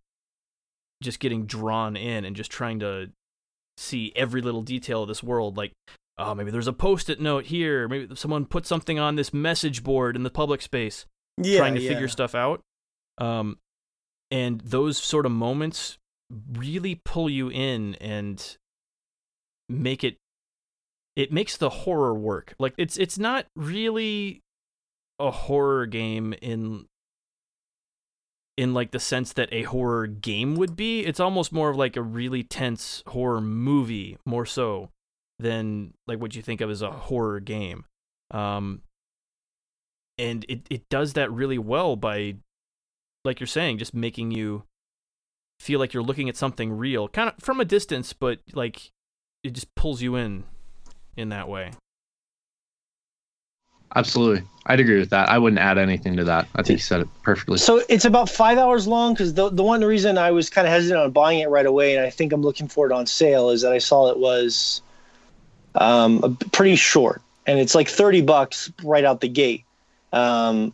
just getting drawn in and just trying to see every little detail of this world. Like, oh, maybe there's a post-it note here. Maybe someone put something on this message board in the public space. Yeah, trying to yeah. figure stuff out. Um, and those sort of moments really pull you in and make it it makes the horror work. Like it's it's not really a horror game in in like the sense that a horror game would be. It's almost more of like a really tense horror movie, more so than like what you think of as a horror game. Um and it it does that really well by like you're saying just making you feel like you're looking at something real, kind of from a distance, but like it just pulls you in in that way. Absolutely. I'd agree with that. I wouldn't add anything to that. I think you said it perfectly. So it's about five hours long because the, the one reason I was kind of hesitant on buying it right away, and I think I'm looking for it on sale, is that I saw it was um, pretty short. And it's like 30 bucks right out the gate. Um,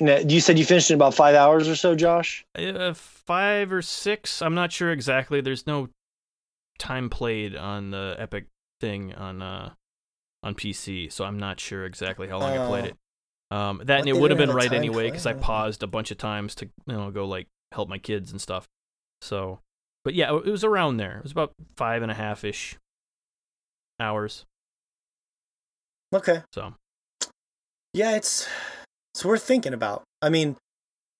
you said you finished in about five hours or so, Josh? Uh, five or six. I'm not sure exactly. There's no time played on the Epic thing on uh on PC, so I'm not sure exactly how long uh, I played it. Oh. Um, that and it would have been right anyway because I paused a bunch of times to you know go like help my kids and stuff. So, but yeah, it was around there. It was about five and a half ish hours. Okay. So. Yeah, it's it's worth thinking about. I mean,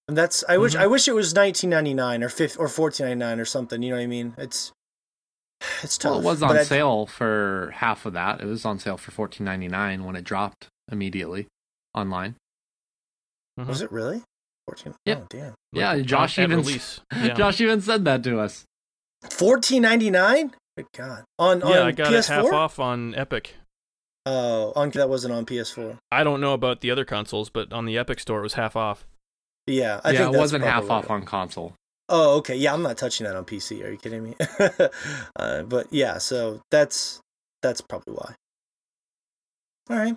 that's I wish mm-hmm. I wish it was 1999 or 5 or 1499 or something. You know what I mean? It's it's tough. Well, it was on sale I, for half of that. It was on sale for 14.99 when it dropped immediately online. Mm-hmm. Was it really? 14. Yeah. Oh, damn. Yeah, Josh even yeah. Josh even said that to us. 14.99? Good god. On yeah, on I got PS4? it half off on Epic. Oh, on that wasn't on PS4. I don't know about the other consoles, but on the Epic store it was half off. Yeah, I yeah, it wasn't half off on console. Oh, okay. Yeah, I'm not touching that on PC. Are you kidding me? uh, but yeah, so that's that's probably why. All right,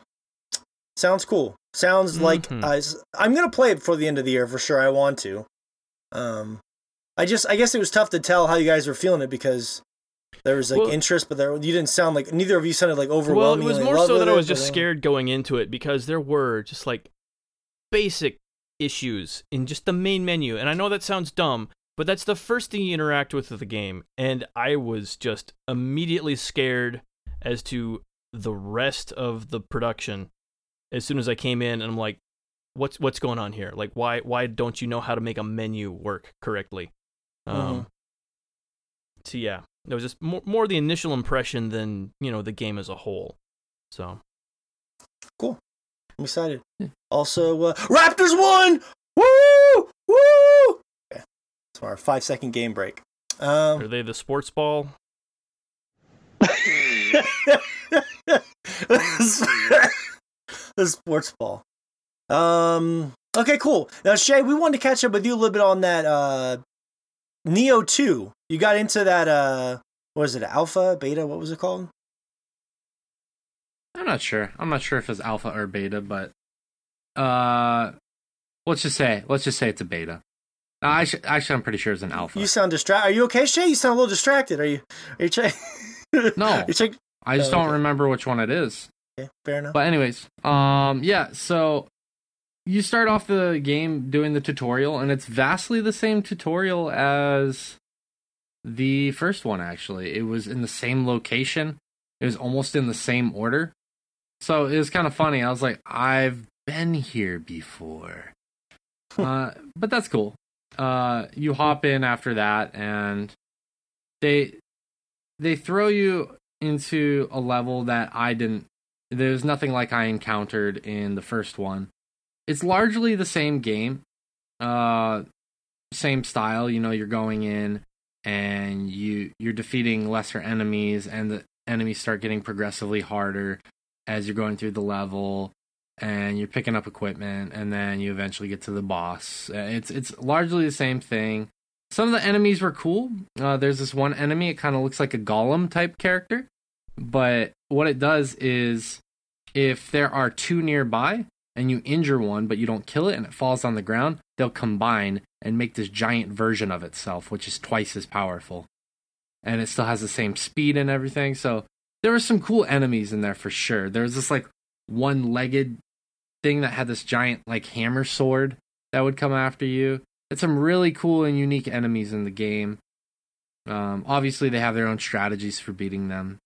sounds cool. Sounds mm-hmm. like uh, I'm gonna play it before the end of the year for sure. I want to. Um, I just I guess it was tough to tell how you guys were feeling it because there was like well, interest, but there you didn't sound like neither of you sounded like overwhelming. Well, it was more so that I was just scared going into it because there were just like basic issues in just the main menu, and I know that sounds dumb, but that's the first thing you interact with of the game, and I was just immediately scared as to the rest of the production as soon as I came in, and I'm like, what's what's going on here? Like, why why don't you know how to make a menu work correctly? Um, mm-hmm. So yeah, it was just more, more the initial impression than you know the game as a whole. So cool. I'm excited. Yeah. Also, uh, Raptors won. Woo! Woo! Okay. So our five second game break. Um, Are they the sports ball? the sports ball. Um. Okay, cool. Now, Shay, we wanted to catch up with you a little bit on that uh, Nioh Two. You got into that. Uh, what was it? Alpha, beta? What was it called? I'm not sure. I'm not sure if it's alpha or beta, but uh, let's just say let's just say it's a beta. Uh, I sh- actually, I'm pretty sure it's an alpha. You sound distracted. Are you okay, Shay? You sound a little distracted. Are you? Are you checking? no. you check- I just oh, don't okay. remember which one it is. Okay, fair enough. But anyways, um, yeah. So you start off the game doing the tutorial, and it's vastly the same tutorial as the first one. Actually, it was in the same location. It was almost in the same order. So it was kind of funny. I was like, I've been here before. uh, but that's cool. Uh, you hop in after that, and they they throw you into a level that I didn't. There's nothing like I encountered in the first one. It's largely the same game, uh, same style. You know, you're going in and you you're defeating lesser enemies, and the enemies start getting progressively harder as you're going through the level and you're picking up equipment and then you eventually get to the boss. Uh, it's it's largely the same thing. Some of the enemies were cool. Uh, there's this one enemy. It kind of looks like a golem type character, but what it does is if there are two nearby and you injure one but you don't kill it and it falls on the ground, they'll combine and make this giant version of itself, which is twice as powerful. And it still has the same speed and everything. So there were some cool enemies in there for sure. There was this like one legged thing that had this giant like hammer sword that would come after you. It's some really cool and unique enemies in the game. Um, obviously, they have their own strategies for beating them.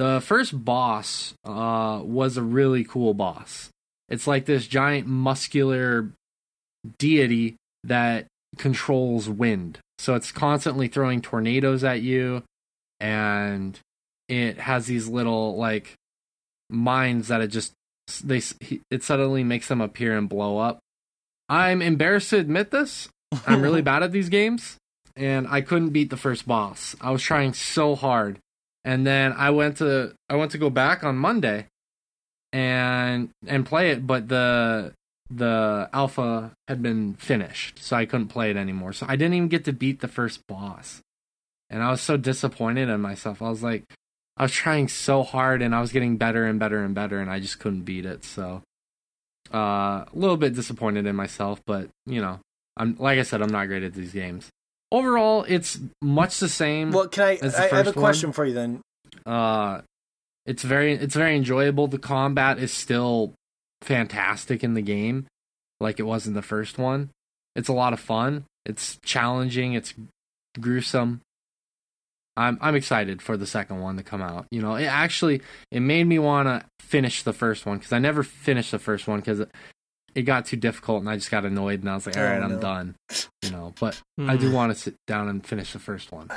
The first boss uh, was a really cool boss. It's like this giant muscular deity that controls wind. So it's constantly throwing tornadoes at you, and it has these little like mines that it just they it suddenly makes them appear and blow up. I'm embarrassed to admit this. I'm really bad at these games, and I couldn't beat the first boss. I was trying so hard, and then I went to I went to go back on Monday, and and play it, but the the alpha had been finished, so I couldn't play it anymore. So I didn't even get to beat the first boss, and I was so disappointed in myself. I was like, I was trying so hard and I was getting better and better and better and I just couldn't beat it. So uh, a little bit disappointed in myself, but you know, I'm like I said, I'm not great at these games. Overall, it's much the same. Well, can I? I have a question one. for you then. Uh, it's very it's very enjoyable. The combat is still fantastic in the game, like it was in the first one. It's a lot of fun. It's challenging. It's gruesome. I'm I'm excited for the second one to come out. You know, it actually it made me want to finish the first one because I never finished the first one because it, it, got too difficult and I just got annoyed and I was like, all right, oh, I'm done. You know, but I do hmm. want to sit down and finish the first one.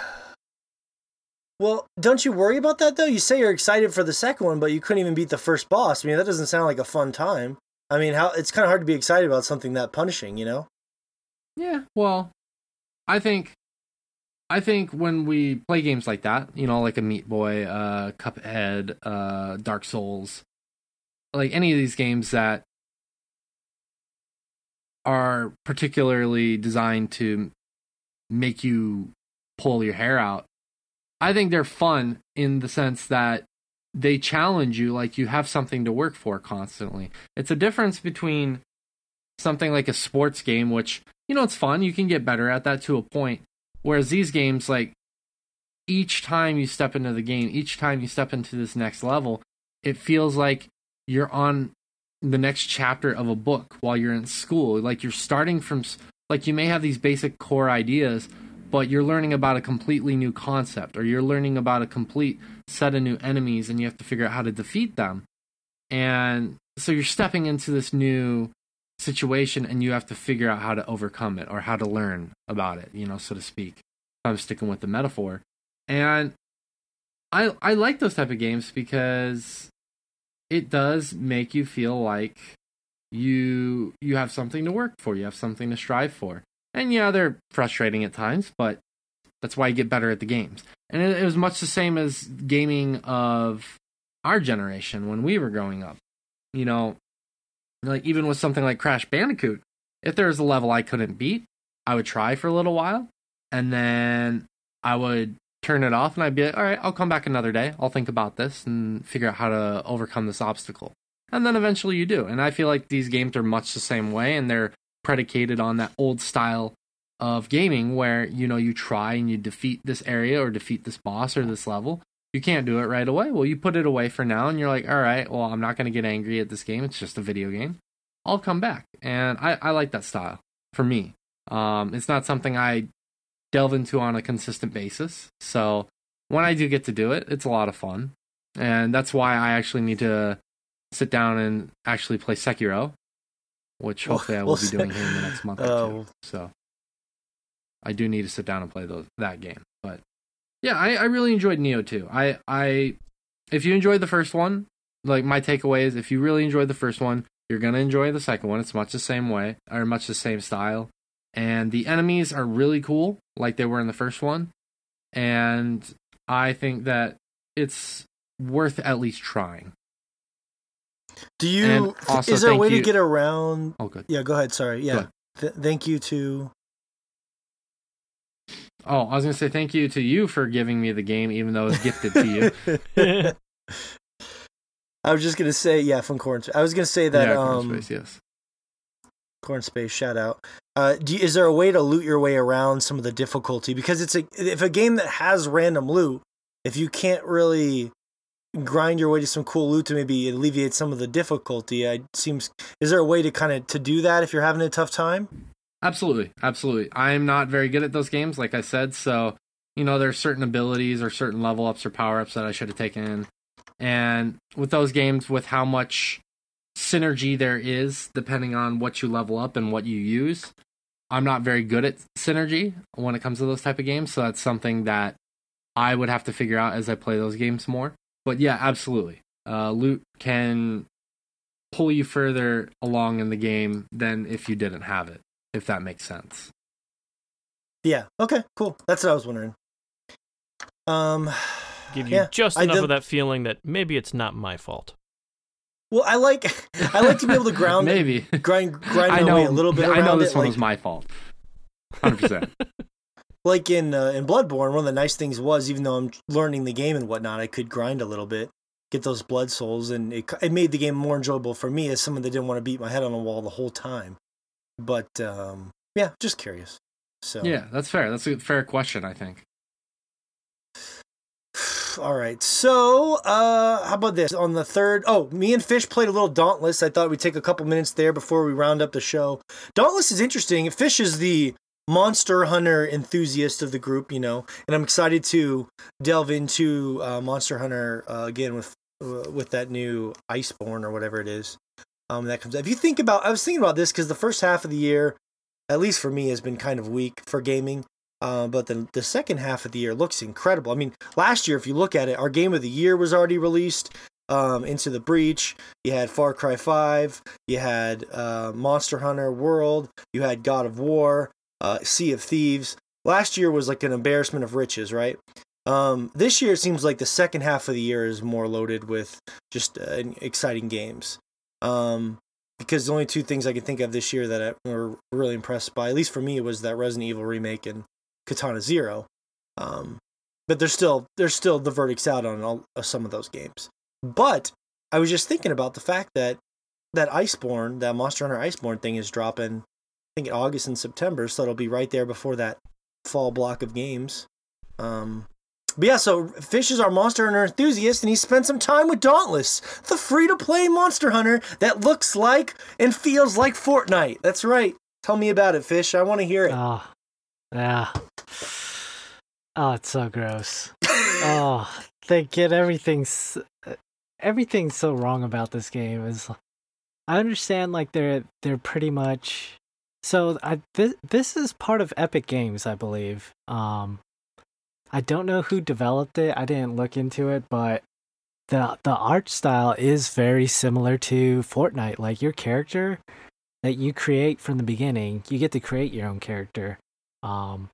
Well, don't you worry about that though? You say you're excited for the second one, but you couldn't even beat the first boss. I mean, that doesn't sound like a fun time. I mean, how it's kind of hard to be excited about something that punishing, you know? Yeah, well, I think I think when we play games like that, you know, like a Meat Boy, uh, Cuphead, uh, Dark Souls, like any of these games that are particularly designed to make you pull your hair out, I think they're fun in the sense that they challenge you like you have something to work for constantly. It's a difference between something like a sports game, which, you know, it's fun. You can get better at that to a point. Whereas these games, like, each time you step into the game, each time you step into this next level, it feels like you're on the next chapter of a book while you're in school. Like, you're starting from, like, you may have these basic core ideas, but you're learning about a completely new concept or you're learning about a complete set of new enemies and you have to figure out how to defeat them. And so you're stepping into this new situation and you have to figure out how to overcome it or how to learn about it, you know, so to speak. I'm sticking with the metaphor. And I I like those type of games because it does make you feel like you you have something to work for, you have something to strive for. And yeah, they're frustrating at times, but that's why you get better at the games. And it, it was much the same as gaming of our generation when we were growing up. You know, like even with something like Crash Bandicoot, if there was a level I couldn't beat, I would try for a little while, and then I would turn it off, and I'd be like, "All right, I'll come back another day. I'll think about this and figure out how to overcome this obstacle." And then eventually you do. And I feel like these games are much the same way, and they're predicated on that old style of gaming where you know you try and you defeat this area or defeat this boss or this level you can't do it right away. Well, you put it away for now and you're like, all right, well, I'm not going to get angry at this game. It's just a video game. I'll come back. And I, I like that style for me. Um, it's not something I delve into on a consistent basis. So when I do get to do it, it's a lot of fun. And that's why I actually need to sit down and actually play Sekiro, which hopefully I will be doing here in the next month or two. Oh. So I do need to sit down and play those that game. But yeah, I, I really enjoyed Nioh 2. I I if you enjoyed the first one, like my takeaway is if you really enjoyed the first one, you're gonna enjoy the second one. It's much the same way or much the same style. And the enemies are really cool, like they were in the first one. And I think that it's worth at least trying. Do you? Also, is there a way you, to get around? Oh, good. Yeah, go ahead. Sorry. Yeah. Th- thank you to Oh, I was gonna say thank you to you for giving me the game, even though it was gifted to you. I was just gonna say, yeah, from Corn. I was gonna say that. Yeah, Corn um, Space, yes. Corn Space, shout out. Uh, you, is there a way to loot your way around some of the difficulty? Because it's a if a game that has random loot, if you can't really grind your way to some cool loot to maybe alleviate some of the difficulty, it seems. Is there a way to kind of to do that if you're having a tough time? Absolutely, absolutely. I'm not very good at those games, like I said. So, you know, there's certain abilities or certain level ups or power ups that I should have taken. And with those games, with how much synergy there is, depending on what you level up and what you use, I'm not very good at synergy when it comes to those type of games. So that's something that I would have to figure out as I play those games more. But yeah, absolutely. Uh, loot can pull you further along in the game than if you didn't have it if that makes sense. Yeah. Okay. Cool. That's what I was wondering. Um, give you yeah, just enough of that feeling that maybe it's not my fault. Well, I like I like to be able to ground maybe grind grind I know, a little bit. I know this it, one like, was my fault. Hundred percent. Like in uh, in Bloodborne, one of the nice things was even though I'm learning the game and whatnot, I could grind a little bit, get those blood souls, and it it made the game more enjoyable for me as someone that didn't want to beat my head on a wall the whole time. But um, yeah, just curious. So yeah, that's fair. That's a fair question. I think. All right. So, uh, how about this? On the third, oh, me and Fish played a little Dauntless. I thought we'd take a couple minutes there before we round up the show. Dauntless is interesting. Fish is the monster hunter enthusiast of the group, you know, and I'm excited to delve into uh, Monster Hunter uh, again with uh, with that new Iceborne or whatever it is um, that comes. out. If you think about, I was thinking about this because the first half of the year, at least for me, has been kind of weak for gaming. Uh, but the the second half of the year looks incredible. I mean, last year, if you look at it, our game of the year was already released. Um, Into the Breach. You had Far Cry Five. You had uh, Monster Hunter World. You had God of War. Uh, sea of Thieves. Last year was like an embarrassment of riches, right? Um, this year it seems like the second half of the year is more loaded with just uh, exciting games. Um, because the only two things I can think of this year that I were really impressed by, at least for me, was that Resident Evil remake and Katana Zero. Um, but there's still there's still the verdicts out on all uh, some of those games. But I was just thinking about the fact that that Iceborne, that Monster Hunter Iceborne thing is dropping, I think in August and September, so it'll be right there before that fall block of games. Um, but yeah, so Fish is our Monster Hunter enthusiast, and he spent some time with Dauntless, the free to play Monster Hunter that looks like and feels like Fortnite. That's right. Tell me about it, Fish. I want to hear it. Oh, yeah. Oh, it's so gross. oh, they get everything's everything's so wrong about this game. Is I understand like they're they're pretty much so I this this is part of Epic Games, I believe. Um, I don't know who developed it. I didn't look into it, but the the art style is very similar to Fortnite. Like your character that you create from the beginning, you get to create your own character. Um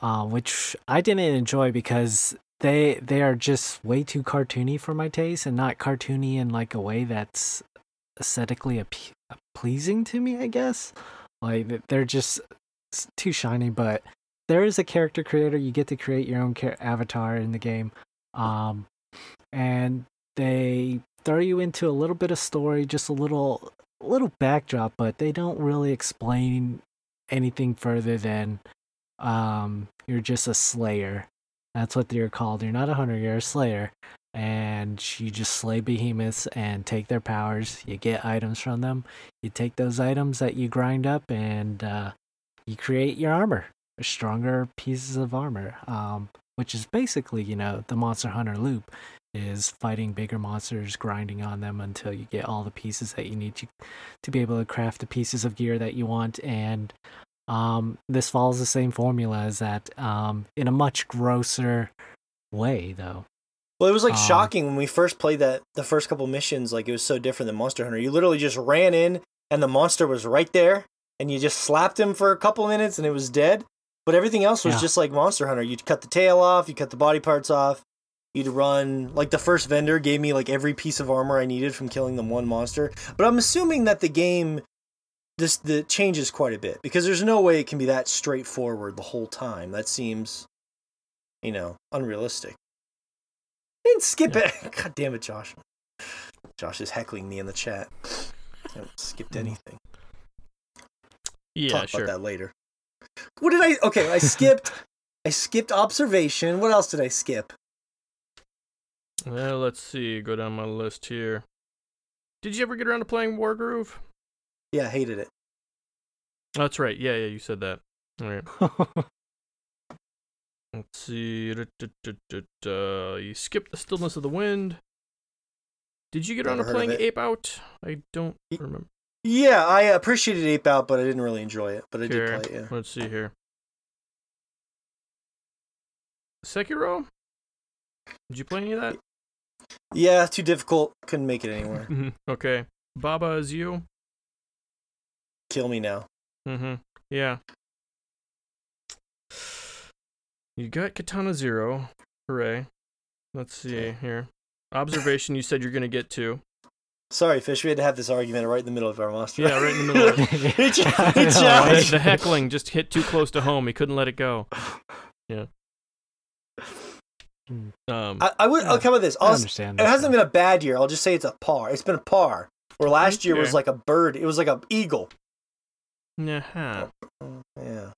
uh, which I didn't enjoy because they they are just way too cartoony for my taste and not cartoony in like a way that's aesthetically ap- pleasing to me, I guess. Like they're just too shiny, but there is a character creator. You get to create your own avatar in the game, um, and they throw you into a little bit of story, just a little little backdrop, but they don't really explain anything further than um, you're just a slayer. That's what you're called. You're not a hunter. You're a slayer, and you just slay behemoths and take their powers. You get items from them. You take those items that you grind up, and uh, you create your armor stronger pieces of armor, um, which is basically, you know, the Monster Hunter loop is fighting bigger monsters, grinding on them until you get all the pieces that you need to to be able to craft the pieces of gear that you want. And um, this follows the same formula as that, um, in a much grosser way, though. Well, it was like um, shocking when we first played that. The first couple missions, like it was so different than Monster Hunter. You literally just ran in, and the monster was right there, and you just slapped him for a couple minutes, and it was dead. But everything else was yeah. just like Monster Hunter. You'd cut the tail off, you cut the body parts off. You'd run like the first vendor gave me like every piece of armor I needed from killing the one monster. But I'm assuming that the game this the changes quite a bit because there's no way it can be that straightforward the whole time. That seems you know, unrealistic. didn't skip yeah. it. God damn it, Josh. Josh is heckling me in the chat. I skipped mm. anything. Yeah, Talk sure. about that later. What did I? Okay, I skipped. I skipped observation. What else did I skip? Well, let's see. Go down my list here. Did you ever get around to playing Wargroove? Yeah, I hated it. That's right. Yeah, yeah, you said that. All right. let's see. Da, da, da, you skipped the Stillness of the Wind. Did you get around to playing Ape Out? I don't remember. Yeah, I appreciated Ape Out, but I didn't really enjoy it. But I here, did play it. Yeah. Let's see here. Sekiro. Did you play any of that? Yeah, too difficult. Couldn't make it anywhere. Okay. Baba is you. Kill me now. Mm-hmm. Yeah. You got Katana Zero. Hooray. Let's see here. Observation you said you're gonna get to. Sorry, Fish. We had to have this argument right in the middle of our monster. Yeah, right in the middle. Of the, the heckling just hit too close to home. He couldn't let it go. Yeah. Um, I, I would. Yeah, I'll come with this. I'll, I understand. It hasn't been a bad year. I'll just say it's a par. It's been a par. Where last year was like a bird. It was like an eagle. Yeah. Yeah.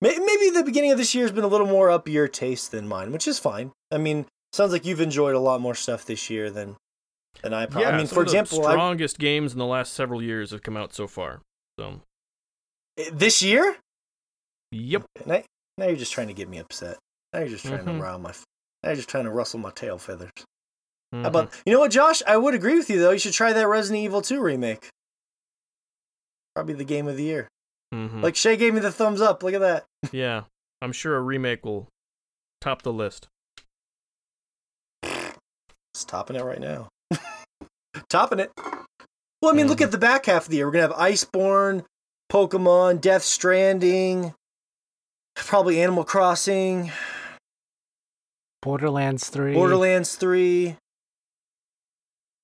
Maybe the beginning of this year has been a little more up your taste than mine, which is fine. I mean, sounds like you've enjoyed a lot more stuff this year than and I, pro- yeah, I mean, for example, the strongest I... games in the last several years have come out so far. So eh, this year. Yep. Now, now you're just trying to get me upset. Now you're just trying mm-hmm. to rile my. Now you're just trying to rustle my tail feathers. Mm-hmm. How about you know what, Josh? I would agree with you though. You should try that Resident Evil 2 remake. Probably the game of the year. Mm-hmm. Like Shay gave me the thumbs up. Look at that. yeah, I'm sure a remake will top the list. It's topping it right now topping it. Well, I mean, look at the back half of the year. We're gonna have Iceborne, Pokemon, Death Stranding, probably Animal Crossing, Borderlands Three, Borderlands Three.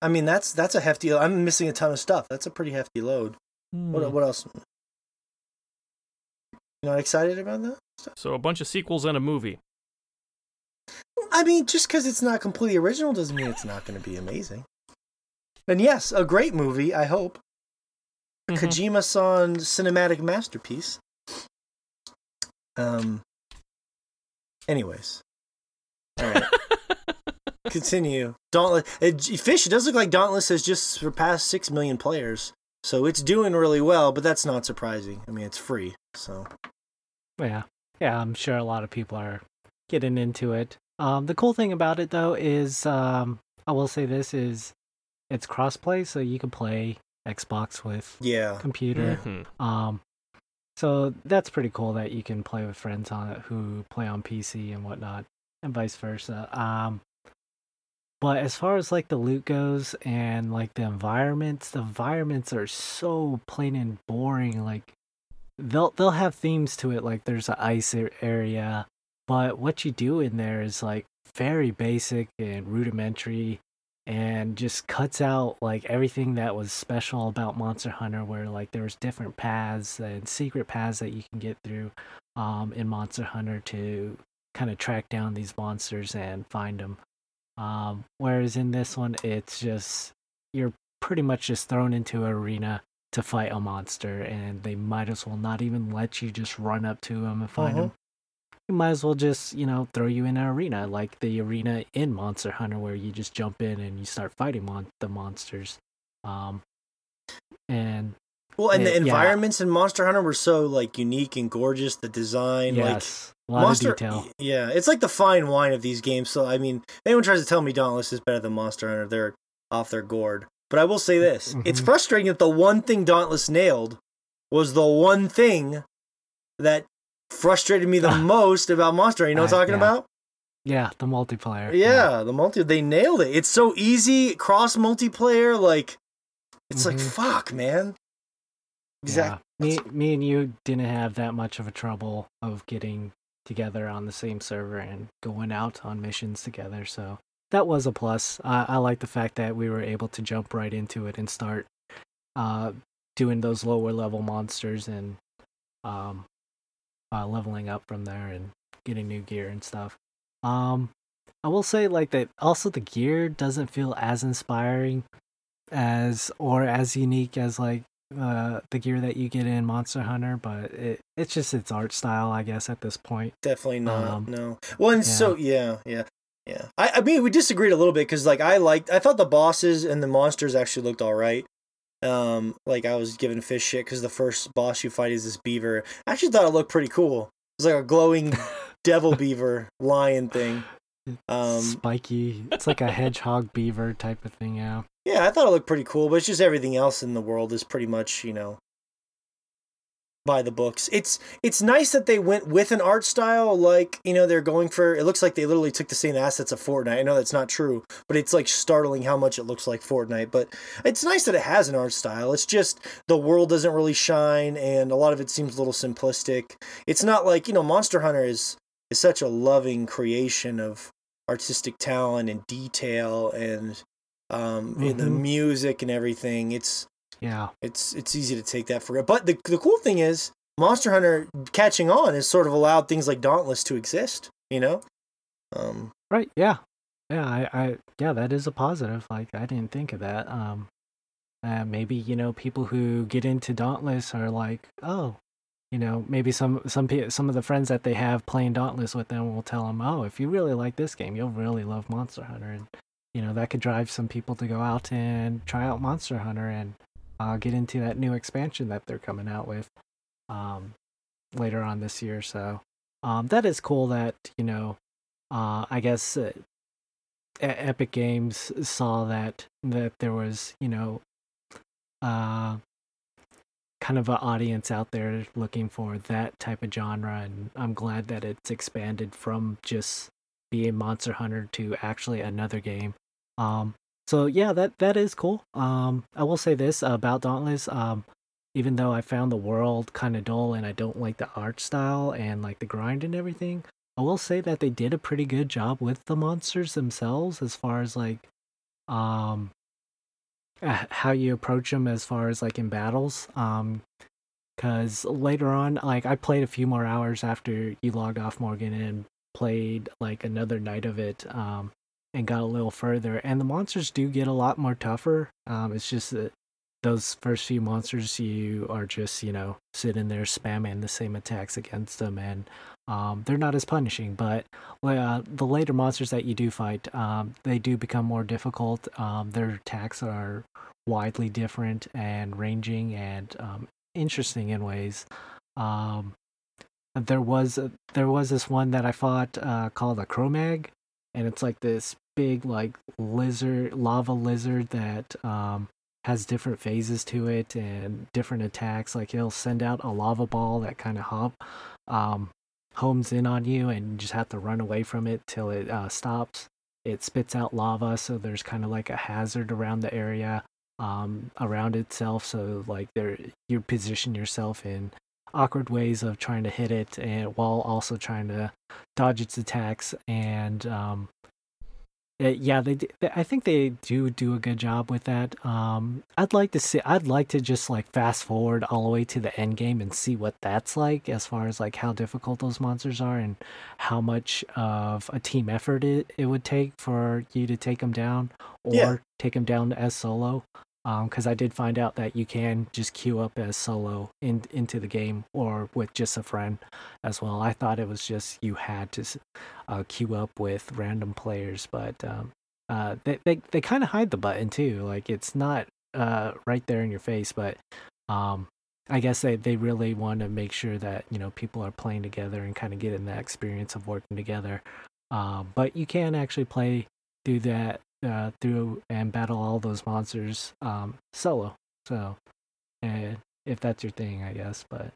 I mean, that's that's a hefty. I'm missing a ton of stuff. That's a pretty hefty load. Hmm. What what else? You not excited about that? So a bunch of sequels and a movie. I mean, just because it's not completely original doesn't mean it's not going to be amazing. And yes, a great movie. I hope. Mm-hmm. Kojima-san cinematic masterpiece. Um. Anyways, all right. Continue. Dauntless. It, Fish. It does look like Dauntless has just surpassed six million players, so it's doing really well. But that's not surprising. I mean, it's free, so. Yeah, yeah. I'm sure a lot of people are getting into it. Um, the cool thing about it though is, um, I will say this is, it's crossplay, so you can play Xbox with yeah computer. Mm-hmm. Um, so that's pretty cool that you can play with friends on it who play on PC and whatnot, and vice versa. Um, but as far as like the loot goes and like the environments, the environments are so plain and boring. Like they'll they'll have themes to it, like there's an ice area, but what you do in there is like very basic and rudimentary and just cuts out like everything that was special about Monster Hunter where like there's different paths and secret paths that you can get through um in Monster Hunter to kind of track down these monsters and find them. Um whereas in this one it's just you're pretty much just thrown into an arena to fight a monster and they might as well not even let you just run up to them and find uh-huh. them you might as well just, you know, throw you in an arena like the arena in Monster Hunter where you just jump in and you start fighting mon- the monsters. Um, and well, and it, the environments yeah. in Monster Hunter were so like unique and gorgeous. The design, yes, like Monster, detail. Yeah, it's like the fine wine of these games. So I mean, anyone tries to tell me Dauntless is better than Monster Hunter, they're off their gourd. But I will say this: mm-hmm. it's frustrating that the one thing Dauntless nailed was the one thing that frustrated me the most about Monster. You know what I'm talking yeah. about? Yeah, the multiplayer. Yeah, yeah, the multi. They nailed it. It's so easy cross multiplayer. Like, it's mm-hmm. like fuck, man. Exactly. Yeah. Me, me and you didn't have that much of a trouble of getting together on the same server and going out on missions together. So that was a plus. I, I like the fact that we were able to jump right into it and start uh, doing those lower level monsters and um, uh, leveling up from there and getting new gear and stuff. Um, I will say like that. Also, the gear doesn't feel as inspiring as or as unique as like uh, the gear that you get in Monster Hunter, but it it's just its art style, I guess, at this point. Definitely not. Um, no. Well, and yeah. so yeah, yeah. Yeah, I, I mean we disagreed a little bit because like I liked I thought the bosses and the monsters actually looked all right, um, like I was giving fish shit because the first boss you fight is this beaver. I actually thought it looked pretty cool. It's like a glowing devil beaver lion thing. Um, Spiky. It's like a hedgehog beaver type of thing. Yeah. Yeah, I thought it looked pretty cool, but it's just everything else in the world is pretty much you know by the books. It's it's nice that they went with an art style like, you know, they're going for it looks like they literally took the same assets of Fortnite. I know that's not true, but it's like startling how much it looks like Fortnite, but it's nice that it has an art style. It's just the world doesn't really shine and a lot of it seems a little simplistic. It's not like, you know, Monster Hunter is is such a loving creation of artistic talent and detail and um mm-hmm. the music and everything. It's yeah. It's it's easy to take that for it. But the the cool thing is Monster Hunter catching on has sort of allowed things like Dauntless to exist, you know? Um Right, yeah. Yeah, I, I yeah, that is a positive. Like I didn't think of that. Um uh, maybe, you know, people who get into Dauntless are like, "Oh, you know, maybe some some some of the friends that they have playing Dauntless with them will tell them, "Oh, if you really like this game, you'll really love Monster Hunter." And you know, that could drive some people to go out and try out Monster Hunter and uh, get into that new expansion that they're coming out with um, later on this year. So um, that is cool that you know. Uh, I guess uh, Epic Games saw that that there was you know uh, kind of an audience out there looking for that type of genre, and I'm glad that it's expanded from just being Monster Hunter to actually another game. Um, so yeah, that that is cool. Um, I will say this about Dauntless. Um, even though I found the world kind of dull and I don't like the art style and like the grind and everything, I will say that they did a pretty good job with the monsters themselves as far as like um how you approach them as far as like in battles. Um, because later on, like I played a few more hours after you logged off, Morgan, and played like another night of it um, and got a little further. And the monsters do get a lot more tougher. Um, it's just that those first few monsters, you are just you know sitting there spamming the same attacks against them, and um, they're not as punishing. But uh, the later monsters that you do fight, um, they do become more difficult. Um, their attacks are widely different and ranging and um, interesting in ways. Um, there was a, there was this one that I fought uh, called a Cro-Mag, and it's like this big like lizard lava lizard that um, has different phases to it and different attacks. Like he'll send out a lava ball that kind of hop um, homes in on you, and you just have to run away from it till it uh, stops. It spits out lava, so there's kind of like a hazard around the area um, around itself. So like there, you position yourself in awkward ways of trying to hit it, and while also trying to dodge its attacks. And um, uh, yeah, they, they, I think they do do a good job with that. Um, I'd like to see. I'd like to just like fast forward all the way to the end game and see what that's like, as far as like how difficult those monsters are and how much of a team effort it, it would take for you to take them down or yeah. take them down as solo because um, I did find out that you can just queue up as solo in, into the game or with just a friend as well. I thought it was just you had to uh, queue up with random players, but um, uh, they they, they kind of hide the button too. Like it's not uh, right there in your face, but um, I guess they, they really want to make sure that you know people are playing together and kind of getting that experience of working together. Uh, but you can actually play through that uh, through and battle all those monsters um, solo. So, and if that's your thing, I guess. But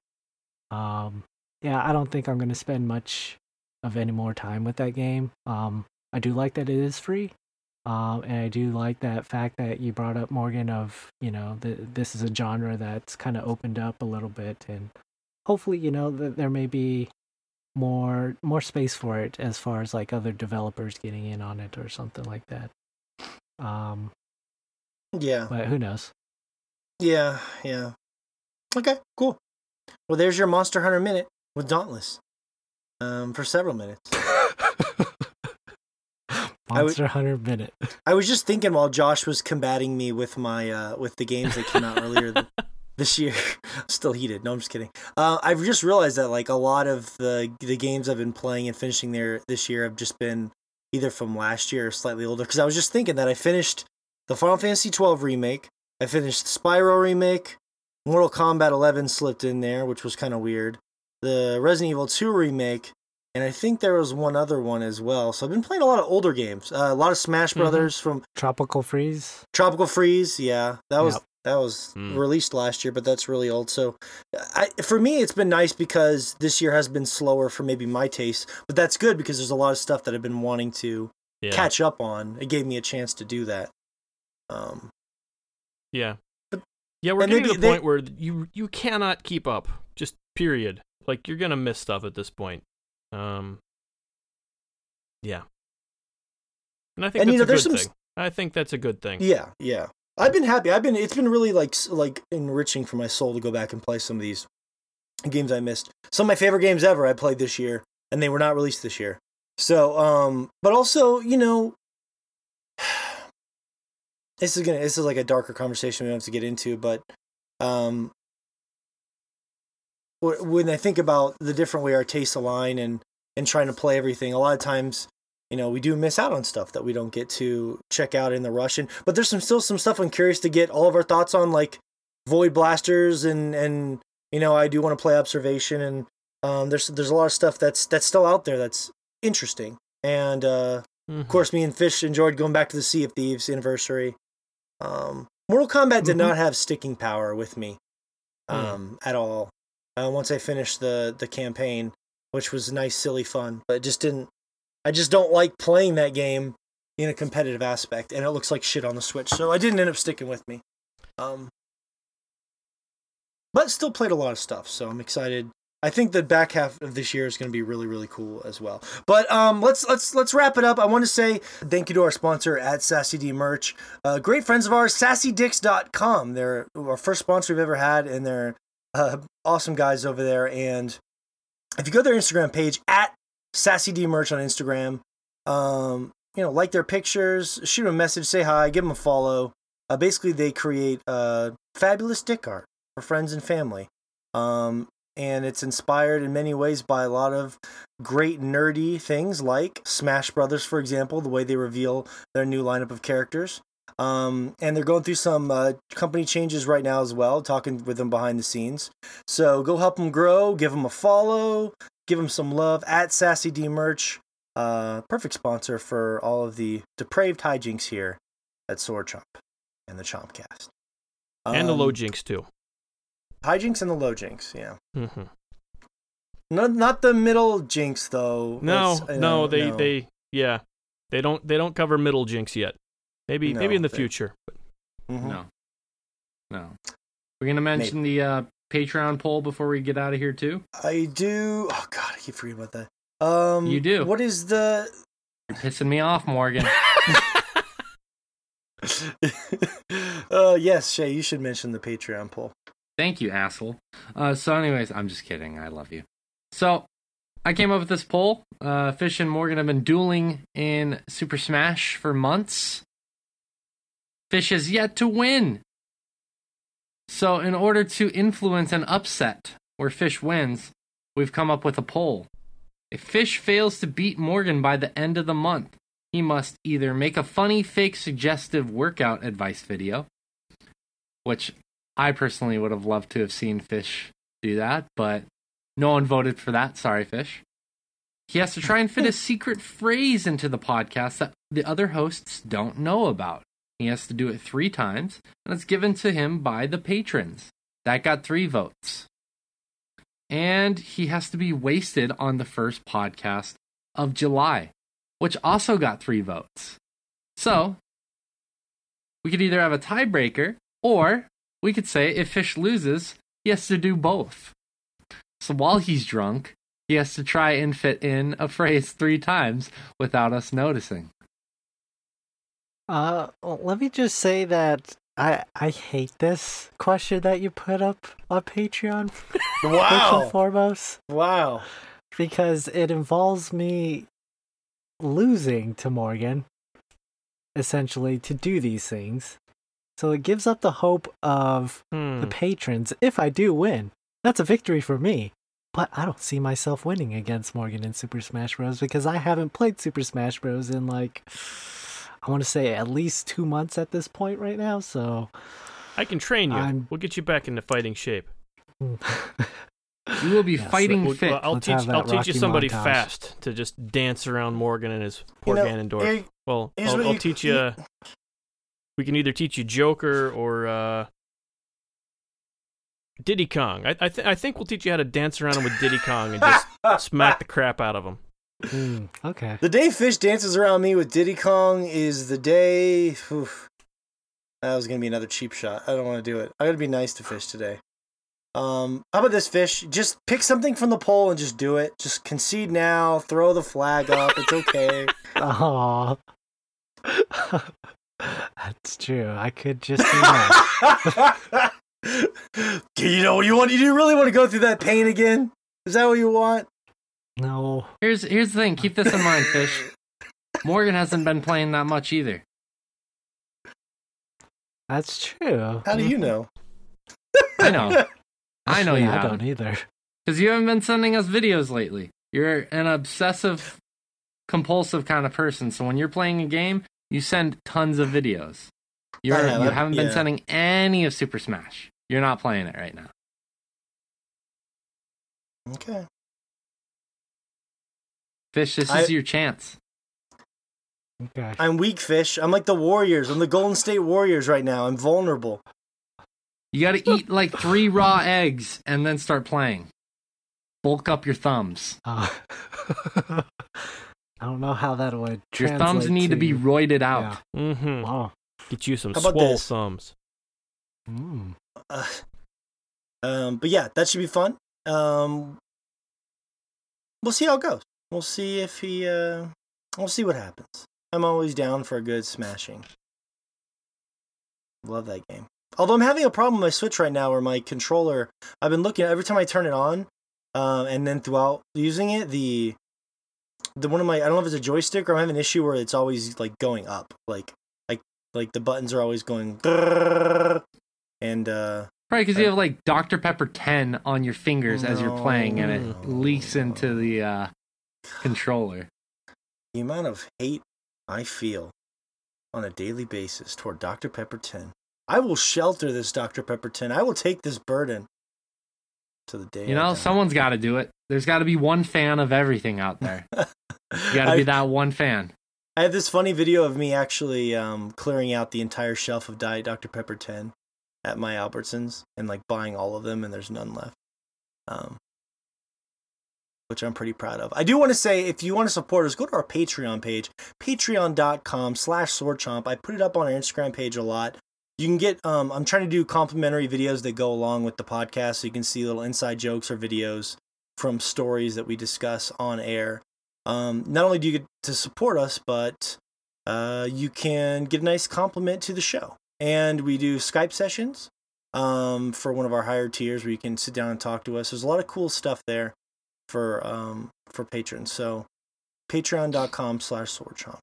um, yeah, I don't think I'm gonna spend much of any more time with that game. Um, I do like that it is free. Um, and I do like that fact that you brought up Morgan of you know the, this is a genre that's kind of opened up a little bit and hopefully you know that there may be more more space for it as far as like other developers getting in on it or something like that. Um, yeah, but who knows? Yeah, yeah. Okay, cool. Well, there's your Monster Hunter minute with Dauntless. Um, for several minutes. Monster Hunter minute. I was just thinking while Josh was combating me with my uh with the games that came out earlier this year. Still heated. No, I'm just kidding. Uh, I've just realized that like a lot of the the games I've been playing and finishing there this year have just been either from last year or slightly older. Because I was just thinking that I finished the Final Fantasy twelve remake. I finished the Spyro remake. Mortal Kombat 11 slipped in there, which was kind of weird. The Resident Evil 2 remake, and I think there was one other one as well. So I've been playing a lot of older games. Uh, a lot of Smash mm-hmm. Brothers mm-hmm. from Tropical Freeze. Tropical Freeze, yeah, that was yep. That was mm. released last year, but that's really old. So, I for me, it's been nice because this year has been slower for maybe my taste, but that's good because there's a lot of stuff that I've been wanting to yeah. catch up on. It gave me a chance to do that. Um, yeah, but, yeah, we're getting to the they, point where you you cannot keep up. Just period. Like you're gonna miss stuff at this point. Um, yeah, and I think and, that's you know, a good some... thing. I think that's a good thing. Yeah, yeah. I've been happy. I've been. It's been really like like enriching for my soul to go back and play some of these games I missed. Some of my favorite games ever I played this year, and they were not released this year. So, um, but also, you know, this is gonna this is like a darker conversation we don't have to get into, but um, when I think about the different way our tastes align and and trying to play everything, a lot of times you know we do miss out on stuff that we don't get to check out in the Russian. But there's some still some stuff I'm curious to get all of our thoughts on, like Void Bastards and and you know I do want to play Observation and um, there's there's a lot of stuff that's that's still out there that's interesting. And uh, mm-hmm. of course, me and Fish enjoyed going back to the Sea of Thieves anniversary. Um, Mortal Kombat did mm-hmm. not have sticking power with me hmm. um, mm. at all. Uh, once I finished the the campaign, which was nice, silly fun, but it just didn't I just don't like playing that game in a competitive aspect, and it looks like shit on the Switch. So I didn't end up sticking with me. Um, but still played a lot of stuff, so I'm excited. I think the back half of this year is going to be really, really cool as well. But um, let's let's let's wrap it up. I want to say thank you to our sponsor at Sassy D Merch, uh, great friends of ours, SassyDicks.com. They're our first sponsor we've ever had, and they're uh, awesome guys over there. And if you go to their Instagram page at Sassy D merch on Instagram. Um, you know, like their pictures, shoot them a message, say hi, give them a follow. Uh, basically, they create uh, fabulous dick art for friends and family. Um, and it's inspired in many ways by a lot of great nerdy things like Smash Brothers, for example, the way they reveal their new lineup of characters. Um, and they're going through some uh, company changes right now as well, talking with them behind the scenes. So go help them grow, give them a follow, give them some love at Sassy D Merch. Uh, perfect sponsor for all of the depraved hijinks here at Sword Chomp and the Chompcast. Um, and the low um, jinks too. Hijinks and the low jinks, yeah. Mm-hmm. Not not the middle jinx though. No, uh, no, they no. they yeah, they don't they don't cover middle jinx yet. Maybe no, maybe in the they, future. But... Mm-hmm. No, no. We're gonna mention maybe. the uh, Patreon poll before we get out of here too. I do. Oh God, I keep forgetting about that. Um, you do. What is the? You're pissing me off, Morgan. uh, yes, Shay, you should mention the Patreon poll. Thank you, asshole. Uh, so, anyways, I'm just kidding. I love you. So, I came up with this poll. Uh, Fish and Morgan have been dueling in Super Smash for months. Fish has yet to win. So, in order to influence an upset where Fish wins, we've come up with a poll. If Fish fails to beat Morgan by the end of the month, he must either make a funny, fake, suggestive workout advice video, which I personally would have loved to have seen Fish do that, but no one voted for that. Sorry, Fish. He has to try and fit a secret phrase into the podcast that the other hosts don't know about. He has to do it three times, and it's given to him by the patrons. That got three votes. And he has to be wasted on the first podcast of July, which also got three votes. So, we could either have a tiebreaker, or we could say if Fish loses, he has to do both. So while he's drunk, he has to try and fit in a phrase three times without us noticing. Uh, well, let me just say that I I hate this question that you put up on Patreon. wow. First and foremost. Wow. Because it involves me losing to Morgan, essentially, to do these things. So it gives up the hope of hmm. the patrons if I do win. That's a victory for me. But I don't see myself winning against Morgan in Super Smash Bros. because I haven't played Super Smash Bros. in like I want to say at least two months at this point right now. So I can train you. I'm... We'll get you back into fighting shape. you will be yeah, fighting so fit. Well, I'll Let's teach. I'll teach you somebody montage. fast to just dance around Morgan and his poor you know, Ganondorf. well, I'll, I'll you, teach you. We can either teach you Joker or uh, Diddy Kong. I I, th- I think we'll teach you how to dance around him with Diddy Kong and just smack the crap out of him. Mm, okay. The day Fish dances around me with Diddy Kong is the day. Oof, that was gonna be another cheap shot. I don't want to do it. I gotta be nice to Fish today. Um, how about this Fish? Just pick something from the poll and just do it. Just concede now. Throw the flag up. It's okay. Aww. That's true. I could just do that. do you know what you want? You do you really want to go through that pain again? Is that what you want? No. Here's here's the thing. Keep this in mind, Fish. Morgan hasn't been playing that much either. That's true. How do you mm-hmm. know? I know. I know you. I don't either. Because you haven't been sending us videos lately. You're an obsessive, compulsive kind of person. So when you're playing a game, you send tons of videos. You're you haven't been yeah. sending any of Super Smash. You're not playing it right now. Okay. Fish, this I, is your chance. Okay. I'm weak, Fish. I'm like the Warriors. I'm the Golden State Warriors right now. I'm vulnerable. You got to eat like three raw eggs and then start playing. Bulk up your thumbs. Uh, I don't know how that would. Your thumbs need to, to be roided out. Yeah. Mm-hmm. Wow. Get you some swole this? thumbs. Mm. Uh, um, but yeah, that should be fun. Um, we'll see how it goes. We'll see if he. Uh, we'll see what happens. I'm always down for a good smashing. Love that game. Although I'm having a problem with my Switch right now, where my controller. I've been looking every time I turn it on, uh, and then throughout using it, the the one of my I don't know if it's a joystick or I'm having an issue where it's always like going up, like like like the buttons are always going, and uh Right, because you have like Dr. Pepper 10 on your fingers as you're playing, and it leaks into the uh, controller. The amount of hate I feel on a daily basis toward Dr. Pepper 10. I will shelter this Dr. Pepper 10. I will take this burden to the day. You know, someone's got to do it. There's got to be one fan of everything out there. you got to be that one fan. I have this funny video of me actually um, clearing out the entire shelf of Diet Dr. Pepper 10 at my Albertsons and like buying all of them, and there's none left. Um, which I'm pretty proud of. I do want to say, if you want to support us, go to our Patreon page, patreon.com slash swordchomp. I put it up on our Instagram page a lot. You can get, um, I'm trying to do complimentary videos that go along with the podcast so you can see little inside jokes or videos from stories that we discuss on air. Um, not only do you get to support us, but uh, you can get a nice compliment to the show and we do Skype sessions um, for one of our higher tiers where you can sit down and talk to us. There's a lot of cool stuff there for um, for patrons. So patreon.com slash swordchomp.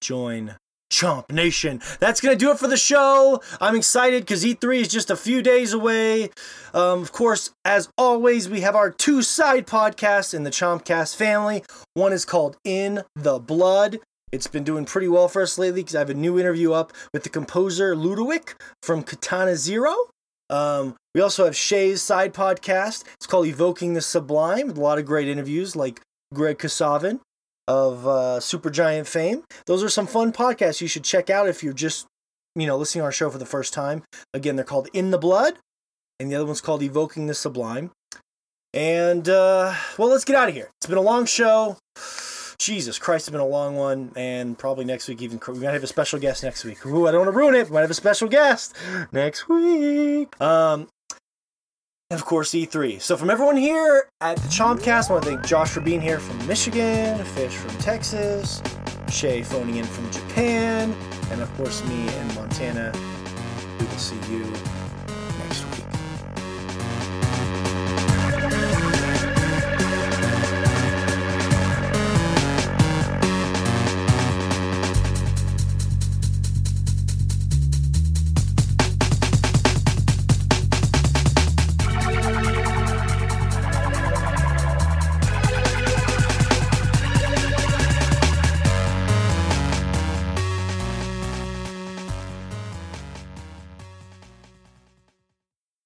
Join Chomp Nation. That's going to do it for the show. I'm excited because E3 is just a few days away. Um, of course, as always, we have our two side podcasts in the Chompcast family. One is called In the Blood. It's been doing pretty well for us lately because I have a new interview up with the composer LudoWic from Katana Zero. Um, we also have Shay's side podcast. It's called Evoking the Sublime, with a lot of great interviews like Greg Kasavin of uh, Supergiant fame. Those are some fun podcasts you should check out if you're just, you know, listening to our show for the first time. Again, they're called In the Blood, and the other one's called Evoking the Sublime. And uh, well, let's get out of here. It's been a long show. Jesus Christ, it's been a long one, and probably next week even we might have a special guest next week. Ooh, I don't want to ruin it. We might have a special guest next week. Um, and of course E3. So from everyone here at the Chompcast, I want to thank Josh for being here from Michigan, Fish from Texas, Shay phoning in from Japan, and of course me in Montana. We will see you